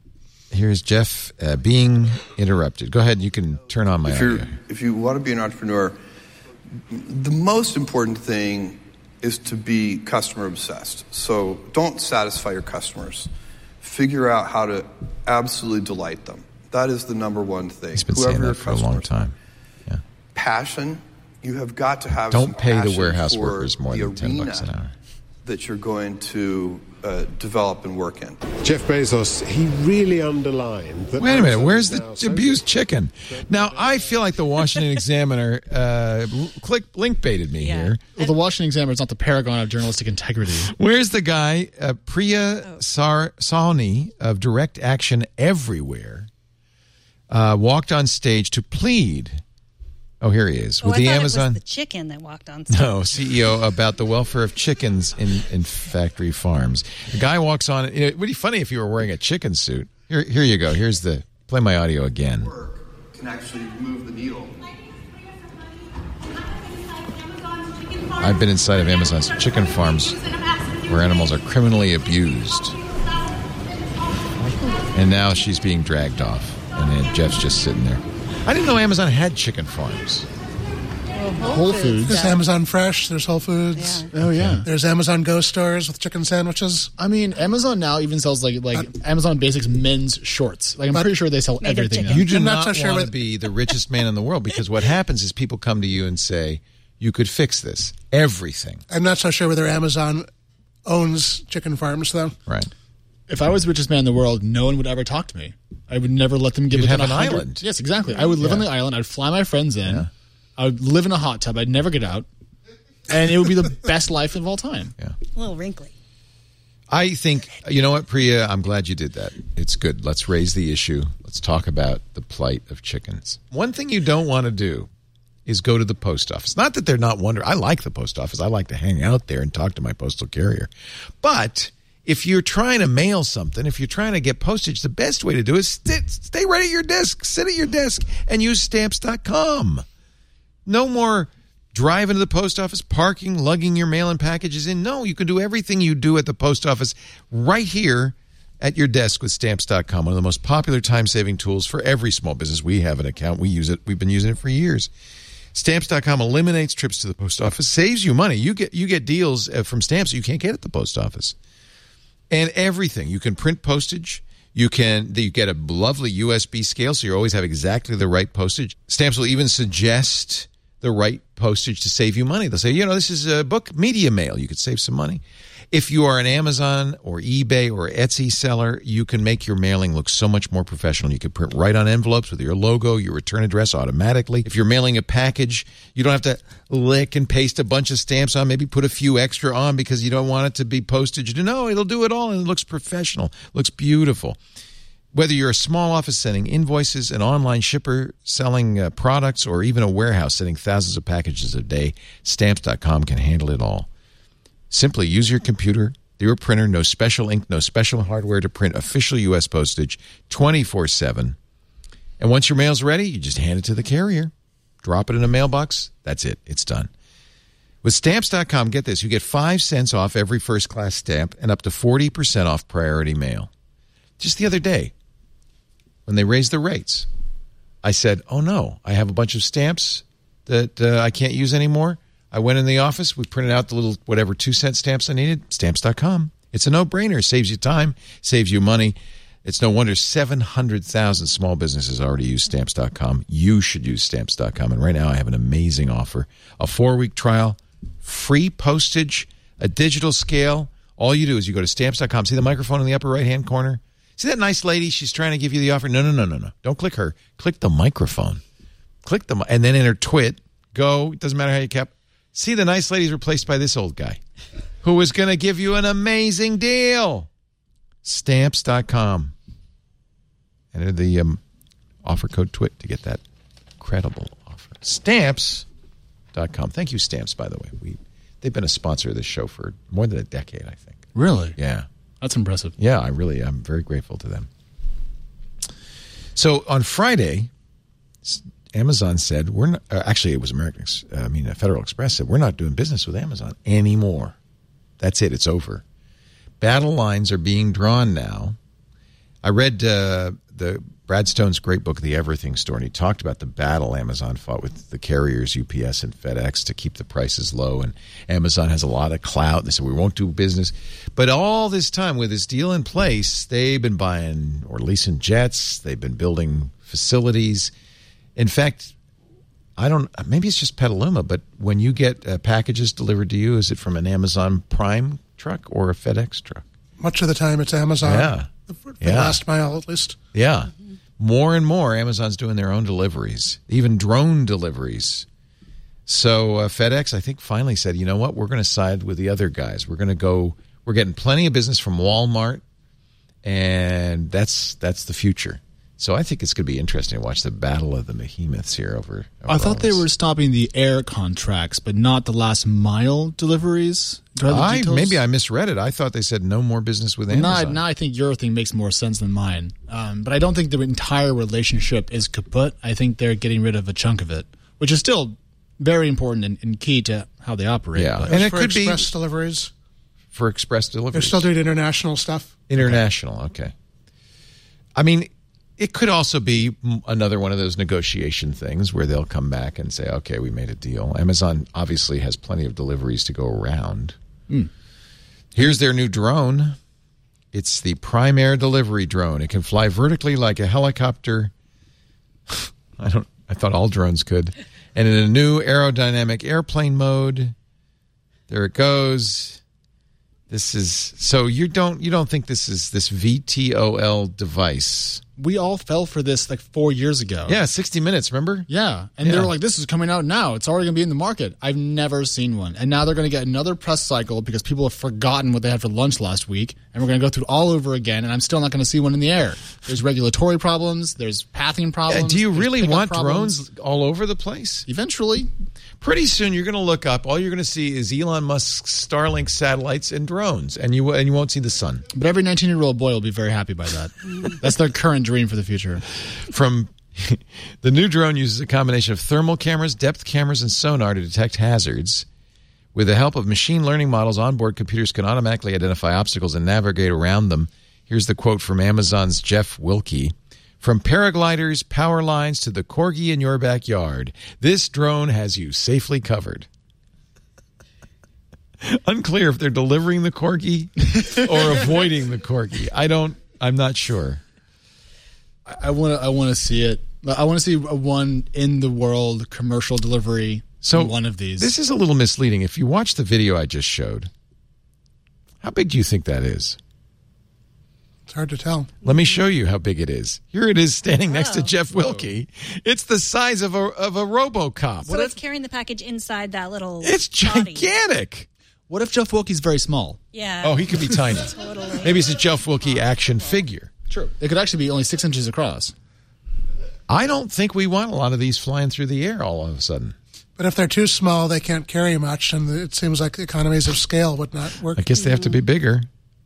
Here's Jeff uh, being interrupted. Go ahead. You can turn on my if, audio. if you want to be an entrepreneur, the most important thing is to be customer obsessed. So don't satisfy your customers. Figure out how to absolutely delight them. That is the number one thing. He's been Whoever saying that for a long time. are. Passion. You have got to have. Passion. Don't pay the warehouse workers more than 10 bucks an hour. That you're going to uh, develop and work in. Jeff Bezos, he really underlined that. Wait a minute, where's the so abused chicken? Now I feel like the Washington Examiner uh, click link baited me here. Well, the Washington Examiner is not the paragon of journalistic integrity. Where's the guy uh, Priya Sar- Sawhney of Direct Action Everywhere uh, walked on stage to plead? Oh, here he is Oh, with I the thought Amazon. it was the chicken that walked on stage. No, CEO about the welfare of chickens in, in factory farms. The guy walks on. You know, it would be funny if you were wearing a chicken suit. Here, here you go. Here's the play my audio again. Work Can actually move the needle. I've been inside of Amazon's chicken farms where animals are criminally abused. And now she's being dragged off. And then Jeff's just sitting there. I didn't know Amazon had chicken farms. Whole Foods. There's Amazon Fresh. There's Whole Foods. Oh yeah. There's Amazon Go stores with chicken sandwiches. I mean, Amazon now even sells like like Amazon Basics men's shorts. Like I'm pretty sure they sell everything. now. You do I'm not, not so sure want to be the richest man in the world because what happens is people come to you and say, you could fix this. Everything. I'm not so sure whether Amazon owns chicken farms though. Right. If I was the richest man in the world, no one would ever talk to me. I would never let them get You'd within have an hundred- island. Yes, exactly. I would live on the island. I'd fly my friends in. I would live in a hot tub. I'd never get out, and it would be the best life of all time. Yeah. A little wrinkly. I think, you know what, Priya, I'm glad you did that. It's good. Let's raise the issue. Let's talk about the plight of chickens. One thing you don't want to do is go to the post office. Not that they're not wonder. I like the post office. I like to hang out there and talk to my postal carrier. But if you're trying to mail something, if you're trying to get postage, the best way to do it is sit, stay right at your desk, sit at your desk and use stamps.com. No more driving to the post office, parking, lugging your mail and packages in. No, you can do everything you do at the post office right here at your desk with stamps.com. One of the most popular time saving tools for every small business. We have an account, we use it, we've been using it for years. Stamps.com eliminates trips to the post office, saves you money. You get you get deals uh, from stamps you can't get at the post office. And everything. You can print postage. You can you get a lovely USB scale so you always have exactly the right postage. Stamps will even suggest the right postage to save you money. They'll say, you know, this is a book media mail. You could save some money. If you are an Amazon or eBay or Etsy seller, you can make your mailing look so much more professional. You can print right on envelopes with your logo, your return address automatically. If you're mailing a package, you don't have to lick and paste a bunch of stamps on, maybe put a few extra on because you don't want it to be postage. No, it'll do it all and it looks professional, looks beautiful. Whether you're a small office sending invoices, an online shipper selling uh, products, or even a warehouse sending thousands of packages a day, stamps.com can handle it all. Simply use your computer, your printer, no special ink, no special hardware to print official U.S. postage 24 7. And once your mail's ready, you just hand it to the carrier, drop it in a mailbox. That's it, it's done. With stamps.com, get this you get 5 cents off every first class stamp and up to 40% off priority mail. Just the other day, when they raised the rates, I said, Oh no, I have a bunch of stamps that uh, I can't use anymore. I went in the office, we printed out the little whatever two cent stamps I needed, stamps.com. It's a no brainer. Saves you time, saves you money. It's no wonder 700,000 small businesses already use stamps.com. You should use stamps.com. And right now, I have an amazing offer a four week trial, free postage, a digital scale. All you do is you go to stamps.com. See the microphone in the upper right hand corner? See that nice lady? She's trying to give you the offer. No, no, no, no, no. Don't click her. Click the microphone. Click the, and then enter twit. Go. It doesn't matter how you kept. See the nice lady's replaced by this old guy who was going to give you an amazing deal. Stamps.com. Enter the um, offer code TWIT to get that credible offer. Stamps.com. Thank you, Stamps, by the way. We They've been a sponsor of this show for more than a decade, I think. Really? Yeah. That's impressive. Yeah, I really I'm very grateful to them. So on Friday, Amazon said we're not. Uh, actually, it was American. Uh, I mean, uh, Federal Express said we're not doing business with Amazon anymore. That's it. It's over. Battle lines are being drawn now. I read uh, the Brad Stone's great book, The Everything Store, and he talked about the battle Amazon fought with the carriers, UPS and FedEx, to keep the prices low. And Amazon has a lot of clout. They said we won't do business, but all this time with this deal in place, they've been buying or leasing jets. They've been building facilities. In fact, I don't. Maybe it's just Petaluma, but when you get uh, packages delivered to you, is it from an Amazon Prime truck or a FedEx truck? Much of the time, it's Amazon. Yeah. For the Yeah. last mile, at least. Yeah. More and more, Amazon's doing their own deliveries, even drone deliveries. So uh, FedEx, I think, finally said, you know what? We're going to side with the other guys. We're going to go. We're getting plenty of business from Walmart, and that's that's the future. So I think it's going to be interesting to watch the battle of the behemoths here over. over I thought they were stopping the air contracts, but not the last mile deliveries. I have the I details? maybe I misread it. I thought they said no more business with Well, now, Amazon. now I think your thing makes more sense than mine. Um, but I don't think the entire relationship is kaput. I think they're getting rid of a chunk of it, which is still very important and, and key to how they operate. Yeah. but- And it for could be- express deliveries. for express deliveries, They're still doing international stuff. International, okay. I mean, it could also be another one of those negotiation things where they'll come back and say, okay, we made a deal. Amazon obviously has plenty of deliveries to go around. Hmm. Here's their new drone. It's the Prime Air delivery drone. It can fly vertically like a helicopter. I don't I thought all drones could. And in a new aerodynamic airplane mode. There it goes. This is so you don't you don't think this is this VTOL device? We all fell for this like four years ago. Yeah, 60 minutes, remember? Yeah. And Yeah. they were like, this is coming out now. It's already going to be in the market. I've never seen one. And now they're going to get another press cycle because people have forgotten what they had for lunch last week. And we're going to go through it all over again. And I'm still not going to see one in the air. There's regulatory problems. There's pathing problems. Uh, do you really want problems. drones all over the place? Eventually. Pretty soon you're going to look up. All you're going to see is Elon Musk's Starlink satellites and drones, and you and you won't see the sun. But every 19 year old boy will be very happy by that. That's their current dream for the future. From the new drone uses a combination of thermal cameras, depth cameras, and sonar to detect hazards. With the help of machine learning models, onboard computers can automatically identify obstacles and navigate around them. Here's the quote from Amazon's Jeff Wilke. From paragliders, power lines to the corgi in your backyard, this drone has you safely covered. Unclear if they're delivering the corgi or avoiding the corgi. I don't. I'm not sure. I want to. I want to see it. I want to see a one in the world commercial delivery. So one of these. This is a little misleading. If you watch the video I just showed, how big do you think that is? It's hard to tell. Let me show you how big it is. Here it is standing next to oh. Jeff Wilke. It's the size of a of a RoboCop. So it's carrying the package inside that little. It's body. gigantic. What if Jeff Wilke's very small? Yeah. Oh, he could be tiny. Totally. Maybe it's a Jeff Wilke action figure. True. It could actually be only six inches across. I don't think we want a lot of these flying through the air all of a sudden. But if they're too small, they can't carry much, and it seems like economies of scale would not work. I guess they have to be bigger.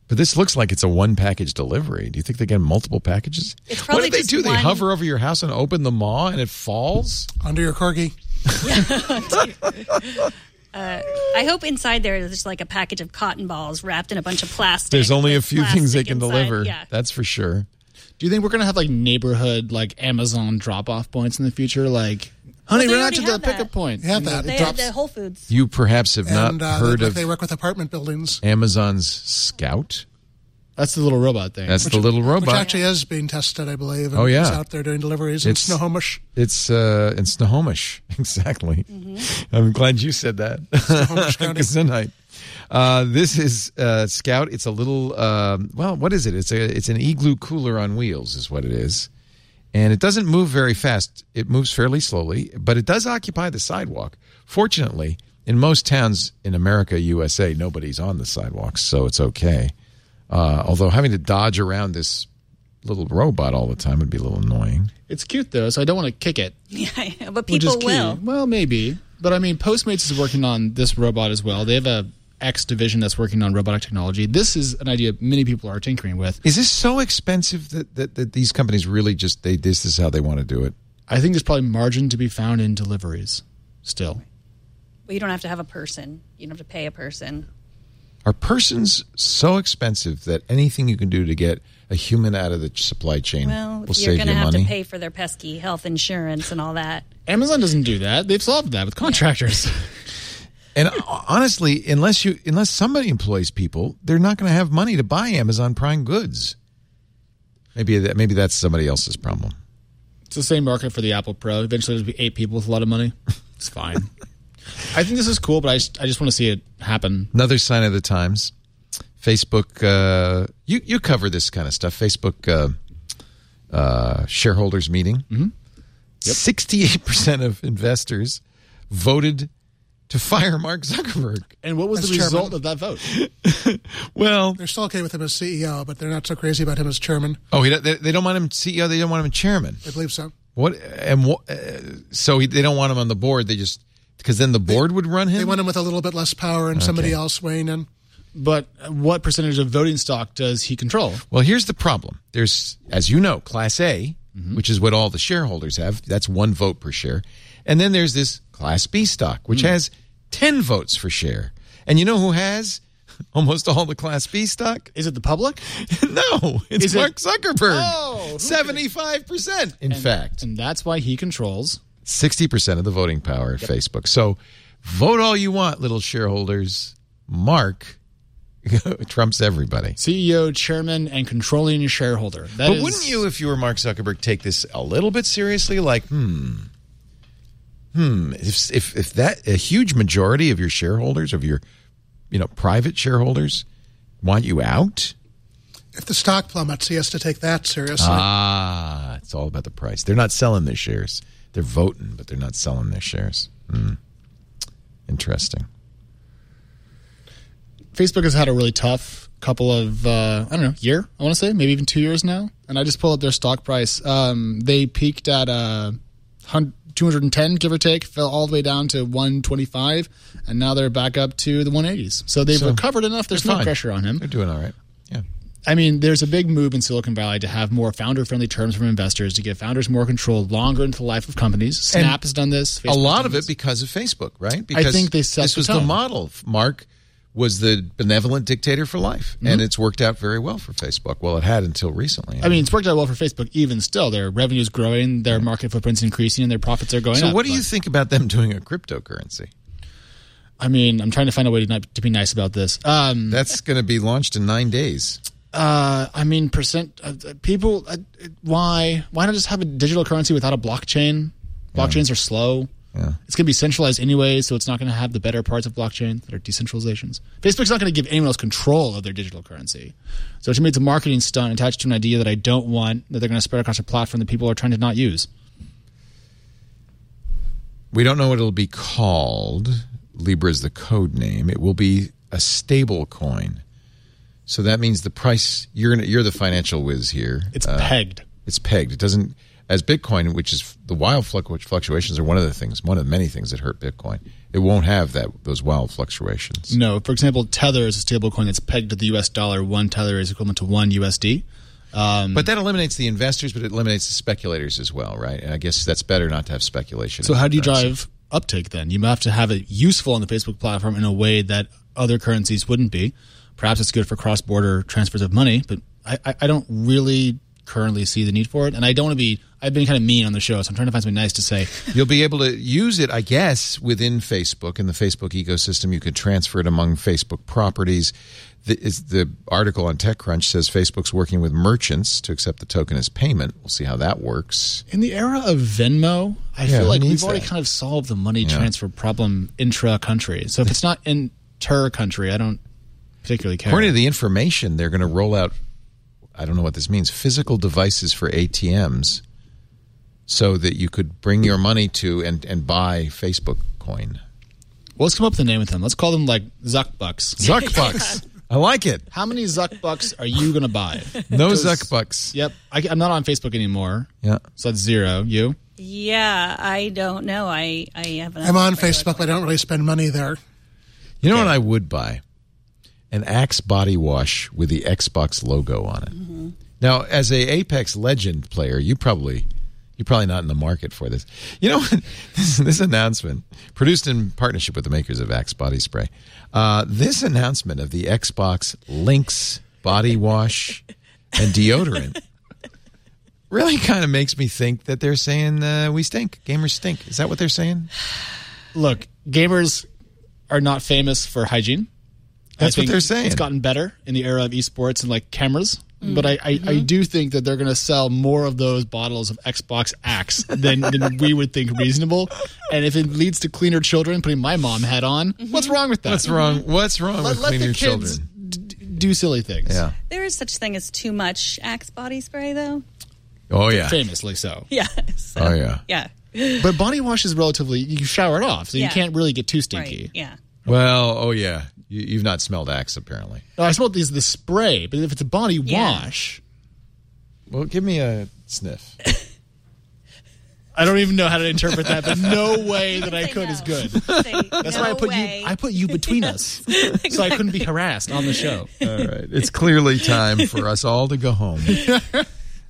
But this looks like it's a one package delivery. Do you think they get multiple packages? It's what do they just do? They hover over your house and open the maw and it falls? Under your corgi. Uh, I hope inside there there's like a package of cotton balls wrapped in a bunch of plastic. There's only a few things they can inside. deliver. Yeah. That's for sure. Do you think we're gonna have like neighborhood like Amazon drop off points in the future? Like, honey, they run out already to the have that. pickup point. They have that. They drops- had the Whole Foods. You perhaps have not uh, heard they, of they work with apartment buildings. Amazon's Scout. That's the little robot thing. That's the little robot. Which actually is being tested, I believe. And Oh, yeah. It's out there doing deliveries in It's- Snohomish. It's uh, in Snohomish, exactly. I'm glad you said that. Snohomish County. Uh, this is uh, Scout. It's a little um, well. What is it? It's a it's an igloo cooler on wheels, is what it is, and it doesn't move very fast. It moves fairly slowly, but it does occupy the sidewalk. Fortunately, in most towns in America, USA, nobody's on the sidewalks, so it's okay. Uh, although having to dodge around this little robot all the time would be a little annoying. It's cute though, so I don't want to kick it. Yeah, but people will. Well, maybe, but I mean, Postmates is working on this robot as well. They have a X division that's working on robotic technology. This is an idea many people are tinkering with. Is this so expensive that, that, that these companies really just they this is how they want to do it? I think there's probably margin to be found in deliveries still. But you don't have to have a person. You don't have to pay a person. Are persons so expensive that anything you can do to get a human out of the supply chain Well, will you money? You're going to have to pay for their pesky health insurance and all that. Amazon doesn't do that. They've solved that with contractors. And uh, honestly, unless you unless somebody employs people, they're not going to have money to buy Amazon Prime goods. Maybe that maybe that's somebody else's problem. It's the same market for the Apple Pro. Eventually, there'll be eight people with a lot of money. It's fine. I think this is cool, but I just, I just want to see it happen. Another sign of the times. Facebook, uh, you you cover this kind of stuff. Facebook uh, uh, shareholders meeting. Mm-hmm. Sixty-eight percent of investors voted to fire Mark Zuckerberg. And what was As the result of that vote? Well, They're still okay with him as CEO, but they're not so crazy about him as chairman. oh, he, they, they don't want him CEO. They don't want him chairman. I believe so. What and what? Uh, so he, they don't want him on the board. They just because then the board would run him. They want him with a little bit less power and somebody else weighing in. But what percentage of voting stock does he control? Well, here's the problem. There's, as you know, Class A, Mm-hmm. which is what all the shareholders have. That's one vote per share. And then there's this Class B stock, which Hmm. has 10 votes per share. And you know who has almost all the Class B stock? Is it the public? no, it's Is it- Mark Zuckerberg. Oh, 75%, in And- fact. And that's why he controls. 60% of the voting power at Facebook. So vote all you want, little shareholders. Mark trumps everybody. CEO, chairman, and controlling shareholder. That but is- wouldn't you, if you were Mark Zuckerberg, take this a little bit seriously? Like, hmm, hmm. If if if that a huge majority of your shareholders, of your, you know, private shareholders, want you out, If the stock plummets, he has to take that seriously. ah, it's all about the price. They're not selling their shares. They're voting, but they're not selling their shares. Hmm. Interesting. Facebook has had a really tough couple of uh, I don't know year I want to say maybe even two years now, and I just pulled up their stock price. Um, they peaked at uh, 210 give or take, fell all the way down to 125, and now they're back up to the 180s. So they've So, recovered enough. There's no fine. pressure on him. They're doing all right. Yeah. I mean, there's a big move in Silicon Valley to have more founder-friendly terms from investors to give founders more control longer into the life of companies. Snap And has done this. a lot of it because of Facebook, right? Because think they set this the was the model. Mark was the benevolent dictator for life, and Mhm. it's worked out very well for Facebook. Well, it had until recently. I mean, it's worked out well for Facebook. Even still, their revenue's growing, their market footprint's increasing, and their profits are going so up. what do you think about them doing a cryptocurrency? I mean, I'm trying to find a way to, not, to be nice about this. Um, That's going to be launched in nine days. Uh, I mean, percent uh, people. Uh, why? Why not just have a digital currency without a blockchain? Blockchains are slow. Yeah. It's going to be centralized anyway, so it's not going to have the better parts of blockchain that are decentralizations. Facebook's not going to give anyone else control of their digital currency. So to me, it's a marketing stunt attached to an idea that I don't want that they're going to spread across a platform that people are trying to not use. We don't know what it'll be called. Libra is the code name. It will be a stable coin. So that means the price. You're gonna, you're the financial whiz here. It's Uh, pegged. It's pegged. It doesn't as Bitcoin, which is the wild fluctu- fluctuations are one of the things, one of the many things that hurt Bitcoin. It won't have that those wild fluctuations. No, for example, Tether is a stablecoin that's pegged to the U.S. dollar. One Tether is equivalent to one USD. Um, But that eliminates the investors, but it eliminates the speculators as well, right? And I guess that's better not to have speculation. So how do you currency. drive uptake then? You have to have it useful on the Facebook platform in a way that other currencies wouldn't be. Perhaps it's good for cross-border transfers of money, but I, I, I don't really currently see the need for it. And I don't want to be. I've been kind of mean on the show, so I'm trying to find something nice to say. You'll be able to use it, I guess, within Facebook in the Facebook ecosystem. You could transfer it among Facebook properties. The, is the article on TechCrunch says Facebook's working with merchants to accept the token as payment. We'll see how that works. In the era of Venmo, I Yeah, feel like we've already that? kind of solved the money Yeah. transfer problem intra country. So if it's not inter country, I don't particularly care. According to the information, they're going to roll out. I don't know what this means. Physical devices for ATMs, so that you could bring your money to and and buy Facebook coin. Well, let's come up with a name with them. Let's call them like Zuckbucks. Zuckbucks. I like it. How many Zuckbucks are you going to buy? No 'Cause- Zuckbucks. Yep. I, I'm not on Facebook anymore. Yeah. So that's zero. You? Yeah, I don't know. I I haven't. I'm on Facebook, but I don't really spend money there. You know what I would buy? An Axe body wash with the Xbox logo on it. Now, as a Apex Legend player, you probably you're probably not in the market for this. You know, this, this announcement produced in partnership with the makers of Axe body spray. Uh, this announcement of the Xbox Lynx body wash and deodorant really kind of makes me think that they're saying uh, we stink. Gamers stink. Is that what they're saying? Look, gamers are not famous for hygiene. I That's what they're saying. It's gotten better in the era of esports and like cameras. Mm. But I, I, I Mm-hmm. do think that they're going to sell more of those bottles of Xbox Axe than, than we would think reasonable. And if it leads to cleaner children putting my mom hat on, Mm-hmm. what's wrong with that? What's wrong? What's wrong Let, with let cleaning the kids children? d- d- do silly things. Yeah. There is such thing as too much Axe body spray, though. Oh yeah. Famously so. Yeah. so, Oh yeah. Yeah. But body wash is relatively, you shower it off, so Yeah. you can't really get too stinky. Right. Yeah. Well, oh yeah. You, you've not smelled Axe apparently. No, I smelled these the spray, but if it's a body Yeah. wash, Well, give me a sniff. I don't even know how to interpret that, but no way that I could no. is good. Say, That's no why I put way. you. I put you between us, so I couldn't be harassed on the show. All right. It's clearly time for us all to go home.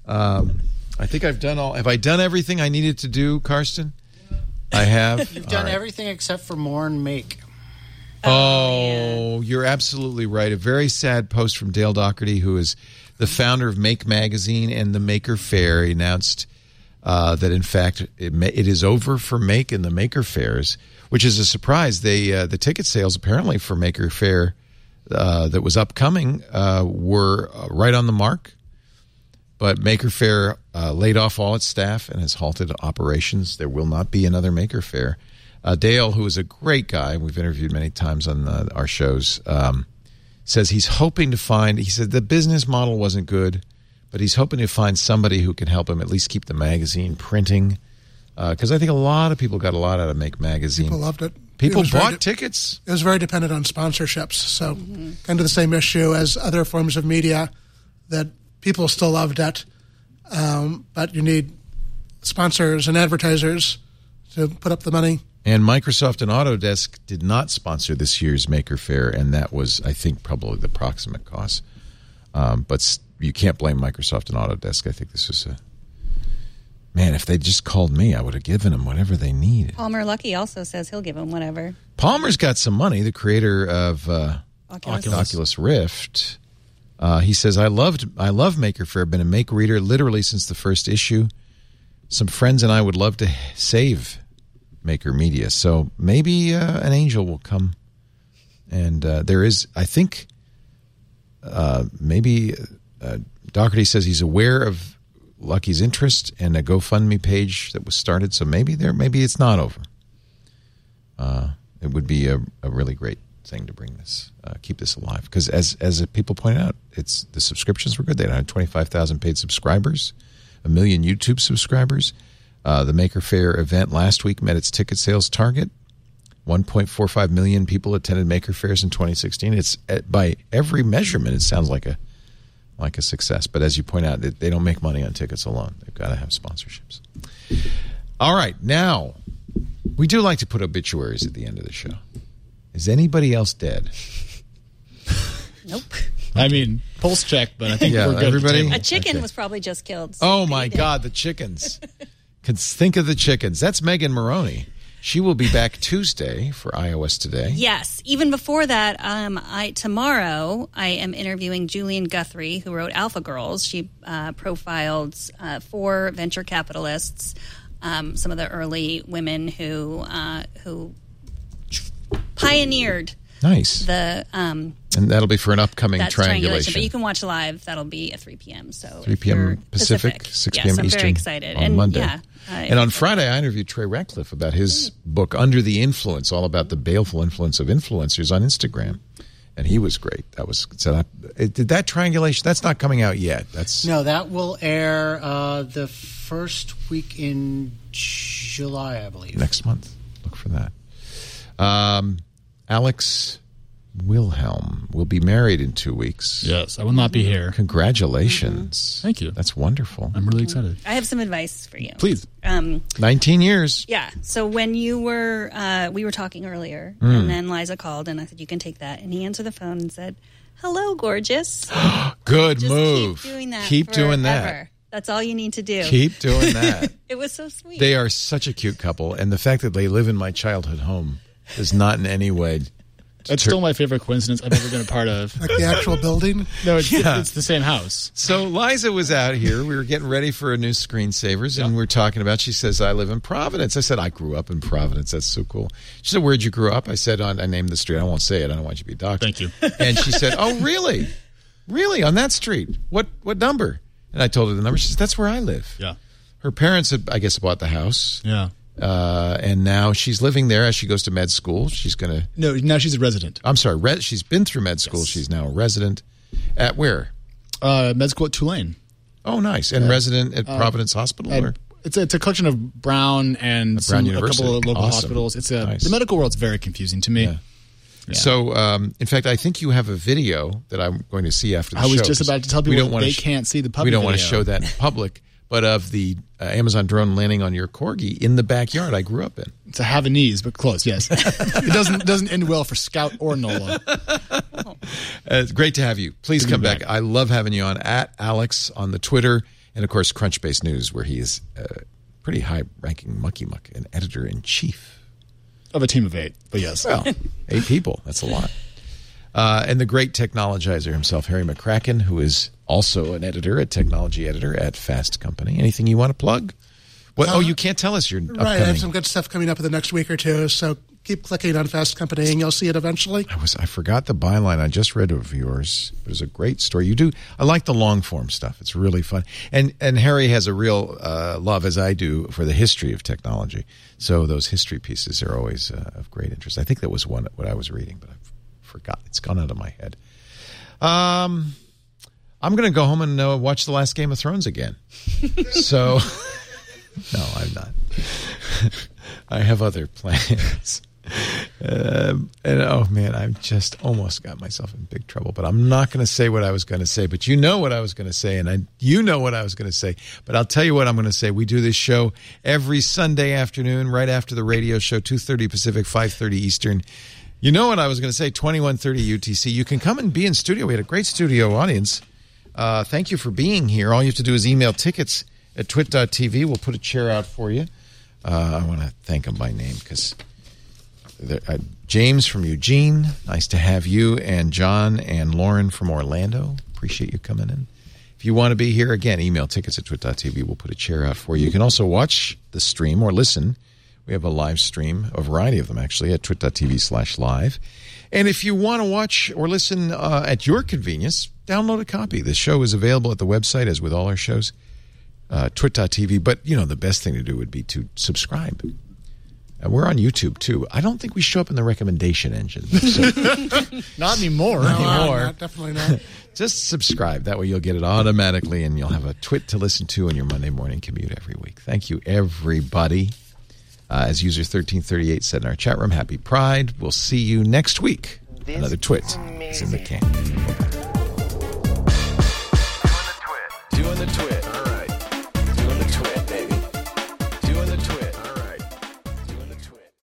Um, I think I've done all. Have I done everything I needed to do, Carsten? I have. You've done All right. everything except for mourn make. Oh, you're absolutely right. A very sad post from Dale Dougherty, who is the founder of Make Magazine and the Maker Faire. He announced uh, that, in fact, it, ma- it is over for Make and the Maker Faires, which is a surprise. They uh, the ticket sales apparently for Maker Faire uh, that was upcoming uh, were uh, right on the mark. But Maker Faire uh, laid off all its staff and has halted operations. There will not be another Maker Faire. Uh, Dale, who is a great guy, we've interviewed many times on uh, our shows, um, says he's hoping to find. He said the business model wasn't good, but he's hoping to find somebody who can help him at least keep the magazine printing. Because I think a lot of people got a lot out of Make Magazine. People loved it. People It was very bought de- tickets. It was very dependent on sponsorships, so kind of the same issue as other forms of media that people still loved it, um, but you need sponsors and advertisers to put up the money. And Microsoft and Autodesk did not sponsor this year's Maker Faire, and that was, I think, probably the proximate cause. Um, but you can't blame Microsoft and Autodesk. I think this was a man. If they just called me, I would have given them whatever they needed. Palmer Luckey also says he'll give them whatever. Palmer's got some money. The creator of uh, Oculus. Oculus. Rift. Uh, he says, "I loved, I love Maker Faire. Been a Make reader literally since the first issue. Some friends and I would love to save Maker Media. So maybe uh, an angel will come. And uh, there is, I think, uh, maybe uh, Dougherty says he's aware of Luckey's interest and a GoFundMe page that was started. So maybe there, maybe it's not over. Uh, it would be a, a really great thing to bring this, uh, keep this alive. Because as as people pointed out, it's the subscriptions were good. They had twenty five thousand paid subscribers, a million YouTube subscribers. Uh, the Maker Faire event last week met its ticket sales target. 1.45 million people attended Maker Faires in 2016. It's uh, by every measurement, it sounds like a like a success. But as you point out, they, they don't make money on tickets alone. They've got to have sponsorships. All right, now we do like to put obituaries at the end of the show. Is anybody else dead? Nope. I mean, pulse check, but I think Yeah, we're good. everybody- A chicken Okay. was probably just killed. so Oh my. God, the chickens! Can think of the chickens. That's Megan Morrone. She will be back Tuesday for iOS Today. Yes. Even before that, um, I tomorrow I am interviewing Julian Guthrie, who wrote Alpha Girls. She uh, profiled uh, four venture capitalists, um, some of the early women who uh, who pioneered Nice. the um, And that'll be for an upcoming that's triangulation. But you can watch live. That'll be at 3 p.m. So 3 p.m. you're Pacific, 6 yes, p.m. I'm Eastern. very excited. on and Monday. Yeah, I- and on Friday, I interviewed Trey Ratcliffe about his book, Under the Influence, all about the baleful influence of influencers on Instagram. And he was great. That was so. That, it, did that triangulation? That's not coming out yet. That's No, that will air uh, the first week in July, I believe. next month. Look for that. Um, Alex Wilhelm will be married in two weeks. Yes, I will not be here. Congratulations. Thank you. That's wonderful. I'm really excited. I have some advice for you. Please. Um, 19 years. yeah. So when you were, uh, we were talking earlier, Mm. and then Liza called, and I said, "You can take that." And he answered the phone and said, "Hello, gorgeous." Good Just move. Keep doing that. Keep doing that. That's all you need to do. Keep doing that. it was so sweet. They are such a cute couple, and the fact that they live in my childhood home is not in any way. That's still my favorite coincidence I've ever been a part of. Like the actual building? No, it's, Yeah. it's the same house. So Liza was out here. We were getting ready for a new screensavers, and we are talking about. She says, "I live in Providence." I said, "I grew up in Providence. That's so cool." She said, "Where'd you grow up?" I said, on, "I named the street. I won't say it. I don't want you to be doxxed." Thank you. And she said, "Oh, really? Really? On that street? What what number?" And I told her the number. She says, "That's where I live." Yeah. Her parents had, I guess, bought the house. Yeah. Uh, and now she's living there as she goes to med school. She's going to. No, now she's a resident. I'm sorry. Re- she's been through med school. She's now a resident. At where? Uh, med school at Tulane. Oh, nice. And resident at Uh, Providence Hospital? Or? It's a, it's a collection of Brown and Brown some, a couple of local Awesome. hospitals. It's a Nice. the medical world's very confusing to me. Yeah. So, um, in fact, I think you have a video that I'm going to see after the show. I was show, just about to tell we people don't they sh- can't see the public. We don't want to show that in public, but of the uh, Amazon drone landing on your corgi in the backyard I grew up in. It's a Havanese, but close. Yes, it doesn't doesn't end well for Scout or Nola. Uh, it's great to have you. Please Good come back. back. I love having you on at Alex on the Twitter and of course Crunchbase News, where he is a pretty high-ranking mucky muck and editor in chief. Of a team of eight, but yes. Well, eight people. That's a lot. Uh, and the great technologizer himself, Harry McCracken, who is also an editor, a technology editor at Fast Company. Anything you want to plug? What? oh, you can't tell us your Right, I have some good stuff coming up in the next week or two. So keep clicking on Fast Company, and you'll see it eventually. I was I forgot the byline. I just read of yours. It was a great story. You do. I like the long form stuff. It's really fun. And and Harry has a real uh, love, as I do, for the history of technology. So those history pieces are always uh, of great interest. I think that was one what I was reading, but I've forgotten. It's gone out of my head. Um, I'm going to go home and uh, watch the last Game of Thrones again. so, no, I'm not. I have other plans. Um, and oh man, I've just almost got myself in big trouble. But I'm not going to say what I was going to say. But you know what I was going to say, and I, you know what I was going to say. But I'll tell you what I'm going to say. We do this show every Sunday afternoon, right after the radio show, 2:30 Pacific, 5:30 Eastern. You know what I was going to say? 21:30 UTC. You can come and be in studio. We had a great studio audience. Uh, thank you for being here. All you have to do is email tickets at twit.tv. We'll put a chair out for you. Uh, I want to thank them by name because uh, James from Eugene, nice to have you, and John and Lauren from Orlando. Appreciate you coming in. If you want to be here, again, email tickets at twit.tv. We'll put a chair out for you. You can also watch the stream or listen. We have a live stream, a variety of them actually, at twit.tv slash live. And if you want to watch or listen uh, at your convenience, download a copy. The show is available at the website, as with all our shows, uh, twit.tv. But, you know, the best thing to do would be to subscribe. Uh, we're on YouTube, too. I don't think we show up in the recommendation engine. So Not anymore. No, anymore. not, definitely not. just subscribe. That way you'll get it automatically and you'll have a twit to listen to in your Monday morning commute every week. Thank you, everybody. Uh, as user 1338 said in our chat room, happy Pride. We'll see you next week. This Another twit is, is in the can. Doing the twit. Doing the twit.